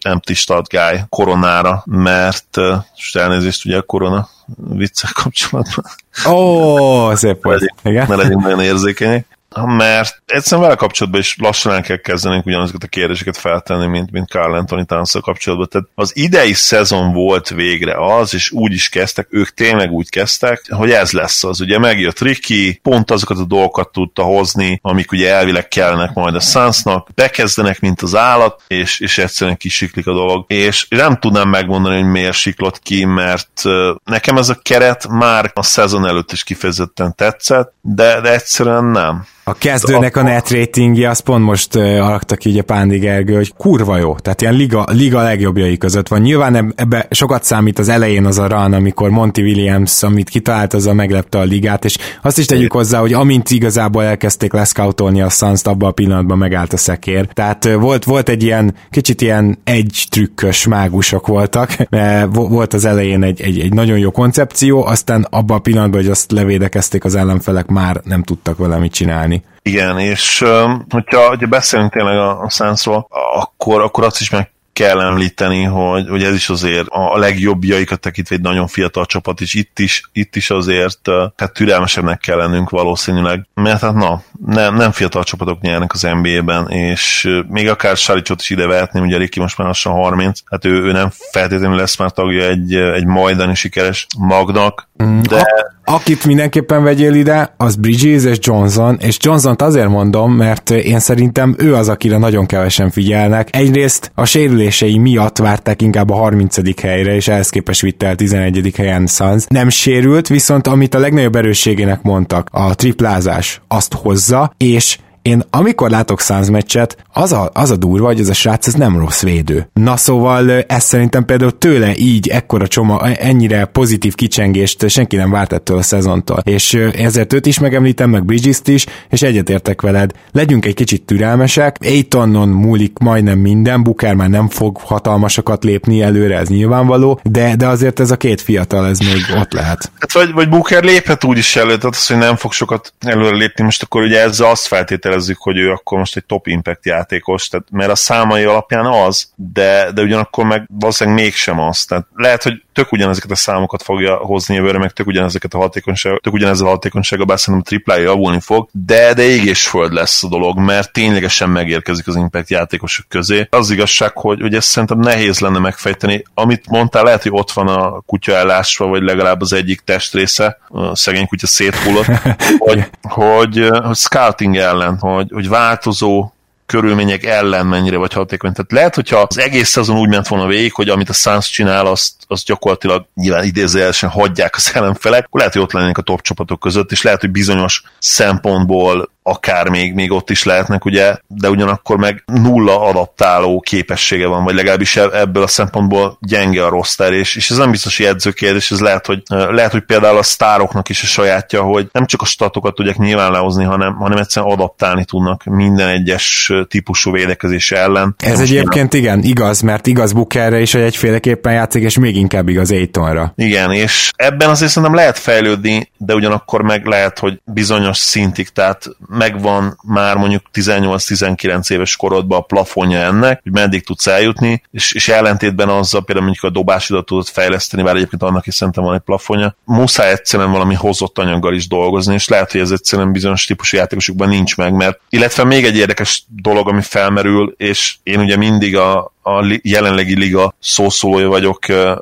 B: Empty Start Guy koronára, mert, és elnézést ugye a korona viccel kapcsolatban.
A: Ó, oh, szép volt.
B: Igen. Ne legyünk nagyon érzékenyek mert egyszerűen vele kapcsolatban is lassan el kell kezdenünk ugyanazokat a kérdéseket feltenni, mint, mint Carl Anthony towns kapcsolatban. Tehát az idei szezon volt végre az, és úgy is kezdtek, ők tényleg úgy kezdtek, hogy ez lesz az. Ugye megjött Ricky, pont azokat a dolgokat tudta hozni, amik ugye elvileg kellnek majd a Sunsnak, bekezdenek, mint az állat, és, és egyszerűen kisiklik a dolog. És nem tudnám megmondani, hogy miért siklott ki, mert nekem ez a keret már a szezon előtt is kifejezetten tetszett, de, de egyszerűen nem.
A: A kezdőnek a net ratingje, azt pont most uh, alakta ki ugye Pándi Gergő, hogy kurva jó, tehát ilyen liga, liga legjobbjai között van. Nyilván ebbe sokat számít az elején az a run, amikor Monty Williams, amit kitalált, az a meglepte a ligát, és azt is tegyük hozzá, hogy amint igazából elkezdték leszkautolni a suns abban a pillanatban megállt a szekér. Tehát volt, volt egy ilyen, kicsit ilyen egy trükkös mágusok voltak, mert volt az elején egy, egy, egy nagyon jó koncepció, aztán abban a pillanatban, hogy azt levédekezték az ellenfelek, már nem tudtak vele mit csinálni.
B: Igen, és hogyha, hogyha beszélünk tényleg a, a Saintsról, akkor, akkor azt is meg kell említeni, hogy, hogy ez is azért a legjobbjaikat tekintve egy nagyon fiatal csapat, és itt is, itt is azért tehát türelmesebbnek kell lennünk valószínűleg, mert hát na, nem, nem fiatal csapatok nyernek az NBA-ben, és még akár Saricsot is ide vehetném, ugye Riki most már lassan 30, hát ő, ő nem feltétlenül lesz már tagja egy, egy majdani sikeres magnak, mm, de...
A: A- akit mindenképpen vegyél ide, az Bridges és Johnson, és johnson azért mondom, mert én szerintem ő az, akire nagyon kevesen figyelnek. Egyrészt a sérülései miatt várták inkább a 30. helyre, és ehhez képest vitte el 11. helyen Suns. Nem sérült, viszont amit a legnagyobb erősségének mondtak, a triplázás azt hozza, és én amikor látok Suns meccset, az a, az a durva, hogy ez a srác ez nem rossz védő. Na szóval ez szerintem például tőle így ekkora csoma, ennyire pozitív kicsengést senki nem várt ettől a szezontól. És ezért őt is megemlítem, meg Bridges-t is, és egyetértek veled. Legyünk egy kicsit türelmesek, Aitonnon múlik majdnem minden, Booker már nem fog hatalmasokat lépni előre, ez nyilvánvaló, de, de azért ez a két fiatal, ez még ott lehet.
B: Hát vagy, vagy Booker léphet úgy is elő, tehát az, hogy nem fog sokat előre lépni, most akkor ugye ezzel azt feltételezzük, hogy ő akkor most egy top impact játékos, tehát, mert a számai alapján az, de, de ugyanakkor meg valószínűleg mégsem az. Tehát lehet, hogy tök ugyanezeket a számokat fogja hozni jövőre, meg tök ugyanezeket a hatékonyság, tök ugyanezzel a hatékonysággal, bár szerintem a triplája javulni fog, de, de ég és föld lesz a dolog, mert ténylegesen megérkezik az impact játékosok közé. Az igazság, hogy, hogy ezt szerintem nehéz lenne megfejteni. Amit mondtál, lehet, hogy ott van a kutya ellásva, vagy legalább az egyik testrésze, a szegény kutya széthullott, hogy, hogy, hogy scouting ellen, hogy, hogy változó körülmények ellen mennyire vagy hatékony. Tehát lehet, hogyha az egész szezon úgy ment volna végig, hogy amit a Suns csinál, azt, azt gyakorlatilag nyilván idézőjelesen hagyják az ellenfelek, akkor lehet, hogy ott lennének a top csapatok között, és lehet, hogy bizonyos szempontból akár még, még ott is lehetnek, ugye, de ugyanakkor meg nulla adaptáló képessége van, vagy legalábbis e- ebből a szempontból gyenge a roster, és, és ez nem biztos, hogy edzőkérdés, ez lehet, hogy, lehet, hogy például a sztároknak is a sajátja, hogy nem csak a statokat tudják nyilván lehozni, hanem, hanem egyszerűen adaptálni tudnak minden egyes típusú védekezés ellen.
A: Ez Most egyébként igen, igaz, mert igaz Bookerre is, hogy egyféleképpen játszik, és még inkább igaz Aitonra.
B: Igen, és ebben azért szerintem lehet fejlődni, de ugyanakkor meg lehet, hogy bizonyos szintig, tehát megvan már mondjuk 18-19 éves korodban a plafonja ennek, hogy meddig tudsz eljutni, és, és ellentétben azzal például mondjuk a dobásidat tudod fejleszteni, bár egyébként annak is szerintem van egy plafonja, muszáj egyszerűen valami hozott anyaggal is dolgozni, és lehet, hogy ez egyszerűen bizonyos típusú játékosokban nincs meg, mert illetve még egy érdekes dolog, ami felmerül, és én ugye mindig a, a jelenlegi liga szószólója vagyok,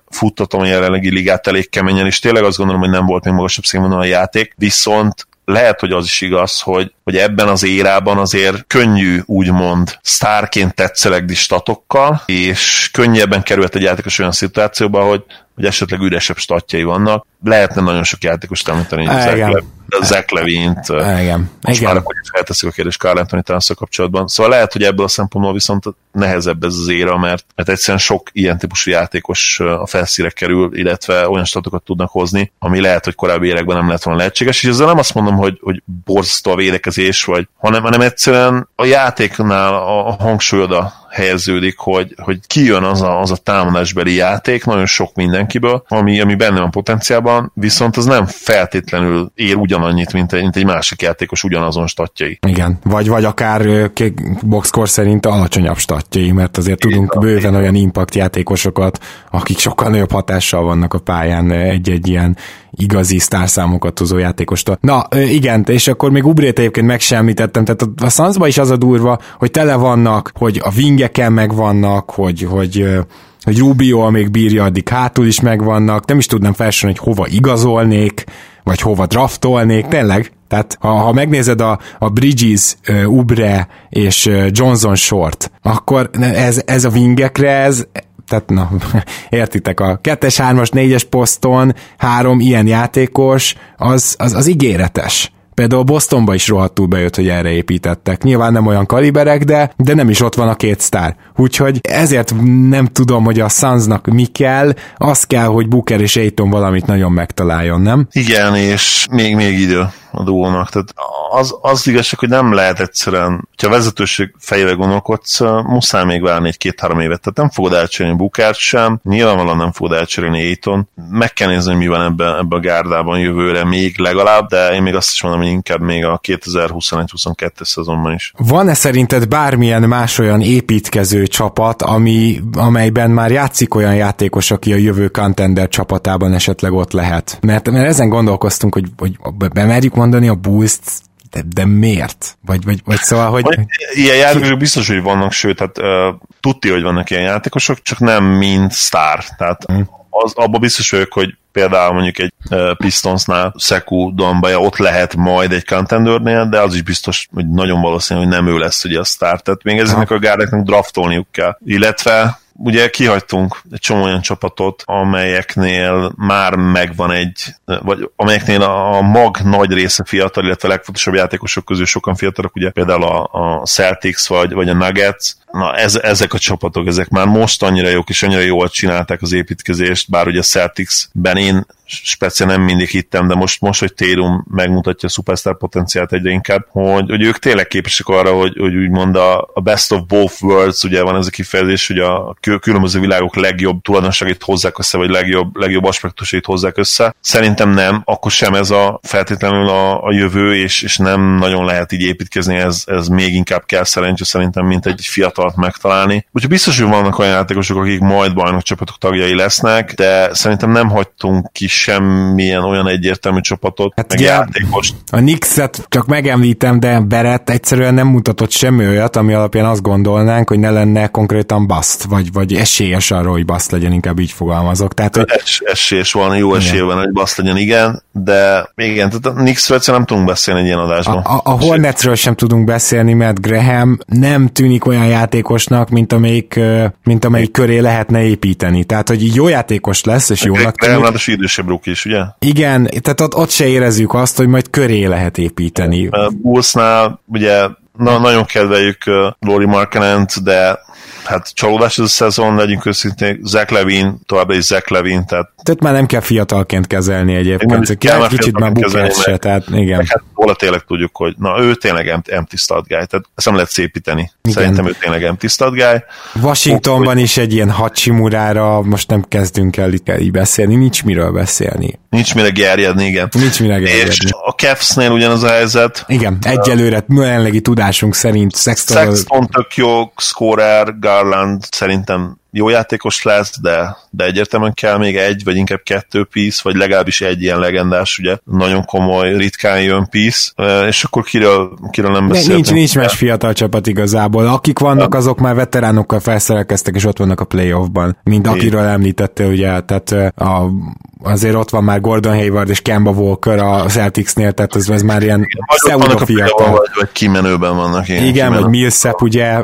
B: futtatom a jelenlegi ligát elég keményen, és tényleg azt gondolom, hogy nem volt még magasabb színvonalú a játék, viszont lehet, hogy az is igaz, hogy, hogy ebben az érában azért könnyű úgymond sztárként tetszelegni statokkal, és könnyebben került egy játékos olyan szituációba, hogy, hogy esetleg üresebb statjai vannak. Lehetne nagyon sok játékos említeni, Zach Levint.
A: Igen.
B: Most Igen. már akkor felteszik a kérdést Carl Anthony towns kapcsolatban. Szóval lehet, hogy ebből a szempontból viszont nehezebb ez az éra, mert, mert egyszerűen sok ilyen típusú játékos a felszíre kerül, illetve olyan statokat tudnak hozni, ami lehet, hogy korábbi években nem lett volna lehetséges, és ezzel nem azt mondom, hogy, hogy borzasztó a védekezés, vagy, hanem, hanem egyszerűen a játéknál a hangsúlyod a helyeződik, hogy, hogy kijön az a, az a támadásbeli játék, nagyon sok mindenkiből, ami, ami benne van potenciálban, viszont az nem feltétlenül ér ugyanannyit, mint egy, mint egy másik játékos ugyanazon statjai.
A: Igen, vagy, vagy akár boxkor szerint alacsonyabb statjai, mert azért tudunk Igen, bőven olyan impact játékosokat, akik sokkal nagyobb hatással vannak a pályán egy-egy ilyen igazi sztárszámokat hozó játékostól. Na, igen, és akkor még Ubrét egyébként megsemmítettem, tehát a Sunsba is az a durva, hogy tele vannak, hogy a vingeken megvannak, hogy, hogy hogy Rubio, még bírja, addig hátul is megvannak, nem is tudnám felsorolni, hogy hova igazolnék, vagy hova draftolnék, tényleg, tehát ha, ha megnézed a, a Bridges, Ubre és Johnson short, akkor ez, ez a wingekre, ez, tehát na, értitek, a kettes, hármas, négyes poszton három ilyen játékos, az, az, az ígéretes. Például Bostonba is rohadtul bejött, hogy erre építettek. Nyilván nem olyan kaliberek, de, de nem is ott van a két sztár. Úgyhogy ezért nem tudom, hogy a Sunsnak mi kell, az kell, hogy Booker és Aiton valamit nagyon megtaláljon, nem?
B: Igen, és még, még idő a duónak. Tehát az, az igazság, hogy nem lehet egyszerűen, ha a vezetőség fejével gondolkodsz, muszáj még várni egy-két-három évet. Tehát nem fogod elcserélni Bukert sem, nyilvánvalóan nem fogod elcserélni Aiton. Meg kell nézni, hogy mi van ebbe, ebbe a gárdában jövőre még legalább, de én még azt is mondom, hogy inkább még a 2021-22 szezonban is.
A: Van-e szerinted bármilyen más olyan építkező csapat, ami, amelyben már játszik olyan játékos, aki a jövő contender csapatában esetleg ott lehet? Mert, mert ezen gondolkoztunk, hogy, hogy bemerjük mondani a bulls de, de miért? Vagy, vagy, vagy szóval, hogy...
B: Ilyen játékosok biztos, hogy vannak, sőt, hát uh, tudti, hogy vannak ilyen játékosok, csak nem mint sztár. Tehát hmm. az, abban biztos vagyok, hogy például mondjuk egy uh, Pistonsnál Seku Dombaja ott lehet majd egy contendernél, de az is biztos, hogy nagyon valószínű, hogy nem ő lesz ugye a sztár. Tehát még ezeknek a gárdeknek draftolniuk kell. Illetve ugye kihagytunk egy csomó olyan csapatot, amelyeknél már megvan egy, vagy amelyeknél a mag nagy része fiatal, illetve a legfontosabb játékosok közül sokan fiatalok, ugye például a, a Celtics vagy, vagy a Nuggets, na ez, ezek a csapatok, ezek már most annyira jók és annyira jól csinálták az építkezést, bár ugye a Celtics-ben én speciál nem mindig hittem, de most, most hogy Térum megmutatja a superstar potenciált egyre inkább, hogy, hogy ők tényleg képesek arra, hogy, hogy úgymond a, a best of both worlds, ugye van ez a kifejezés, hogy a különböző világok legjobb tulajdonságait hozzák össze, vagy legjobb, legjobb aspektusait hozzák össze. Szerintem nem, akkor sem ez a feltétlenül a, a jövő, és, és nem nagyon lehet így építkezni, ez, ez még inkább kell szerencsé szerintem, mint egy fiatalt megtalálni. Úgyhogy biztos, hogy vannak olyan játékosok, akik majd bajnok csapatok tagjai lesznek, de szerintem nem hagytunk ki semmilyen olyan egyértelmű csapatot, hát meg játékost.
A: A Knicks-et csak megemlítem, de Berett egyszerűen nem mutatott semmi olyat, ami alapján azt gondolnánk, hogy ne lenne konkrétan bust, vagy, vagy esélyes arra, hogy bust legyen, inkább így fogalmazok. Tehát, hogy...
B: Es, esélyes van, jó esély van, hogy bust legyen, igen, de igen, tehát a Knicksről nem tudunk beszélni egy ilyen adásban.
A: A, a, a Hornetsről sem tudunk beszélni, mert Graham nem tűnik olyan játékosnak, mint amelyik, mint amelyik köré lehetne építeni. Tehát, hogy jó játékos lesz, és jónak
B: tűnik. Graham idősebb rookie is, ugye?
A: Igen, tehát ott, ott se érezzük azt, hogy majd köré lehet építeni.
B: Bullsnál ugye na, nagyon kedveljük uh, Lori Markenent, de hát csalódás ez a szezon, legyünk őszintén, Zach Levin, továbbra is Zach Levin, tehát...
A: Tehát már nem kell fiatalként kezelni egyébként, kell egy kicsit már bukás se, tehát igen. Hát
B: volna tényleg tudjuk, hogy na ő tényleg empty stud guy, tehát ezt nem lehet szépíteni. Igen. Szerintem ő tényleg empty stud guy.
A: Washingtonban is egy ilyen hacsimurára most nem kezdünk el itt így beszélni, nincs miről beszélni.
B: Nincs mire gerjedni, igen.
A: Nincs mire gerjedni. És
B: a Cavs-nél ugyanaz a helyzet.
A: Igen, egyelőre jelenlegi tudásunk szerint
B: Sexton... Sexton tök jó, scorer, Garland szerintem jó játékos lesz, de, de egyértelműen kell még egy, vagy inkább kettő piece, vagy legalábbis egy ilyen legendás, ugye? Nagyon komoly, ritkán jön piece, és akkor kiről, kiről nem beszéltünk.
A: Nincs, nincs más fiatal csapat igazából. Akik vannak, azok már veteránokkal felszerelkeztek, és ott vannak a playoffban, mint akiről említette, ugye, tehát a, azért ott van már Gordon Hayward és Kemba Walker a Celticsnél, tehát ez, ez már ilyen
B: pseudo fiatal. Vagy, vagy kimenőben vannak.
A: Ilyen igen, kimenő. vagy Millsap ugye,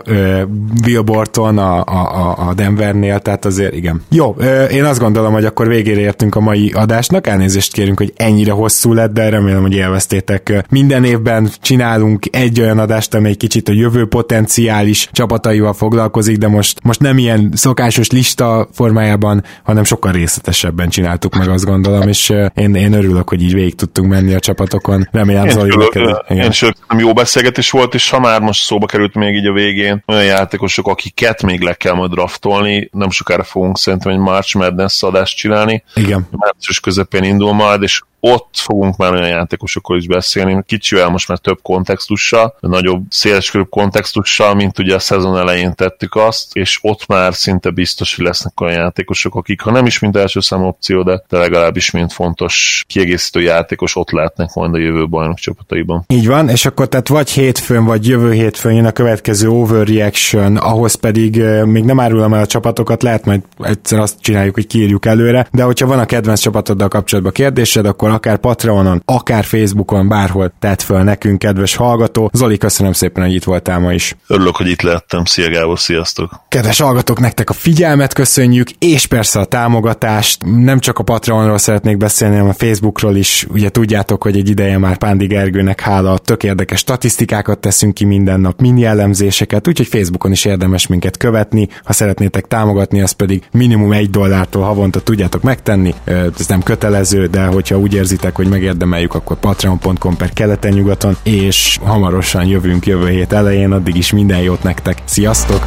A: Bill Borton a, a, a Denvernél, tehát azért igen. Jó, én azt gondolom, hogy akkor végére értünk a mai adásnak, elnézést kérünk, hogy ennyire hosszú lett, de remélem, hogy élveztétek. Minden évben csinálunk egy olyan adást, amely kicsit a jövő potenciális csapataival foglalkozik, de most, most nem ilyen szokásos lista formájában, hanem sokkal részletesebben csináltuk meg azt gondolom, és én, én örülök, hogy így végig tudtunk menni a csapatokon. Remélem, Zoli.
B: Én is jó beszélgetés volt, és ha már most szóba került még így a végén, olyan játékosok, akiket még le kell majd draftolni, nem sokára fogunk szerintem egy March Madness adást csinálni.
A: Igen.
B: Március közepén indul majd, és ott fogunk már olyan játékosokról is beszélni, kicsivel most már több kontextussal, nagyobb, széleskörűbb kontextussal, mint ugye a szezon elején tettük azt, és ott már szinte biztos, hogy lesznek olyan játékosok, akik ha nem is mint első szám opció, de, de legalábbis mint fontos kiegészítő játékos ott lehetnek majd a jövő bajnok csapataiban.
A: Így van, és akkor tehát vagy hétfőn, vagy jövő hétfőn jön a következő overreaction, ahhoz pedig még nem árulom el a csapatokat, lehet majd egyszer azt csináljuk, hogy kiírjuk előre, de hogyha van a kedvenc csapatoddal kapcsolatban kérdésed, akkor akár Patreonon, akár Facebookon, bárhol tett föl nekünk, kedves hallgató. Zoli, köszönöm szépen, hogy itt voltál ma is.
B: Örülök, hogy itt lehettem. Szia Gábor, sziasztok!
A: Kedves hallgatók, nektek a figyelmet köszönjük, és persze a támogatást. Nem csak a Patreonról szeretnék beszélni, hanem a Facebookról is. Ugye tudjátok, hogy egy ideje már Pándi Gergőnek hála, tök érdekes statisztikákat teszünk ki minden nap, mini elemzéseket, úgyhogy Facebookon is érdemes minket követni. Ha szeretnétek támogatni, az pedig minimum egy dollártól havonta tudjátok megtenni. Ez nem kötelező, de hogyha úgy érzitek, hogy megérdemeljük, akkor patreon.com per keleten-nyugaton, és hamarosan jövünk jövő hét elején, addig is minden jót nektek. Sziasztok!